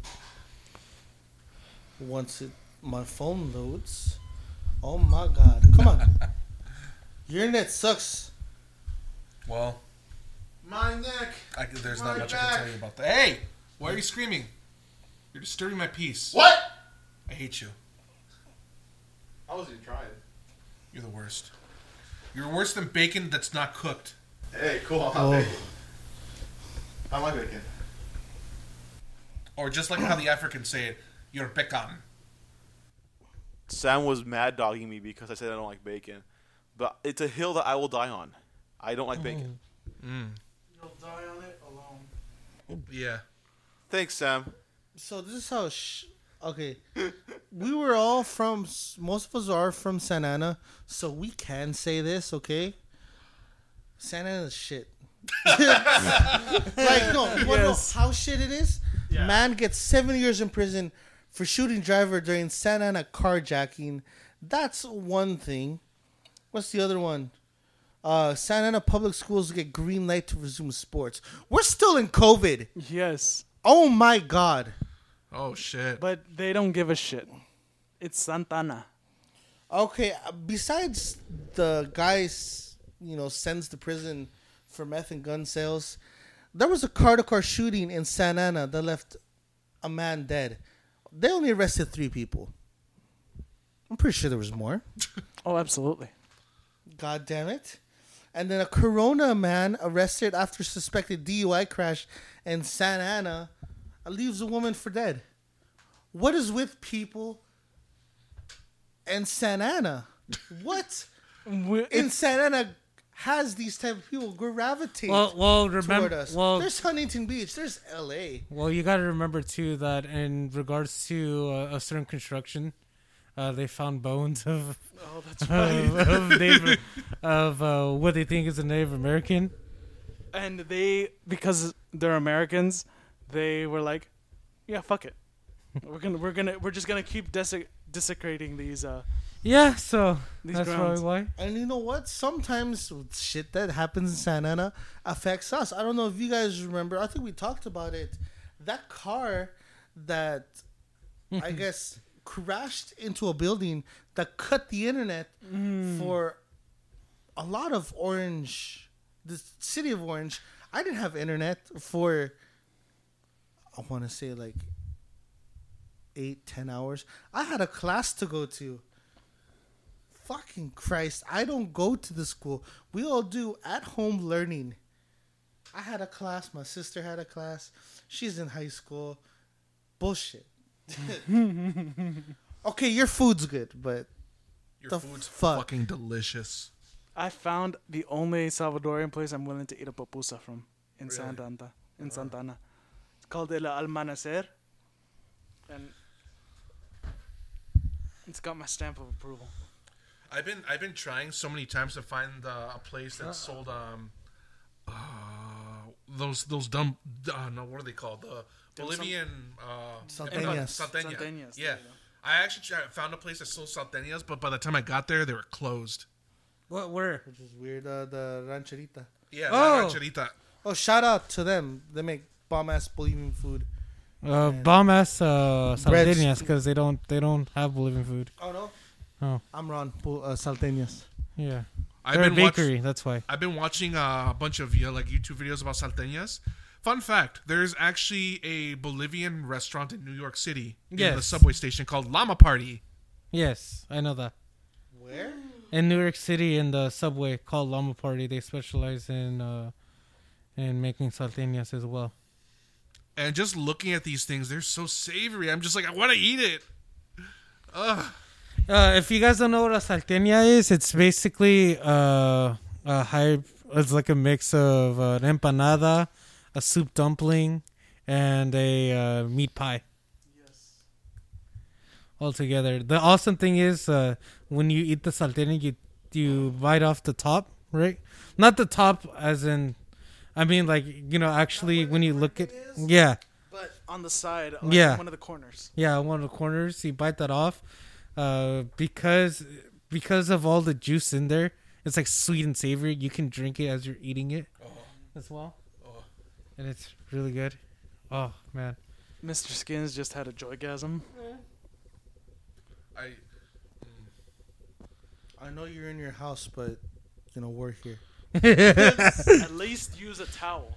Speaker 1: once it my phone loads, oh my god! Come on, your internet sucks.
Speaker 4: Well,
Speaker 1: My neck.
Speaker 4: I, there's
Speaker 1: My
Speaker 4: not much I can tell you about that. Hey, why are you screaming? You're disturbing my peace.
Speaker 3: What?
Speaker 4: I hate you.
Speaker 3: I wasn't even trying.
Speaker 4: You're the worst. You're worse than bacon that's not cooked.
Speaker 3: Hey, cool. I'm
Speaker 5: Oh.
Speaker 3: bacon. I like bacon.
Speaker 4: Or just like how the Africans say it, you're bacon.
Speaker 6: Sam was mad dogging me because I said I don't like bacon, but it's a hill that I will die on. I don't like bacon.
Speaker 4: Mm.
Speaker 2: you'll die on it alone.
Speaker 4: Yeah.
Speaker 6: Thanks, Sam.
Speaker 1: So this is how. Sh- okay, we were all from. Most of us are from Santa Ana, so we can say this. Okay, Santa Ana is shit. like no, you wanna know how shit it is? Man gets seven years in prison for shooting driver during Santa Ana carjacking. That's one thing. What's the other one? Uh, Santa Ana public schools get green light to resume sports. We're still in COVID.
Speaker 2: Yes,
Speaker 1: Oh my god.
Speaker 4: Oh shit.
Speaker 2: but they don't give a shit. It's Santana.
Speaker 1: Okay, uh, besides the guys, you know, sends to prison for meth and gun sales, there was a car to car shooting in Santa Ana that left a man dead. They only arrested three people. I'm pretty sure there was more.
Speaker 2: Oh, absolutely.
Speaker 1: God damn it. And then a Corona man arrested after suspected DUI crash in Santa Ana leaves a woman for dead. What is with people and Santa Ana? What? In Santa Ana has these type of people gravitate
Speaker 5: Well, well,
Speaker 1: toward
Speaker 5: remember.
Speaker 1: us.
Speaker 5: Well,
Speaker 1: there's Huntington Beach. There's L.A.
Speaker 5: well, you got to remember too that in regards to uh, a certain construction, uh, they found bones of
Speaker 2: Oh, that's
Speaker 5: of,
Speaker 2: right.
Speaker 5: of, Native, of uh, what they think is a Native American.
Speaker 2: and they, because they're Americans, they were like, "Yeah, fuck it. We're gonna, we're gonna, we're just gonna keep desec- desecrating these, uh,
Speaker 5: Yeah, so
Speaker 2: these
Speaker 5: that's
Speaker 2: grounds."
Speaker 5: probably why.
Speaker 1: And you know what? Sometimes shit that happens in Santa Ana affects us. I don't know if you guys remember. I think we talked about it. That car that I guess crashed into a building that cut the internet for a lot of Orange, the city of Orange. I didn't have internet for, I want to say like eight, ten hours. I had a class to go to fucking Christ, I don't go to the school. We all do at home learning. I had a class, my sister had a class. She's in high school. Bullshit. okay, your food's good, but
Speaker 4: Your
Speaker 1: The
Speaker 4: food's
Speaker 1: fuck?
Speaker 4: fucking delicious.
Speaker 2: I found the only Salvadorian place I'm willing to eat a pupusa from in
Speaker 4: Really?
Speaker 2: Santa Ana. In Santa Ana. It's called El Almanacer. And it's got my stamp of approval.
Speaker 4: I've been I've been trying so many times to find uh, a place that sold um uh, those those dumb uh, no what are they called the Bolivian uh,
Speaker 1: Salteñas.
Speaker 4: Salteña.
Speaker 2: Salteñas,
Speaker 4: Yeah,
Speaker 2: there you go.
Speaker 4: I actually tried, found a place that sold salteñas, but by the time I got there, they were closed.
Speaker 5: What were?
Speaker 1: which is weird. Uh, the rancherita.
Speaker 4: Yeah,
Speaker 5: Oh.
Speaker 4: La Rancherita.
Speaker 1: Oh, shout out to them. They make bomb ass Bolivian food.
Speaker 5: Uh,
Speaker 1: Man.
Speaker 5: bomb ass uh,
Speaker 1: Breads.
Speaker 5: Because they don't they don't have Bolivian food.
Speaker 1: Oh no.
Speaker 5: Oh.
Speaker 1: I'm Ron. Bu- Uh, Salteñas.
Speaker 5: Yeah,
Speaker 4: I've
Speaker 5: they're a
Speaker 4: been watch-
Speaker 5: bakery. That's why.
Speaker 4: I've been watching uh, a bunch of you know, like YouTube videos about salteñas. Fun fact: There's actually a Bolivian restaurant in New York City in the subway station called Llama Party.
Speaker 5: Yes, I know that.
Speaker 1: Where?
Speaker 5: In New York City, in the subway called Llama Party, they specialize in uh, in making salteñas as well.
Speaker 4: And just looking at these things, they're so savory. I'm just like, I want to eat it. Ugh.
Speaker 5: Uh, if you guys don't know what a salteña is, it's basically uh, a high. It's like a mix of uh, an empanada, a soup dumpling, and a uh, meat pie.
Speaker 2: Yes.
Speaker 5: All together. The awesome thing is uh, when you eat the salteña, you you bite off the top, right? Not the top, as in, I mean, like you know, actually, when you look at, yeah,
Speaker 2: But on the side, like
Speaker 5: Yeah.
Speaker 2: one of the corners.
Speaker 5: yeah, one of the corners, you bite that off, uh, because because of all the juice in there, it's like sweet and savory. You can drink it as you're eating it, as well,
Speaker 4: Oh.
Speaker 5: and it's really good. Oh man,
Speaker 2: Mr. Skins just had a joygasm.
Speaker 4: I
Speaker 1: I know you're in your house, but you know we're here.
Speaker 2: At least use a towel.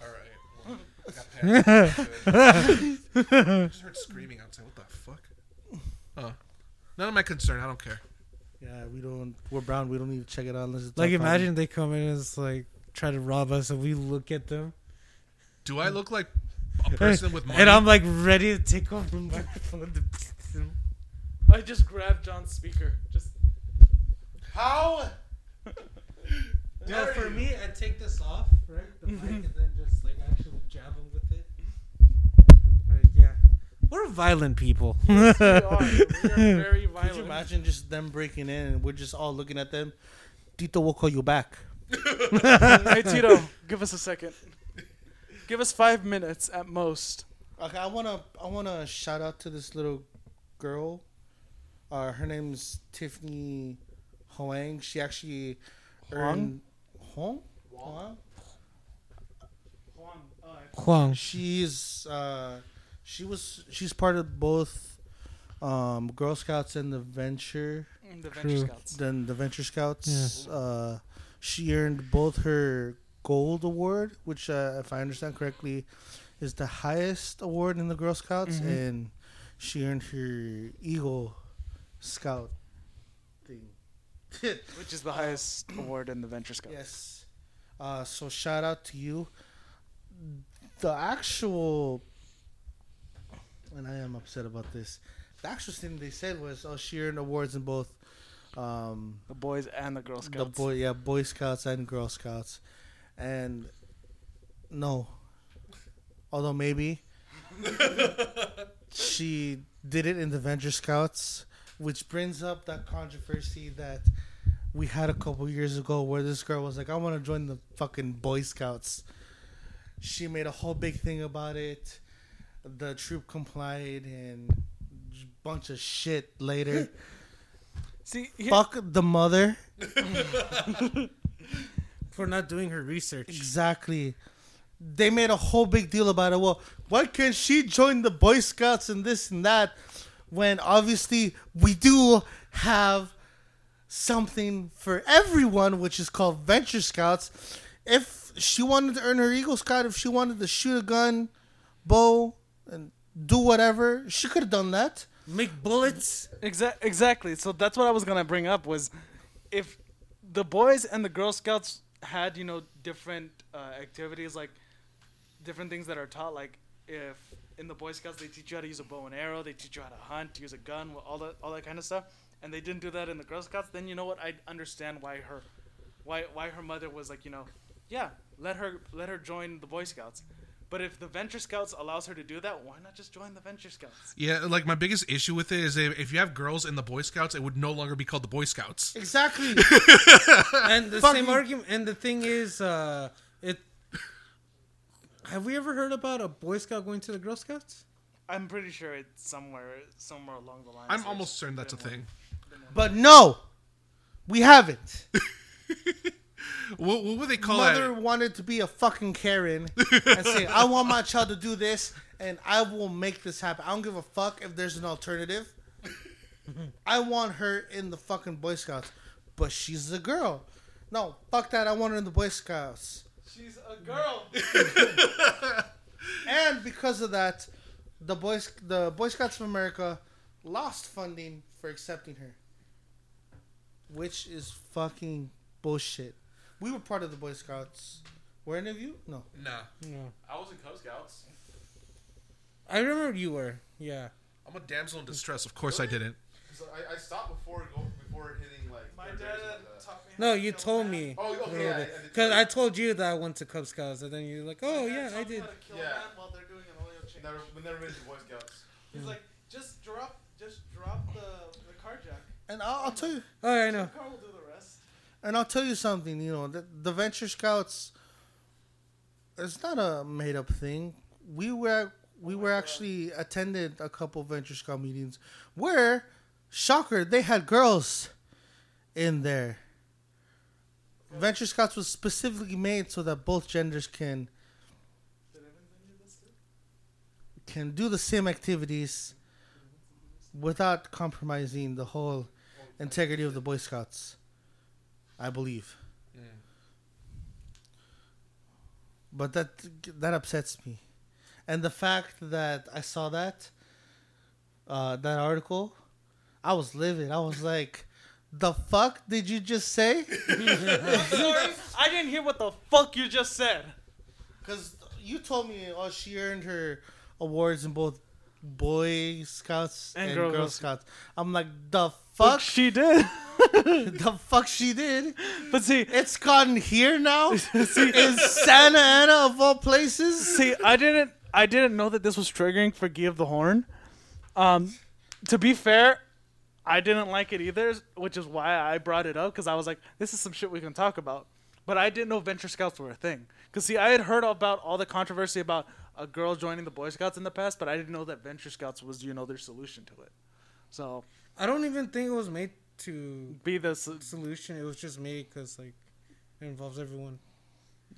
Speaker 4: all right. Well, I got. I just heard screaming outside. What the fuck? Oh, none of my concern. I don't care.
Speaker 1: Yeah, we don't. We're brown. We don't need to check it out unless it's
Speaker 5: like
Speaker 1: our
Speaker 5: imagine they come in and it's like try to rob us, and we look at them.
Speaker 4: Do I look like a person with money?
Speaker 5: And I'm like ready to take off the microphone. to-
Speaker 2: I just grabbed John's speaker. Just
Speaker 1: How?
Speaker 5: No, for me, I take this off, right? The mic, and then just like actually jab him with it. Like, yeah, we're violent people.
Speaker 2: we are. We are very
Speaker 1: Could
Speaker 2: violent.
Speaker 1: you imagine just them breaking in and we're just all looking at them? Tito will call you back.
Speaker 2: hey Tito, give us a second. Give us five minutes at most.
Speaker 1: Okay, I wanna I wanna shout out to this little girl. Uh, her name's Tiffany Hoang. She actually earned Huang. Huang?
Speaker 5: Huang.
Speaker 1: She's uh, she was she's part of both um, Girl Scouts and the Venture
Speaker 2: Mm, The
Speaker 5: True.
Speaker 2: Venture Scouts.
Speaker 1: then the Venture Scouts. Uh, she earned both her gold award, which, uh, if I understand correctly, is the highest award in the Girl Scouts,
Speaker 5: Mhm.
Speaker 1: and she earned her Eagle Scout thing.
Speaker 2: Which is the highest award in the Venture Scouts.
Speaker 1: yes. Uh, so shout out to you. The actual, and I am upset about this. The actual thing they said was, oh, she earned awards in both. Um,
Speaker 2: The boys and the Girl
Speaker 1: the boy yeah boy scouts and girl scouts and no although maybe she did it in the venture scouts which brings up that controversy that we had a couple years ago where this girl was like, "I want to join the fucking Boy Scouts." She made a whole big thing about it. The troop complied and bunch of shit later.
Speaker 2: See, here,
Speaker 1: Fuck the mother.
Speaker 5: for not doing her research.
Speaker 1: Exactly. They made a whole big deal about it. Well, why can't she join the Boy Scouts and this and that? When obviously we do have something for everyone, which is called Venture Scouts. If she wanted to earn her Eagle Scout, if she wanted to shoot a gun, bow, and do whatever, she could have done that.
Speaker 5: Make bullets.
Speaker 2: Exa- exactly. So that's what I was gonna bring up was if the boys and the Girl Scouts had you know different uh, activities like different things that are taught like if in the Boy Scouts they teach you how to use a bow and arrow, they teach you how to hunt, use a gun, all that all that kind of stuff, and they didn't do that in the Girl Scouts, then you know what? I understand why her why why her mother was like you know yeah let her let her join the Boy Scouts. But if the Venture Scouts allows her to do that, why not just join the Venture Scouts?
Speaker 4: Yeah, like my biggest issue with it is if, if you have girls in the Boy Scouts, it would no longer be called the Boy Scouts.
Speaker 1: Exactly.
Speaker 5: And the
Speaker 1: Fuck
Speaker 5: same
Speaker 1: you.
Speaker 5: argument. And the thing is, uh, it. Have we ever heard about a Boy Scout going to the Girl Scouts?
Speaker 2: I'm pretty sure it's somewhere somewhere along the line.
Speaker 4: I'm almost certain that's a thing.
Speaker 1: but no, we haven't.
Speaker 4: What, what would they call
Speaker 1: mother
Speaker 4: that?
Speaker 1: wanted to be a fucking Karen and say, I want my child to do this and I will make this happen. I don't give a fuck if there's an alternative. I want her in the fucking Boy Scouts. But she's a girl. No, fuck that. I want her in the Boy Scouts.
Speaker 2: She's a girl.
Speaker 1: And because of that, the boys, the Boy Scouts of America lost funding for accepting her. Which is fucking bullshit. We were part of the Boy Scouts. Were any of you? No.
Speaker 4: Nah,
Speaker 5: No.
Speaker 6: I was in Cub Scouts.
Speaker 5: I remember you were. Yeah.
Speaker 4: I'm a damsel in distress. Of course I didn't.
Speaker 6: So I, I stopped before go, before hitting like.
Speaker 2: My dad
Speaker 6: grades like that.
Speaker 2: Taught
Speaker 5: No, you told me.
Speaker 6: Oh, okay, yeah, I- I
Speaker 5: Because I told you that I went to Cub Scouts, and then you're like, oh,
Speaker 2: My dad
Speaker 5: yeah, I
Speaker 2: me
Speaker 5: did.
Speaker 2: To kill
Speaker 6: Yeah.
Speaker 2: man while they're doing an oil change.
Speaker 6: Never, we never been to Boy Scouts.
Speaker 2: He's like, just drop, just drop the the car jack.
Speaker 1: And I'll, I'll tell you.
Speaker 5: Oh, I know.
Speaker 2: The car will do the rest.
Speaker 1: And I'll tell you something, you know, the, the Venture Scouts it's not a made up thing. We were we oh were actually attended a couple Venture Scout meetings where shocker, they had girls in there. Venture Scouts was specifically made so that both genders can can do the same activities without compromising the whole integrity of the Boy Scouts. I believe. But that that upsets me, and the fact that I saw that uh, that article, I was livid. I was like, "The fuck did you just say?"
Speaker 2: Sorry, I didn't hear what the fuck you just said.
Speaker 1: Because you told me, oh, she earned her awards in both Boy Scouts and,
Speaker 2: And
Speaker 1: Girl,
Speaker 2: Girl
Speaker 1: Scouts. I'm like, the
Speaker 2: Fuck,
Speaker 1: fuck,
Speaker 2: she did.
Speaker 1: the fuck she did.
Speaker 2: but see,
Speaker 1: It's gotten here now. in Santa Ana of all places.
Speaker 2: see, I didn't, I didn't know that this was triggering for Gui of the Horn. Um, to be fair, I didn't like it either, which is why I brought it up because I was like, this is some shit we can talk about. But I didn't know Venture Scouts were a thing. Because see, I had heard about all the controversy about a girl joining the Boy Scouts in the past, but I didn't know that Venture Scouts was, you know, their solution to it. So
Speaker 5: I don't even think it was made to
Speaker 2: be the s-
Speaker 5: solution. It was just made because, like, it involves everyone.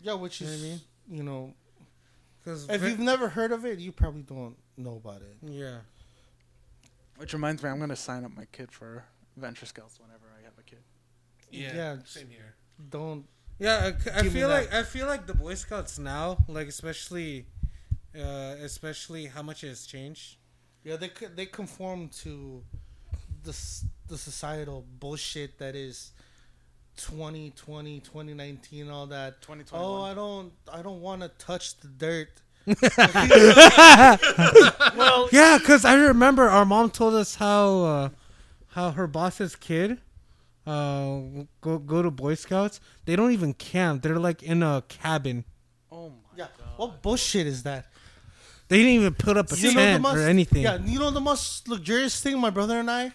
Speaker 1: Yeah, which
Speaker 5: You
Speaker 1: is,
Speaker 5: what I mean?
Speaker 1: you know,
Speaker 5: Because
Speaker 1: if you've never heard of it, you probably don't know about it.
Speaker 5: yeah.
Speaker 2: Which reminds me, I'm gonna sign up my kid for Venture Scouts whenever I have a kid.
Speaker 4: Yeah,
Speaker 1: Yeah.
Speaker 4: same here.
Speaker 1: Don't.
Speaker 5: Yeah, I, I feel like I feel like the Boy Scouts now, like especially, uh, especially how much it has changed.
Speaker 1: Yeah, they co- they conform to the the societal bullshit that is 2020, 2019, all that.
Speaker 2: 2021.
Speaker 1: Oh, I don't I don't want to touch the dirt.
Speaker 2: Well,
Speaker 5: Yeah, because I remember our mom told us how uh, how her boss's kid uh, go go to Boy Scouts. They don't even camp. They're like in a cabin.
Speaker 2: oh my
Speaker 1: Yeah, what bullshit is that?
Speaker 5: They didn't even put up a
Speaker 1: You
Speaker 5: tent
Speaker 1: most-
Speaker 5: or anything.
Speaker 1: Yeah, you know the most luxurious thing, my brother and I.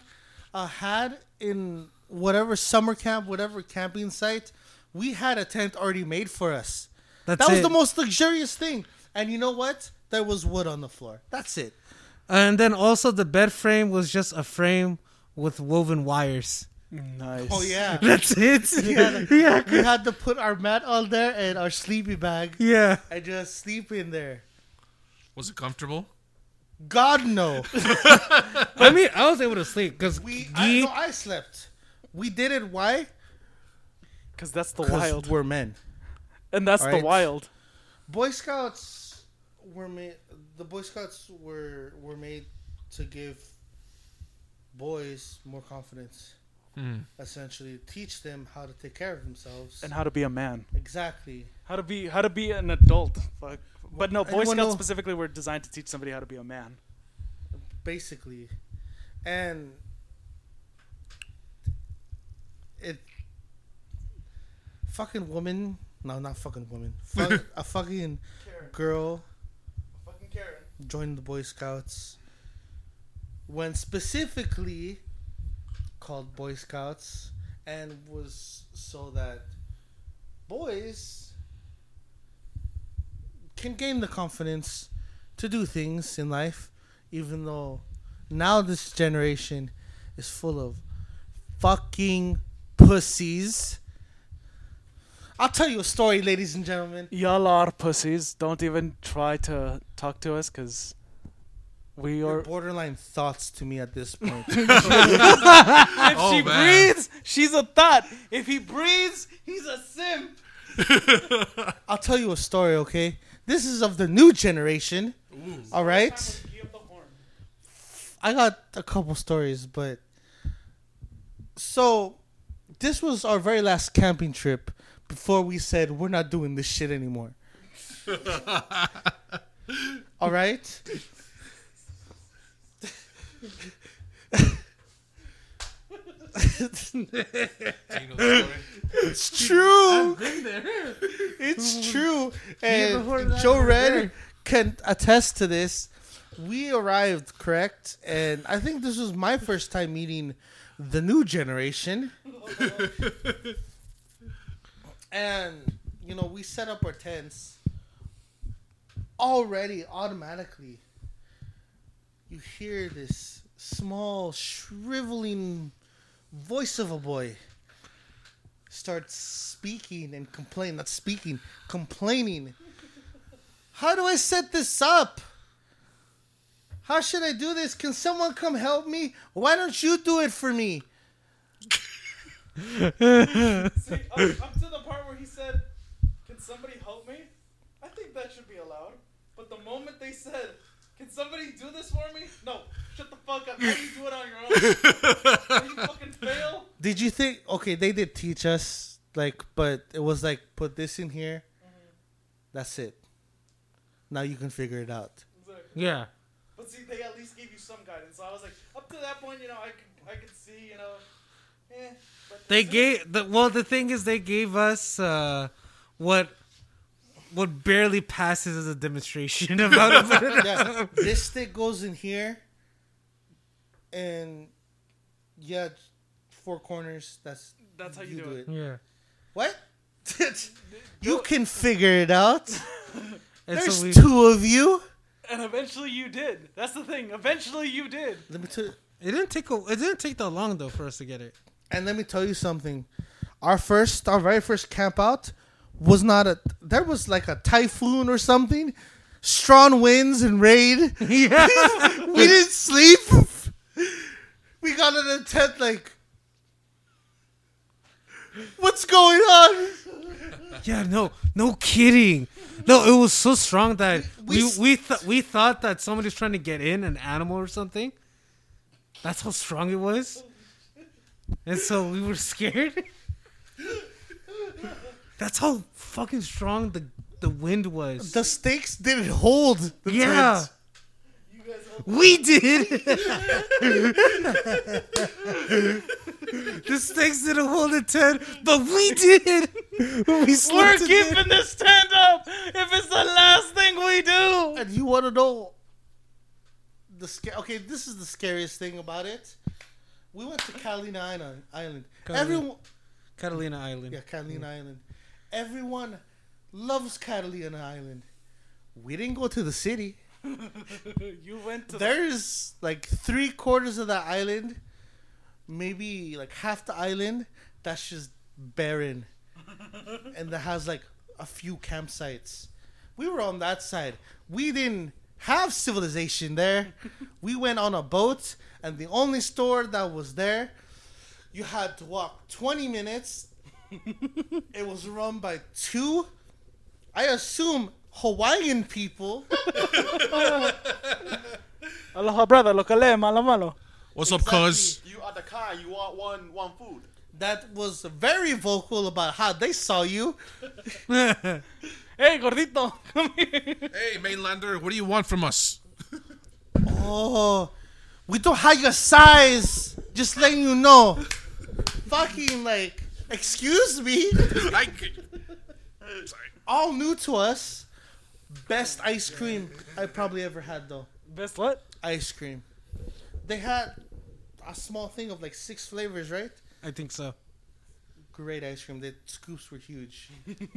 Speaker 1: uh, had in whatever summer camp, whatever camping site, we had a tent already made for us.
Speaker 5: That's
Speaker 1: that was
Speaker 5: it.
Speaker 1: the most luxurious thing. And you know what? There was wood on the floor. That's it.
Speaker 5: And then also the bed frame was just a frame with woven wires.
Speaker 2: Nice.
Speaker 1: Oh yeah.
Speaker 5: That's it.
Speaker 1: Yeah.
Speaker 5: yeah.
Speaker 1: we had to put our mat on there and our sleepy bag
Speaker 5: Yeah.
Speaker 1: and just sleep in there.
Speaker 4: Was it comfortable?
Speaker 1: God no.
Speaker 5: I mean, I was able to sleep because
Speaker 1: We I, no, I slept. We did it why?
Speaker 2: Because that's the
Speaker 1: 'Cause
Speaker 2: wild.
Speaker 1: We're men.
Speaker 2: And that's
Speaker 1: Alright.
Speaker 2: the wild.
Speaker 1: Boy Scouts were made. The Boy Scouts were were made to give boys more confidence.
Speaker 4: Hmm.
Speaker 1: Essentially, teach them how to take care of themselves.
Speaker 2: And how to be a man.
Speaker 1: exactly.
Speaker 2: How to be how to be an adult. Fuck. But no, Boy
Speaker 1: Anyone
Speaker 2: Scouts
Speaker 1: know-
Speaker 2: specifically were designed to teach somebody how to be a man.
Speaker 1: basically, and it fucking woman. No, not fucking woman. Fuck, a fucking girl
Speaker 2: Fucking Karen.
Speaker 1: Joined the Boy Scouts when specifically called Boy Scouts and was so that boys can gain the confidence to do things in life even though now this generation is full of fucking pussies. I'll tell you a story, ladies and gentlemen.
Speaker 2: Y'all are pussies. Don't even try to talk to us because we
Speaker 1: Your
Speaker 2: are.
Speaker 1: borderline thoughts to me at this point.
Speaker 2: If
Speaker 4: Oh,
Speaker 2: she
Speaker 4: man.
Speaker 2: breathes, she's a thought. If he breathes, he's a simp.
Speaker 1: I'll tell you a story, okay? This is of the new generation. All right? I got a couple stories, but so this was our very last camping trip before we said we're not doing this shit anymore. All right? It's true. It's true. And Joe
Speaker 5: over
Speaker 1: Red can attest to this. We arrived correct, and I think this was my first time meeting the new generation. and you know, we set up our tents already automatically. You hear this small, shriveling voice of a boy starts speaking and complaining, not speaking, complaining. How do I set this up? How should I do this? Can someone come help me? Why don't you do it for me?
Speaker 2: See, up, up to the part where he said, "Can somebody help me?" I think that should be allowed. But the moment they said, "Can somebody do this for me?" No, shut the fuck up. How do you do it on your own? Are you fucking fail?
Speaker 1: Did you think okay, they did teach us like but it was like put this in here. That's it. Now you can figure it out.
Speaker 2: Exactly.
Speaker 5: Yeah.
Speaker 2: But see, they at least gave you some guidance. So I was like, up to that point, you know, I could, I could see, you know, eh. But
Speaker 5: They gave the well. The thing is, they gave us uh, what what barely passes as a demonstration about it.
Speaker 1: yeah, this stick goes in here, and yeah, four corners. That's
Speaker 2: That's how you do it.
Speaker 5: yeah.
Speaker 1: What? you can figure it out.
Speaker 5: And
Speaker 1: There's
Speaker 5: so we,
Speaker 1: two of you.
Speaker 2: And eventually you did. That's the thing. Eventually you did.
Speaker 1: Let me tell.
Speaker 5: it didn't take a, it didn't take that long though for us to get it.
Speaker 1: And let me tell you something. Our first, our very first camp out was not a. There was like a typhoon or something. Strong winds and rain.
Speaker 5: Yeah.
Speaker 1: we didn't sleep. We got in a tent like. What's going on?
Speaker 5: Yeah, no, no kidding. No, it was so strong that
Speaker 1: We-
Speaker 5: we
Speaker 1: we
Speaker 5: th- we thought that somebody's trying to get in, an animal or something. That's how strong it was, and so we were scared. That's how fucking strong the the wind was.
Speaker 1: The stakes didn't hold. The
Speaker 5: yeah,
Speaker 1: tent.
Speaker 5: we did. the stakes didn't hold a tent, but we did. we
Speaker 2: We're
Speaker 5: slept in
Speaker 2: keeping this tent up if it's the last thing we do.
Speaker 1: And you want to know the scare? Okay, this is the scariest thing about it. We went to Catalina Island. Island.
Speaker 5: Catalina.
Speaker 1: Everyone,
Speaker 5: Catalina Island.
Speaker 1: yeah, Catalina mm. Island. Everyone loves Catalina Island. We didn't go to the city.
Speaker 2: you went to.
Speaker 1: There's like three quarters of the island, maybe like half the island that's just barren, and that has like a few campsites. We were on that side. We didn't have civilization there. we went on a boat, and the only store that was there, you had to walk 20 minutes. it was run by two, I assume, Hawaiian people.
Speaker 2: Aloha, brother. Lo que le, malo, malo.
Speaker 4: What's up,
Speaker 1: Exactly.
Speaker 4: cuz?
Speaker 6: You at the car, you want one one food.
Speaker 1: that was very vocal about how they saw you.
Speaker 2: Hey, gordito.
Speaker 4: Hey, mainlander, what do you want from us?
Speaker 1: Oh, we don't have your size. Just letting you know. Fucking like, excuse me.
Speaker 4: I, sorry.
Speaker 1: All new to us. Best ice cream I probably ever had though.
Speaker 2: Best what?
Speaker 1: Ice cream. They had a small thing of like six flavors, right?
Speaker 5: I think so.
Speaker 1: Great ice cream. The scoops were huge.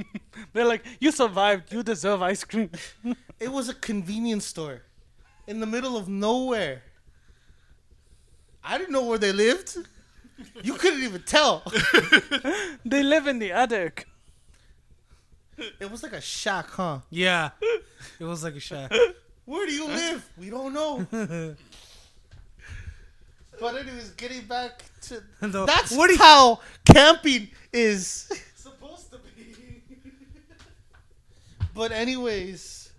Speaker 2: They're like, you survived. You deserve ice cream.
Speaker 1: It was a convenience store in the middle of nowhere. I didn't know where they lived. You couldn't even tell.
Speaker 2: they live in the attic.
Speaker 1: It was like a shack, huh?
Speaker 5: Yeah. It was like a shack.
Speaker 1: Where do you live? We don't know. But anyways, getting back to
Speaker 5: The-
Speaker 1: that's
Speaker 5: what you-
Speaker 1: how camping is.
Speaker 2: Supposed to be.
Speaker 1: But anyways,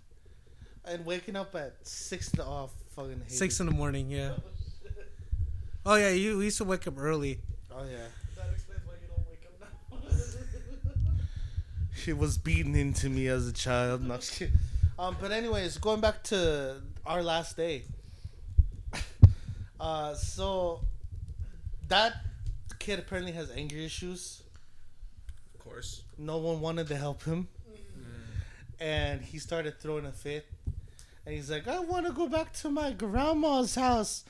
Speaker 1: and waking up at six in the off, fucking hate
Speaker 5: Six
Speaker 1: it.
Speaker 5: in the morning, yeah. Oh yeah, you we used to wake up early.
Speaker 1: Oh yeah,
Speaker 2: That explains why you don't wake up now.
Speaker 1: she was beaten into me as a child. No, kidding. Um, but anyways, going back to our last day. Uh, so that kid apparently has anger issues.
Speaker 4: Of course.
Speaker 1: no one wanted to help him and he started throwing a fit and he's like i want to go back to my grandma's house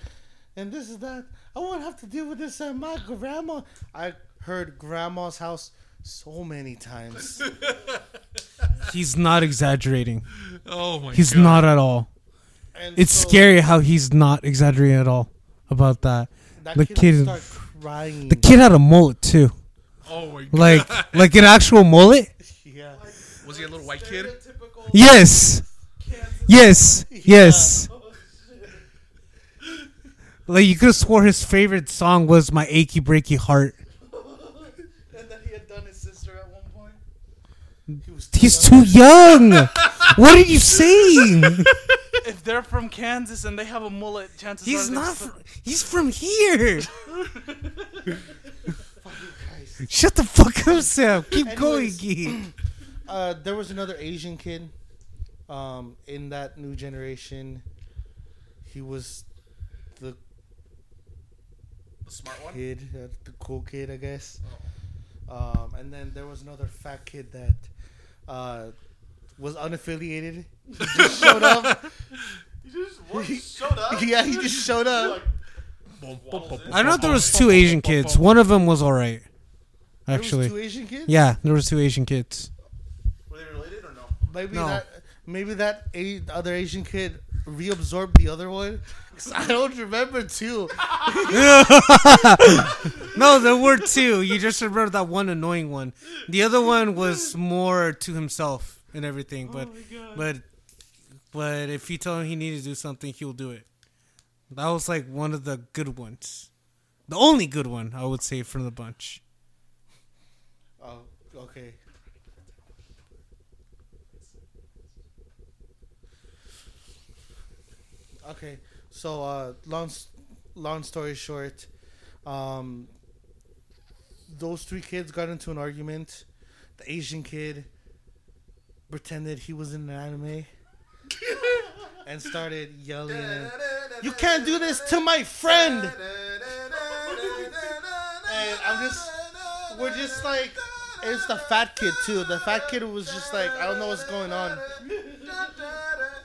Speaker 1: and this is that i won't have to deal with this at my grandma i heard grandma's house so many times
Speaker 5: He's not exaggerating.
Speaker 4: Oh my
Speaker 5: He's
Speaker 4: god.
Speaker 5: not at all.
Speaker 1: and
Speaker 5: It's
Speaker 1: so
Speaker 5: scary how he's not exaggerating at all about that.
Speaker 1: that
Speaker 5: the
Speaker 1: kid,
Speaker 5: kid-
Speaker 1: crying
Speaker 5: The kid had a mullet too,
Speaker 4: Oh my god.
Speaker 5: like like an actual mullet.
Speaker 1: yeah
Speaker 4: Was he a little white kid?
Speaker 5: Yes, yes, yes. Like you could have swore his favorite song was "My Achy Breaky Heart."
Speaker 2: and that he had done his sister at one point.
Speaker 1: he was
Speaker 5: He's
Speaker 1: young.
Speaker 5: too young. what are you saying?
Speaker 2: If they're from Kansas and they have a mullet, chances
Speaker 5: He's
Speaker 2: are they're
Speaker 5: not.
Speaker 2: so-
Speaker 5: Fr- he's from here. Shut the fuck up, Sam. Keep going,
Speaker 1: Anyways.
Speaker 5: Gee.
Speaker 1: uh, there was another asian kid um, in that new generation he was the
Speaker 4: The smart one?
Speaker 1: kid, uh, the cool kid, I guess. Um, and then there was another fat kid that uh, was unaffiliated. He just showed up.
Speaker 6: He just what, showed up.
Speaker 1: yeah, he just showed up.
Speaker 5: I know there was two Asian kids. One of them was all right,
Speaker 1: There was
Speaker 5: actually.
Speaker 1: two Asian kids.
Speaker 5: Yeah, there was two Asian kids.
Speaker 6: were they related or no?
Speaker 1: maybe
Speaker 5: No.
Speaker 1: that maybe that a- other Asian kid reabsorbed the other one. 'Cause I don't remember two.
Speaker 5: No, there were two. You just remember that one annoying one. The other one was more to himself and everything. But, but, but if you tell him he needed to do something, he'll do it. That was like one of the good ones. The only good one, I would say, from the bunch.
Speaker 1: Oh, okay. Okay, so uh, long, long story short, um, those three kids got into an argument. The Asian kid pretended he was in an anime and started yelling. You can't do this to my friend. And I'm just, we're just like, it's the fat kid too. The fat kid was just like, I don't know what's going on.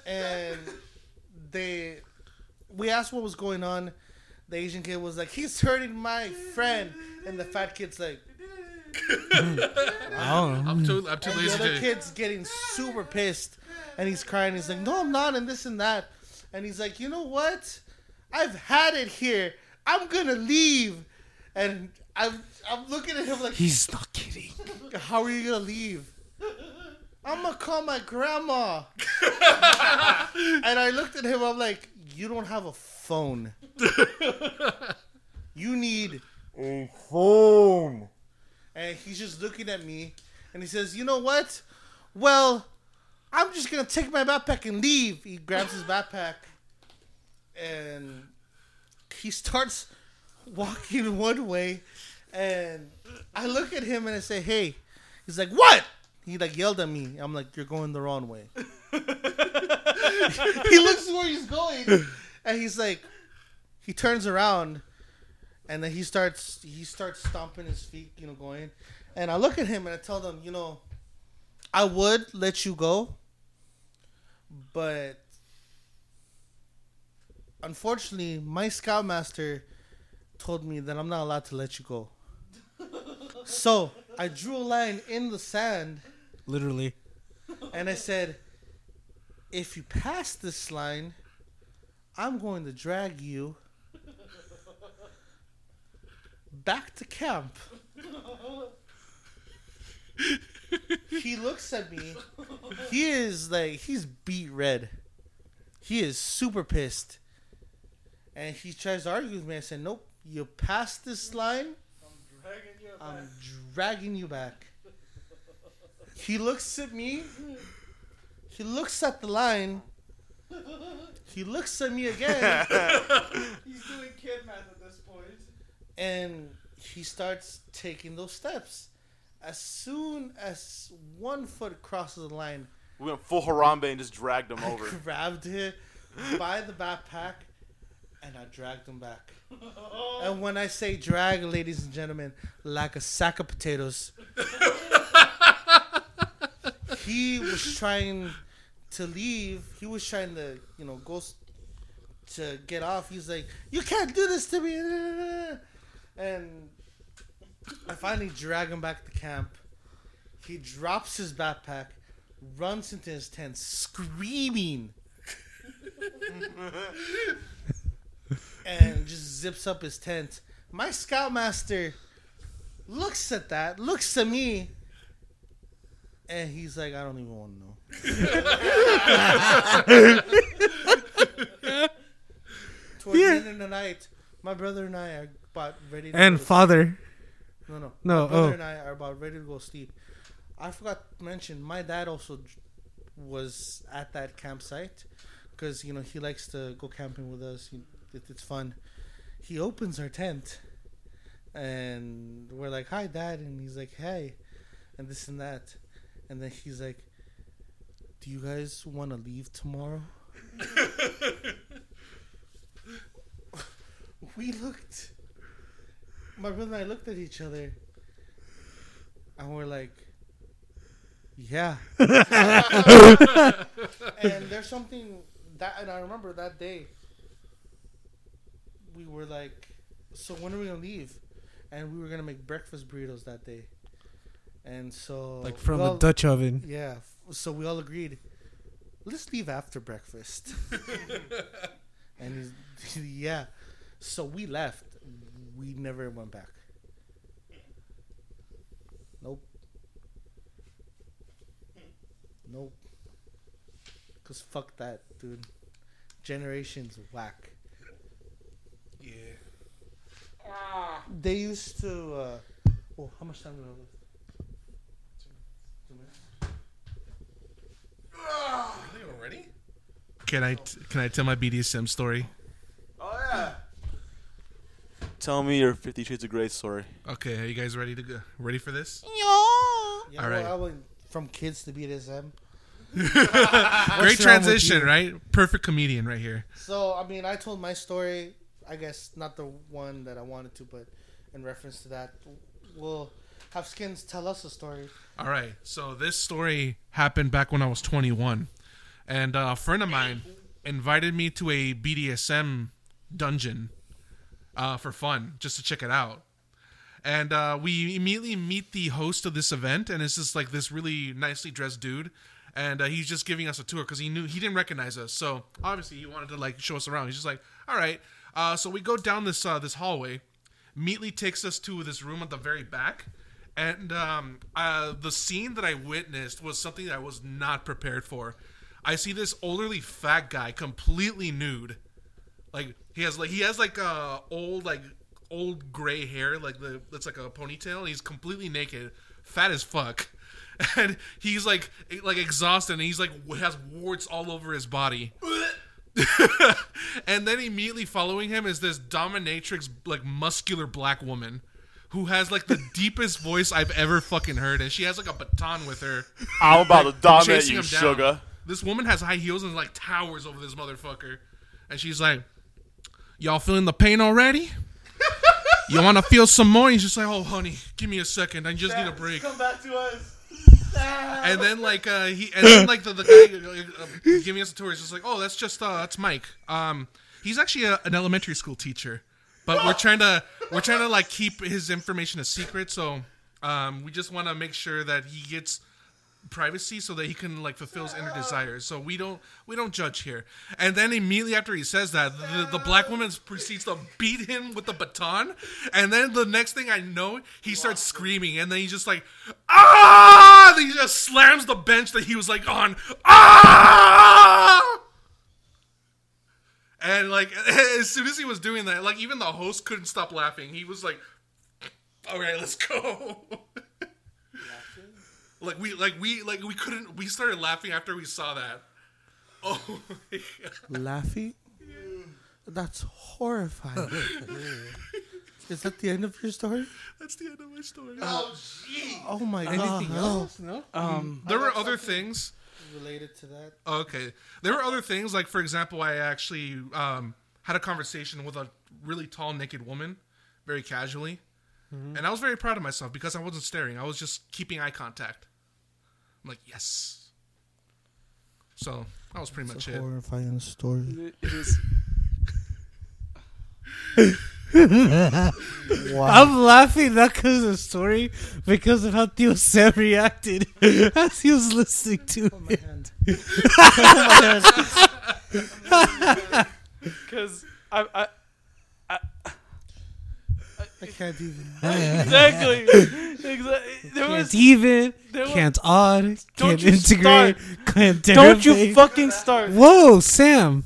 Speaker 1: And they, we asked what was going on. the Asian kid was like, "He's hurting my friend," and the fat kid's like,
Speaker 5: oh,
Speaker 4: I'm too I'm too
Speaker 1: and the
Speaker 4: lazy
Speaker 1: other
Speaker 4: to.
Speaker 1: kid's getting super pissed, and he's crying. He's like, "No, I'm not," and this and that, and he's like, "You know what? I've had it here. I'm gonna leave," and I'm I'm looking at him like,
Speaker 5: He's not kidding.
Speaker 1: "How are you gonna leave?" I'm gonna call my grandma. and I looked at him. I'm like, "You don't have a phone. you need a phone." And he's just looking at me, and he says, "You know what? Well, I'm just gonna take my backpack and leave." He grabs his backpack, and he starts walking one way, and I look at him and I say, "Hey." He's like, "What?" He like yelled at me. I'm like, "You're going the wrong way." he looks where he's going, and he's like, he turns around, and then he starts he starts stomping his feet, you know, going. And I look at him and I tell him, you know, I would let you go, but unfortunately, my scoutmaster told me that I'm not allowed to let you go. So I drew a line in the sand
Speaker 5: Literally.
Speaker 1: and I said, if you pass this line, I'm going to drag you back to camp. he looks at me. He is like, he's beat red. He is super pissed. And he tries to argue with me. I said, nope, you passed this line, I'm dragging you back. He looks at me. He looks at the line. He looks at me again,
Speaker 2: He's doing kid math at this point.
Speaker 1: And he starts taking those steps. As soon as one foot crosses the line,
Speaker 6: We went full Harambe and just dragged him
Speaker 1: I
Speaker 6: over.
Speaker 1: grabbed him by the backpack and I dragged him back. And when I say drag, ladies and gentlemen, like a sack of potatoes, he was trying to leave. He was trying to, you know, go to get off. He's like, "You can't do this to me," and I finally drag him back to camp. He drops his backpack, runs into his tent, screaming, and just zips up his tent. My scoutmaster looks at that, looks at me, and he's like, "I don't even want to know." Towards the end of the night, my brother and I are about ready to
Speaker 5: And
Speaker 1: go to
Speaker 5: father.
Speaker 1: no, no.
Speaker 5: No,
Speaker 1: My brother
Speaker 5: oh.
Speaker 1: and I are about ready to go sleep. I forgot to mention, my dad also was at that campsite because, you know, he likes to go camping with us. He, it, it's fun. He opens our tent and we're like, hi, dad. And he's like, hey, and this and that. And then he's like, do you guys want to leave tomorrow? we looked my brother and I looked at each other, and we're like, "Yeah." and there's something that, and I remember that day. We were like, "So when are we gonna leave?" And we were gonna make breakfast burritos that day, and so
Speaker 5: Like from a Dutch oven.
Speaker 1: yeah. So we all agreed, let's leave after breakfast. and yeah. So we left. We never went back. Nope. Nope. Cause fuck that, dude. Generations whack.
Speaker 4: Yeah.
Speaker 1: They used to. Uh, oh, how much time do we have left? Two minutes.
Speaker 4: Really already? Can I t- can I tell my BDSM story?
Speaker 6: Oh yeah. Tell me your Fifty Shades of Grey story.
Speaker 4: Okay, are you guys ready to go? Ready for this?
Speaker 1: Yeah,
Speaker 4: All
Speaker 1: well. I went from kids to BDSM.
Speaker 4: Great
Speaker 5: wrong with
Speaker 4: transition, right? Perfect comedian right here.
Speaker 1: So I mean, I told my story. I guess not the one that I wanted to, but in reference to that, we'll have Skins tell us a story.
Speaker 4: All right. So this story happened back when I was 21, and uh, a friend of mine invited me to a BDSM dungeon uh, for fun, just to check it out. And uh, we immediately meet the host of this event, and it's just like this really nicely dressed dude. And uh, he's just giving us a tour because he knew he didn't recognize us. So obviously he wanted to like show us around. He's just like, "All right." Uh, so we go down this uh, this hallway. Immediately takes us to this room at the very back, and um, uh, the scene that I witnessed was something that I was not prepared for. I see this elderly fat guy completely nude, like he has like he has like uh old like old gray hair, like the that's like a ponytail. And he's completely naked, fat as fuck, and he's like like exhausted, and he's like has warts all over his body. and then immediately following him is this dominatrix like muscular black woman who has like the deepest voice I've ever fucking heard, and she has like a baton with her.
Speaker 6: I'm about to dominate you, sugar.
Speaker 4: This woman has high heels and like towers over this motherfucker, and she's like, "Y'all feeling the pain already? you want to feel some more?" He's just like, "Oh, honey, give me a second. I just need a break."
Speaker 6: Come back to us.
Speaker 4: And then like uh, he, and then like the, the guy uh, uh, giving us a tour is just like, "Oh, that's just uh, that's Mike. Um, he's actually a, an elementary school teacher, but we're trying to we're trying to like keep his information a secret. So um, we just want to make sure that he gets." Privacy so that he can like fulfill his inner desires. So we don't we don't judge here. And then immediately after he says that, the, the black woman proceeds to beat him with the baton. And then the next thing I know, he starts screaming, and then he's just like, ah! And he just slams the bench that he was like on, ah! And like as soon as he was doing that, like even the host couldn't stop laughing. He was like, "All right, let's go." Like we like we like we couldn't we started laughing after we saw that. Oh my god.
Speaker 1: Laughing? That's horrifying. Is that the end of your story?
Speaker 4: That's the end of my story.
Speaker 1: Oh jeez. Oh my god.
Speaker 5: Anything else? No.
Speaker 2: Um,
Speaker 4: there were other things.
Speaker 1: Related to that?
Speaker 4: Okay. There were other things like for example, I actually um had a conversation with a really tall naked woman very casually. And I was very proud of myself because I wasn't staring. I was just keeping eye contact. I'm like, "Yes." So, that was pretty much
Speaker 1: It's a
Speaker 4: it.
Speaker 1: horrifying story.
Speaker 2: it it is.
Speaker 1: Wow.
Speaker 5: I'm laughing not because of the story, because of how Theo Sam reacted as he was listening to it.
Speaker 2: Because I, I, I,
Speaker 1: I can't even.
Speaker 2: exactly, exactly. There
Speaker 5: Can't
Speaker 2: was.
Speaker 5: even,
Speaker 2: There was
Speaker 5: can't odd,
Speaker 2: Don't
Speaker 5: can't
Speaker 2: you
Speaker 5: integrate, can't
Speaker 2: don't you fucking start.
Speaker 5: Whoa, Sam.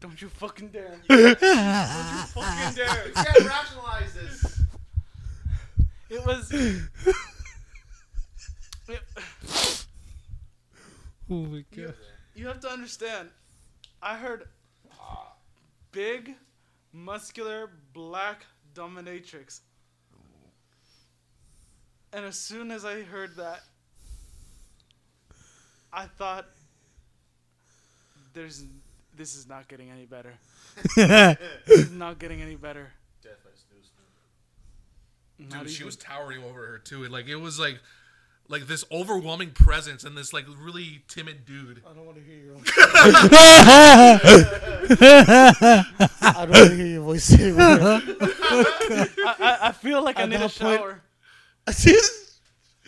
Speaker 2: Don't you fucking dare. Don't you fucking dare.
Speaker 6: You can't rationalize this.
Speaker 2: It was. it-
Speaker 5: Oh my god.
Speaker 2: you have to understand. I heard big, muscular, black dominatrix. And as soon as I heard that, I thought, "There's, this is not getting any better. this is not getting any better." Not
Speaker 4: Dude, she was towering over her too. Like it was like like this overwhelming presence and this like really timid dude.
Speaker 1: I don't want to hear your own. I don't want to hear your voice anymore.
Speaker 2: I, I, I feel like I
Speaker 1: At
Speaker 2: need a
Speaker 1: that point-
Speaker 2: shower.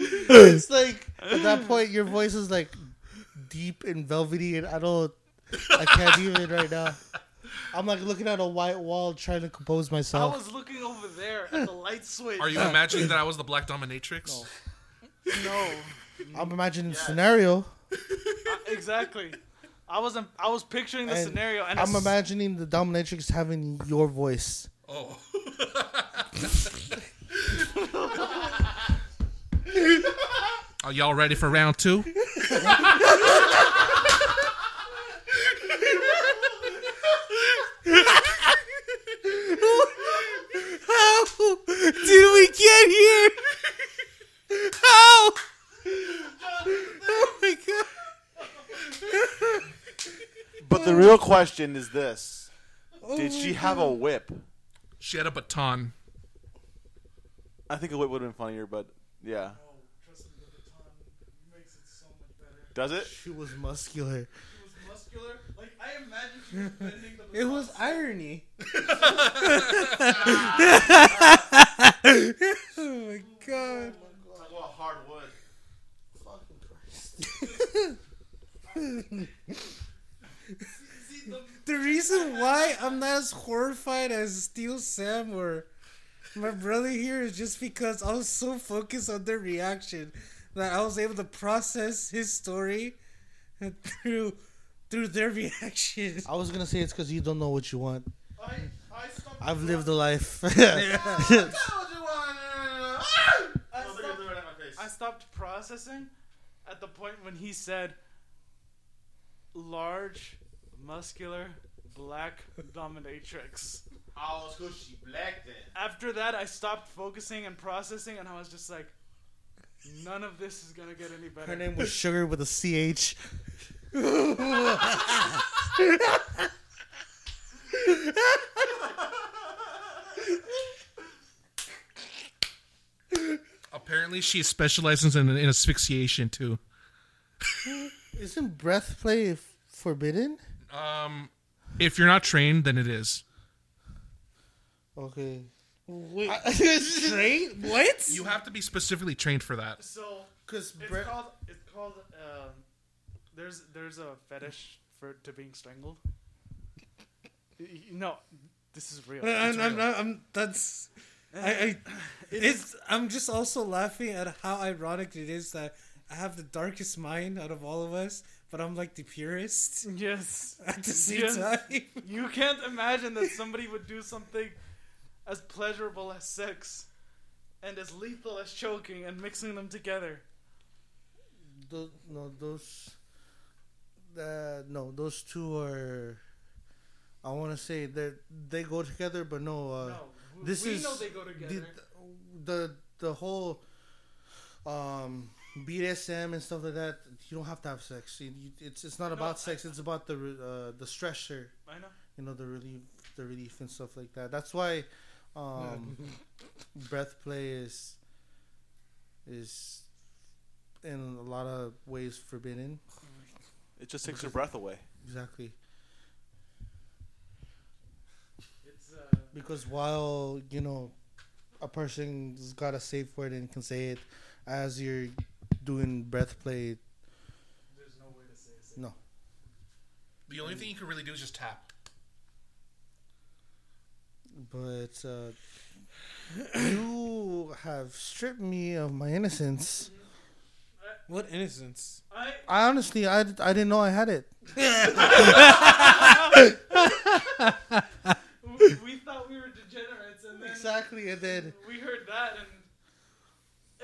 Speaker 1: it's like at that point your voice is like deep and velvety, and I don't, I can't even right now. I'm like looking at a white wall trying to compose myself.
Speaker 2: I was looking over there at the light switch.
Speaker 4: Are you imagining that I was the Black Dominatrix?
Speaker 2: No,
Speaker 1: I'm mm. imagining the scenario.
Speaker 2: I- uh, exactly. I wasn't. I was picturing the
Speaker 1: And
Speaker 2: scenario, and
Speaker 1: I'm imagining the dominatrix having your voice.
Speaker 4: Oh. Are y'all ready for round two?
Speaker 5: How did we get here? How? Oh my god.
Speaker 6: But the real question is this: oh Did she have a whip?
Speaker 4: She had a baton.
Speaker 6: I think a whip would have been funnier, but yeah. Oh, Does it?
Speaker 1: She was muscular.
Speaker 2: muscular. Like I imagine she was bending the
Speaker 5: It was irony. oh my god.
Speaker 6: Talk about hard wood.
Speaker 5: The reason why I'm not as horrified as Steel Sam or my brother here is just because I was so focused on their reaction that I was able to process his story through through their reaction.
Speaker 1: I was gonna say it's because you don't know what you want.
Speaker 2: I, I
Speaker 1: I've lived a life.
Speaker 2: I
Speaker 6: Don't
Speaker 2: stopped,
Speaker 6: look at my face.
Speaker 2: I stopped processing at the point when he said large, muscular, black dominatrix.
Speaker 6: Oh, it's 'cause she black then.
Speaker 2: After that, I stopped focusing and processing, and I was just like, none of this is gonna get any better.
Speaker 1: Her name was Sugar with a CH.
Speaker 4: Apparently, she specializes in, in asphyxiation too.
Speaker 1: Isn't breath play f- forbidden?
Speaker 4: Um, if you're not trained, then it is.
Speaker 1: Okay.
Speaker 5: Wait,
Speaker 1: I-
Speaker 5: straight? What?
Speaker 4: You have to be specifically trained for that.
Speaker 2: So
Speaker 1: Because
Speaker 2: it's
Speaker 1: breath.
Speaker 2: called it's called um, there's there's a fetish for to being strangled. Y- y- No, this is real. It's
Speaker 5: I'm, I'm,
Speaker 2: real.
Speaker 5: I'm, I'm- that's. I, I it's. I'm just also laughing at how ironic it is that I have the darkest mind out of all of us, but I'm like the purest
Speaker 2: Yes.
Speaker 5: at the same
Speaker 2: Yes.
Speaker 5: time.
Speaker 2: You can't imagine that somebody would do something as pleasurable as sex and as lethal as choking and mixing them together.
Speaker 1: Those, no, those. Uh, no, those two are. I want to say that they go together, but no. Uh,
Speaker 2: no, w-
Speaker 1: this
Speaker 2: we
Speaker 1: is
Speaker 2: know they go together.
Speaker 1: the, the the whole um BDSM and stuff like that. You don't have to have sex. You, you, it's it's not
Speaker 2: No,
Speaker 1: about
Speaker 2: I-
Speaker 1: sex. It's about the uh, the stressor.
Speaker 2: I know.
Speaker 1: You know the relief, the relief and stuff like that. That's why um, breath play is is in a lot of ways forbidden.
Speaker 6: It just takes your breath away.
Speaker 1: Exactly
Speaker 2: It's uh,
Speaker 1: because while you know a person's got a safe word and can say it as you're doing breath play.
Speaker 2: there's no way to say it.
Speaker 1: No,
Speaker 4: The only thing you can really do is just tap.
Speaker 1: but uh, you have stripped me of my innocence.
Speaker 5: What innocence?
Speaker 2: I
Speaker 1: I honestly, I, I didn't know I had it.
Speaker 2: we, we thought we were degenerates, and then
Speaker 1: Exactly, and then
Speaker 2: we heard that, and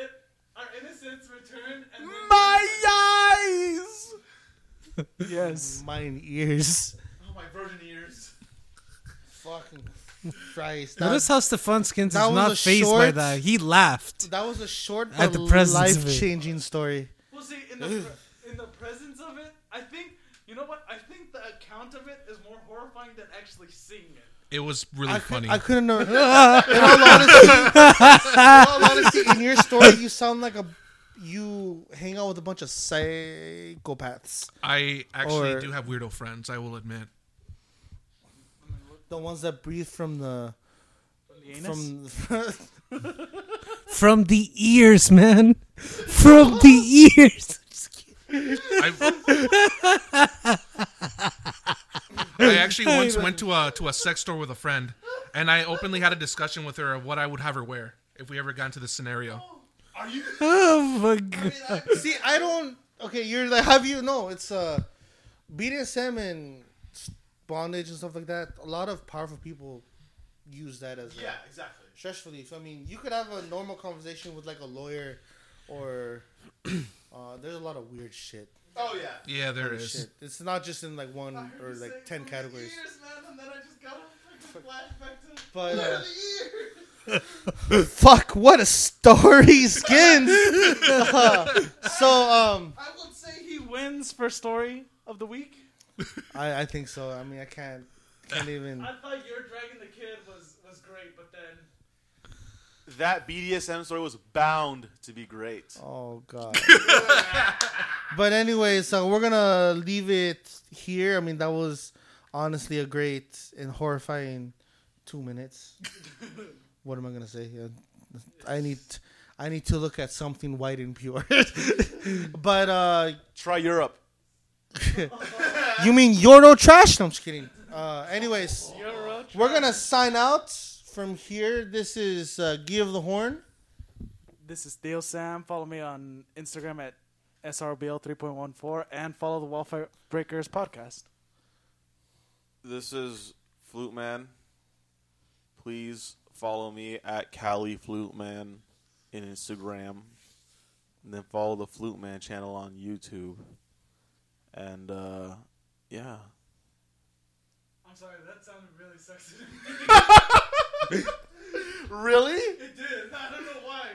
Speaker 2: it, our innocence returned. And then
Speaker 6: eyes!
Speaker 2: yes.
Speaker 1: mine ears.
Speaker 6: Oh, my virgin ears.
Speaker 1: Fucking Christ!
Speaker 5: Notice how Stefan Skins is not
Speaker 1: a
Speaker 5: phased by that. He laughed.
Speaker 1: that was a short
Speaker 5: At the presence of it.
Speaker 1: life-changing story.
Speaker 2: Well, see, in the pre- in the presence of it, I think you know what? I think the account of it is more horrifying than actually seeing it.
Speaker 4: It was really
Speaker 1: I,
Speaker 4: funny.
Speaker 1: Could, I couldn't know. in all honesty, in all honesty, in your story, you sound like a you hang out with a bunch of psychopaths.
Speaker 4: I actually
Speaker 1: Or-
Speaker 4: do have weirdo friends. I will admit.
Speaker 1: The ones that breathe from the
Speaker 2: From the anus.
Speaker 1: from.
Speaker 5: From the ears, man. From the ears.
Speaker 4: I, I actually once went to a to a sex store with a friend, and I openly had a discussion with her of what I would have her wear if we ever got into this scenario.
Speaker 6: Are you?
Speaker 5: Oh my god.
Speaker 1: See, I don't. Okay, you're like, have you? No, it's uh, BDSM and bondage and stuff like that. A lot of powerful people use that as
Speaker 6: Yeah, exactly.
Speaker 1: a stress relief. I mean, you could have a normal conversation with like a lawyer, or uh, there's a lot of weird shit.
Speaker 6: Oh, yeah.
Speaker 4: Yeah, there
Speaker 1: Weird
Speaker 4: is.
Speaker 1: shit. It's not just in like one or like ten categories.
Speaker 2: Years, man, and then I just got a fucking flashback to
Speaker 1: But uh, fuck, what a story, skins. so um,
Speaker 2: I would say he wins for story of the week.
Speaker 1: I I think so. I mean, I can't can't even.
Speaker 2: I thought your dragging the kid was was great, but then
Speaker 6: That BDSM story was bound to be great.
Speaker 1: Oh god. but anyway, so we're gonna leave it here. I mean, that was honestly a great and horrifying two minutes. what am I gonna say? Uh, I need, I need to look at something white and pure. but uh,
Speaker 6: Try Europe.
Speaker 1: you mean Euro trash? No, I'm just kidding. Uh, anyways, we're gonna sign out from here. This is uh, Gui of the Horn.
Speaker 2: This is Theo Sam. Follow me on Instagram at SRBL 3.14 and follow the Wildfire Breakers podcast.
Speaker 6: This is Flute Man. Please follow me at Cali Flute Man in Instagram. And then follow the Flute Man channel on YouTube. And uh yeah.
Speaker 2: I'm sorry, that sounded really sexy.
Speaker 6: Really?
Speaker 2: it did. I don't know why,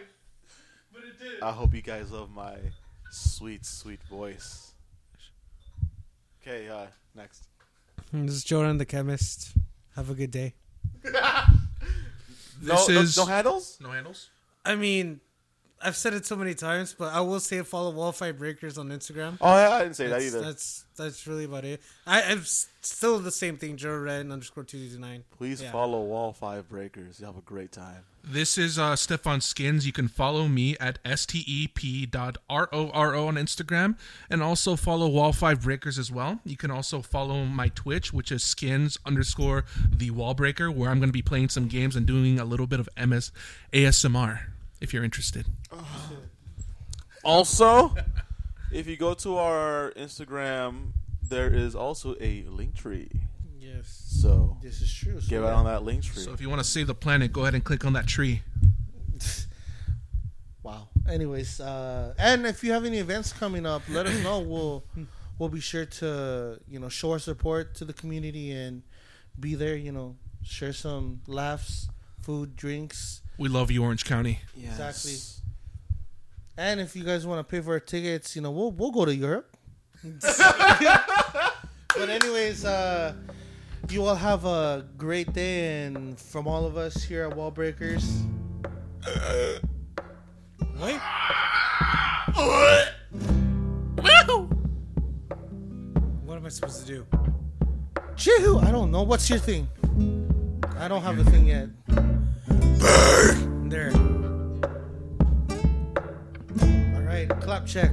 Speaker 2: but it did.
Speaker 6: I hope you guys love my sweet, sweet voice. Okay, uh next.
Speaker 5: This is Jordan the chemist. Have a good day.
Speaker 4: This
Speaker 6: no,
Speaker 4: is
Speaker 6: no, no handles?
Speaker 4: no handles.
Speaker 5: I mean, I've said it so many times, but I will say follow Wallfight Breakers on Instagram.
Speaker 6: Oh yeah, I didn't say that
Speaker 5: That's,
Speaker 6: either.
Speaker 5: that's that's really about it. I, I'm still the same thing. Joren underscore two two nine.
Speaker 6: Please
Speaker 5: yeah.
Speaker 6: follow Wall Five Breakers. You have a great time.
Speaker 4: This is uh, Stefan Skins. You can follow me at step.roro on Instagram and also follow Wall 5 Breakers as well. You can also follow my Twitch, which is skins underscore the wall breaker, where I'm going to be playing some games and doing a little bit of MS ASMR if you're interested.
Speaker 6: Also, if you go to our Instagram, there is also a link tree.
Speaker 5: Yes.
Speaker 6: So
Speaker 1: This is true. So
Speaker 6: get
Speaker 1: yeah.
Speaker 6: out on that link tree.
Speaker 4: So if you want to save the planet, go ahead and click on that tree.
Speaker 1: Wow. Anyways, uh, and if you have any events coming up, let us know. We'll we'll be sure to you know show our support to the community and be there. You know, share some laughs, food, drinks,
Speaker 4: We love you, Orange County.
Speaker 6: Yes.
Speaker 1: Exactly. and if you guys want to pay for our tickets, you know, we'll we'll go to Europe. but anyways, uh, you all have a great day, and from all of us here at Wall Breakers.
Speaker 5: Wait. What am I supposed to do?
Speaker 1: Chew! I don't know. What's your thing? I don't have a thing yet.
Speaker 5: There.
Speaker 1: All right, clap check.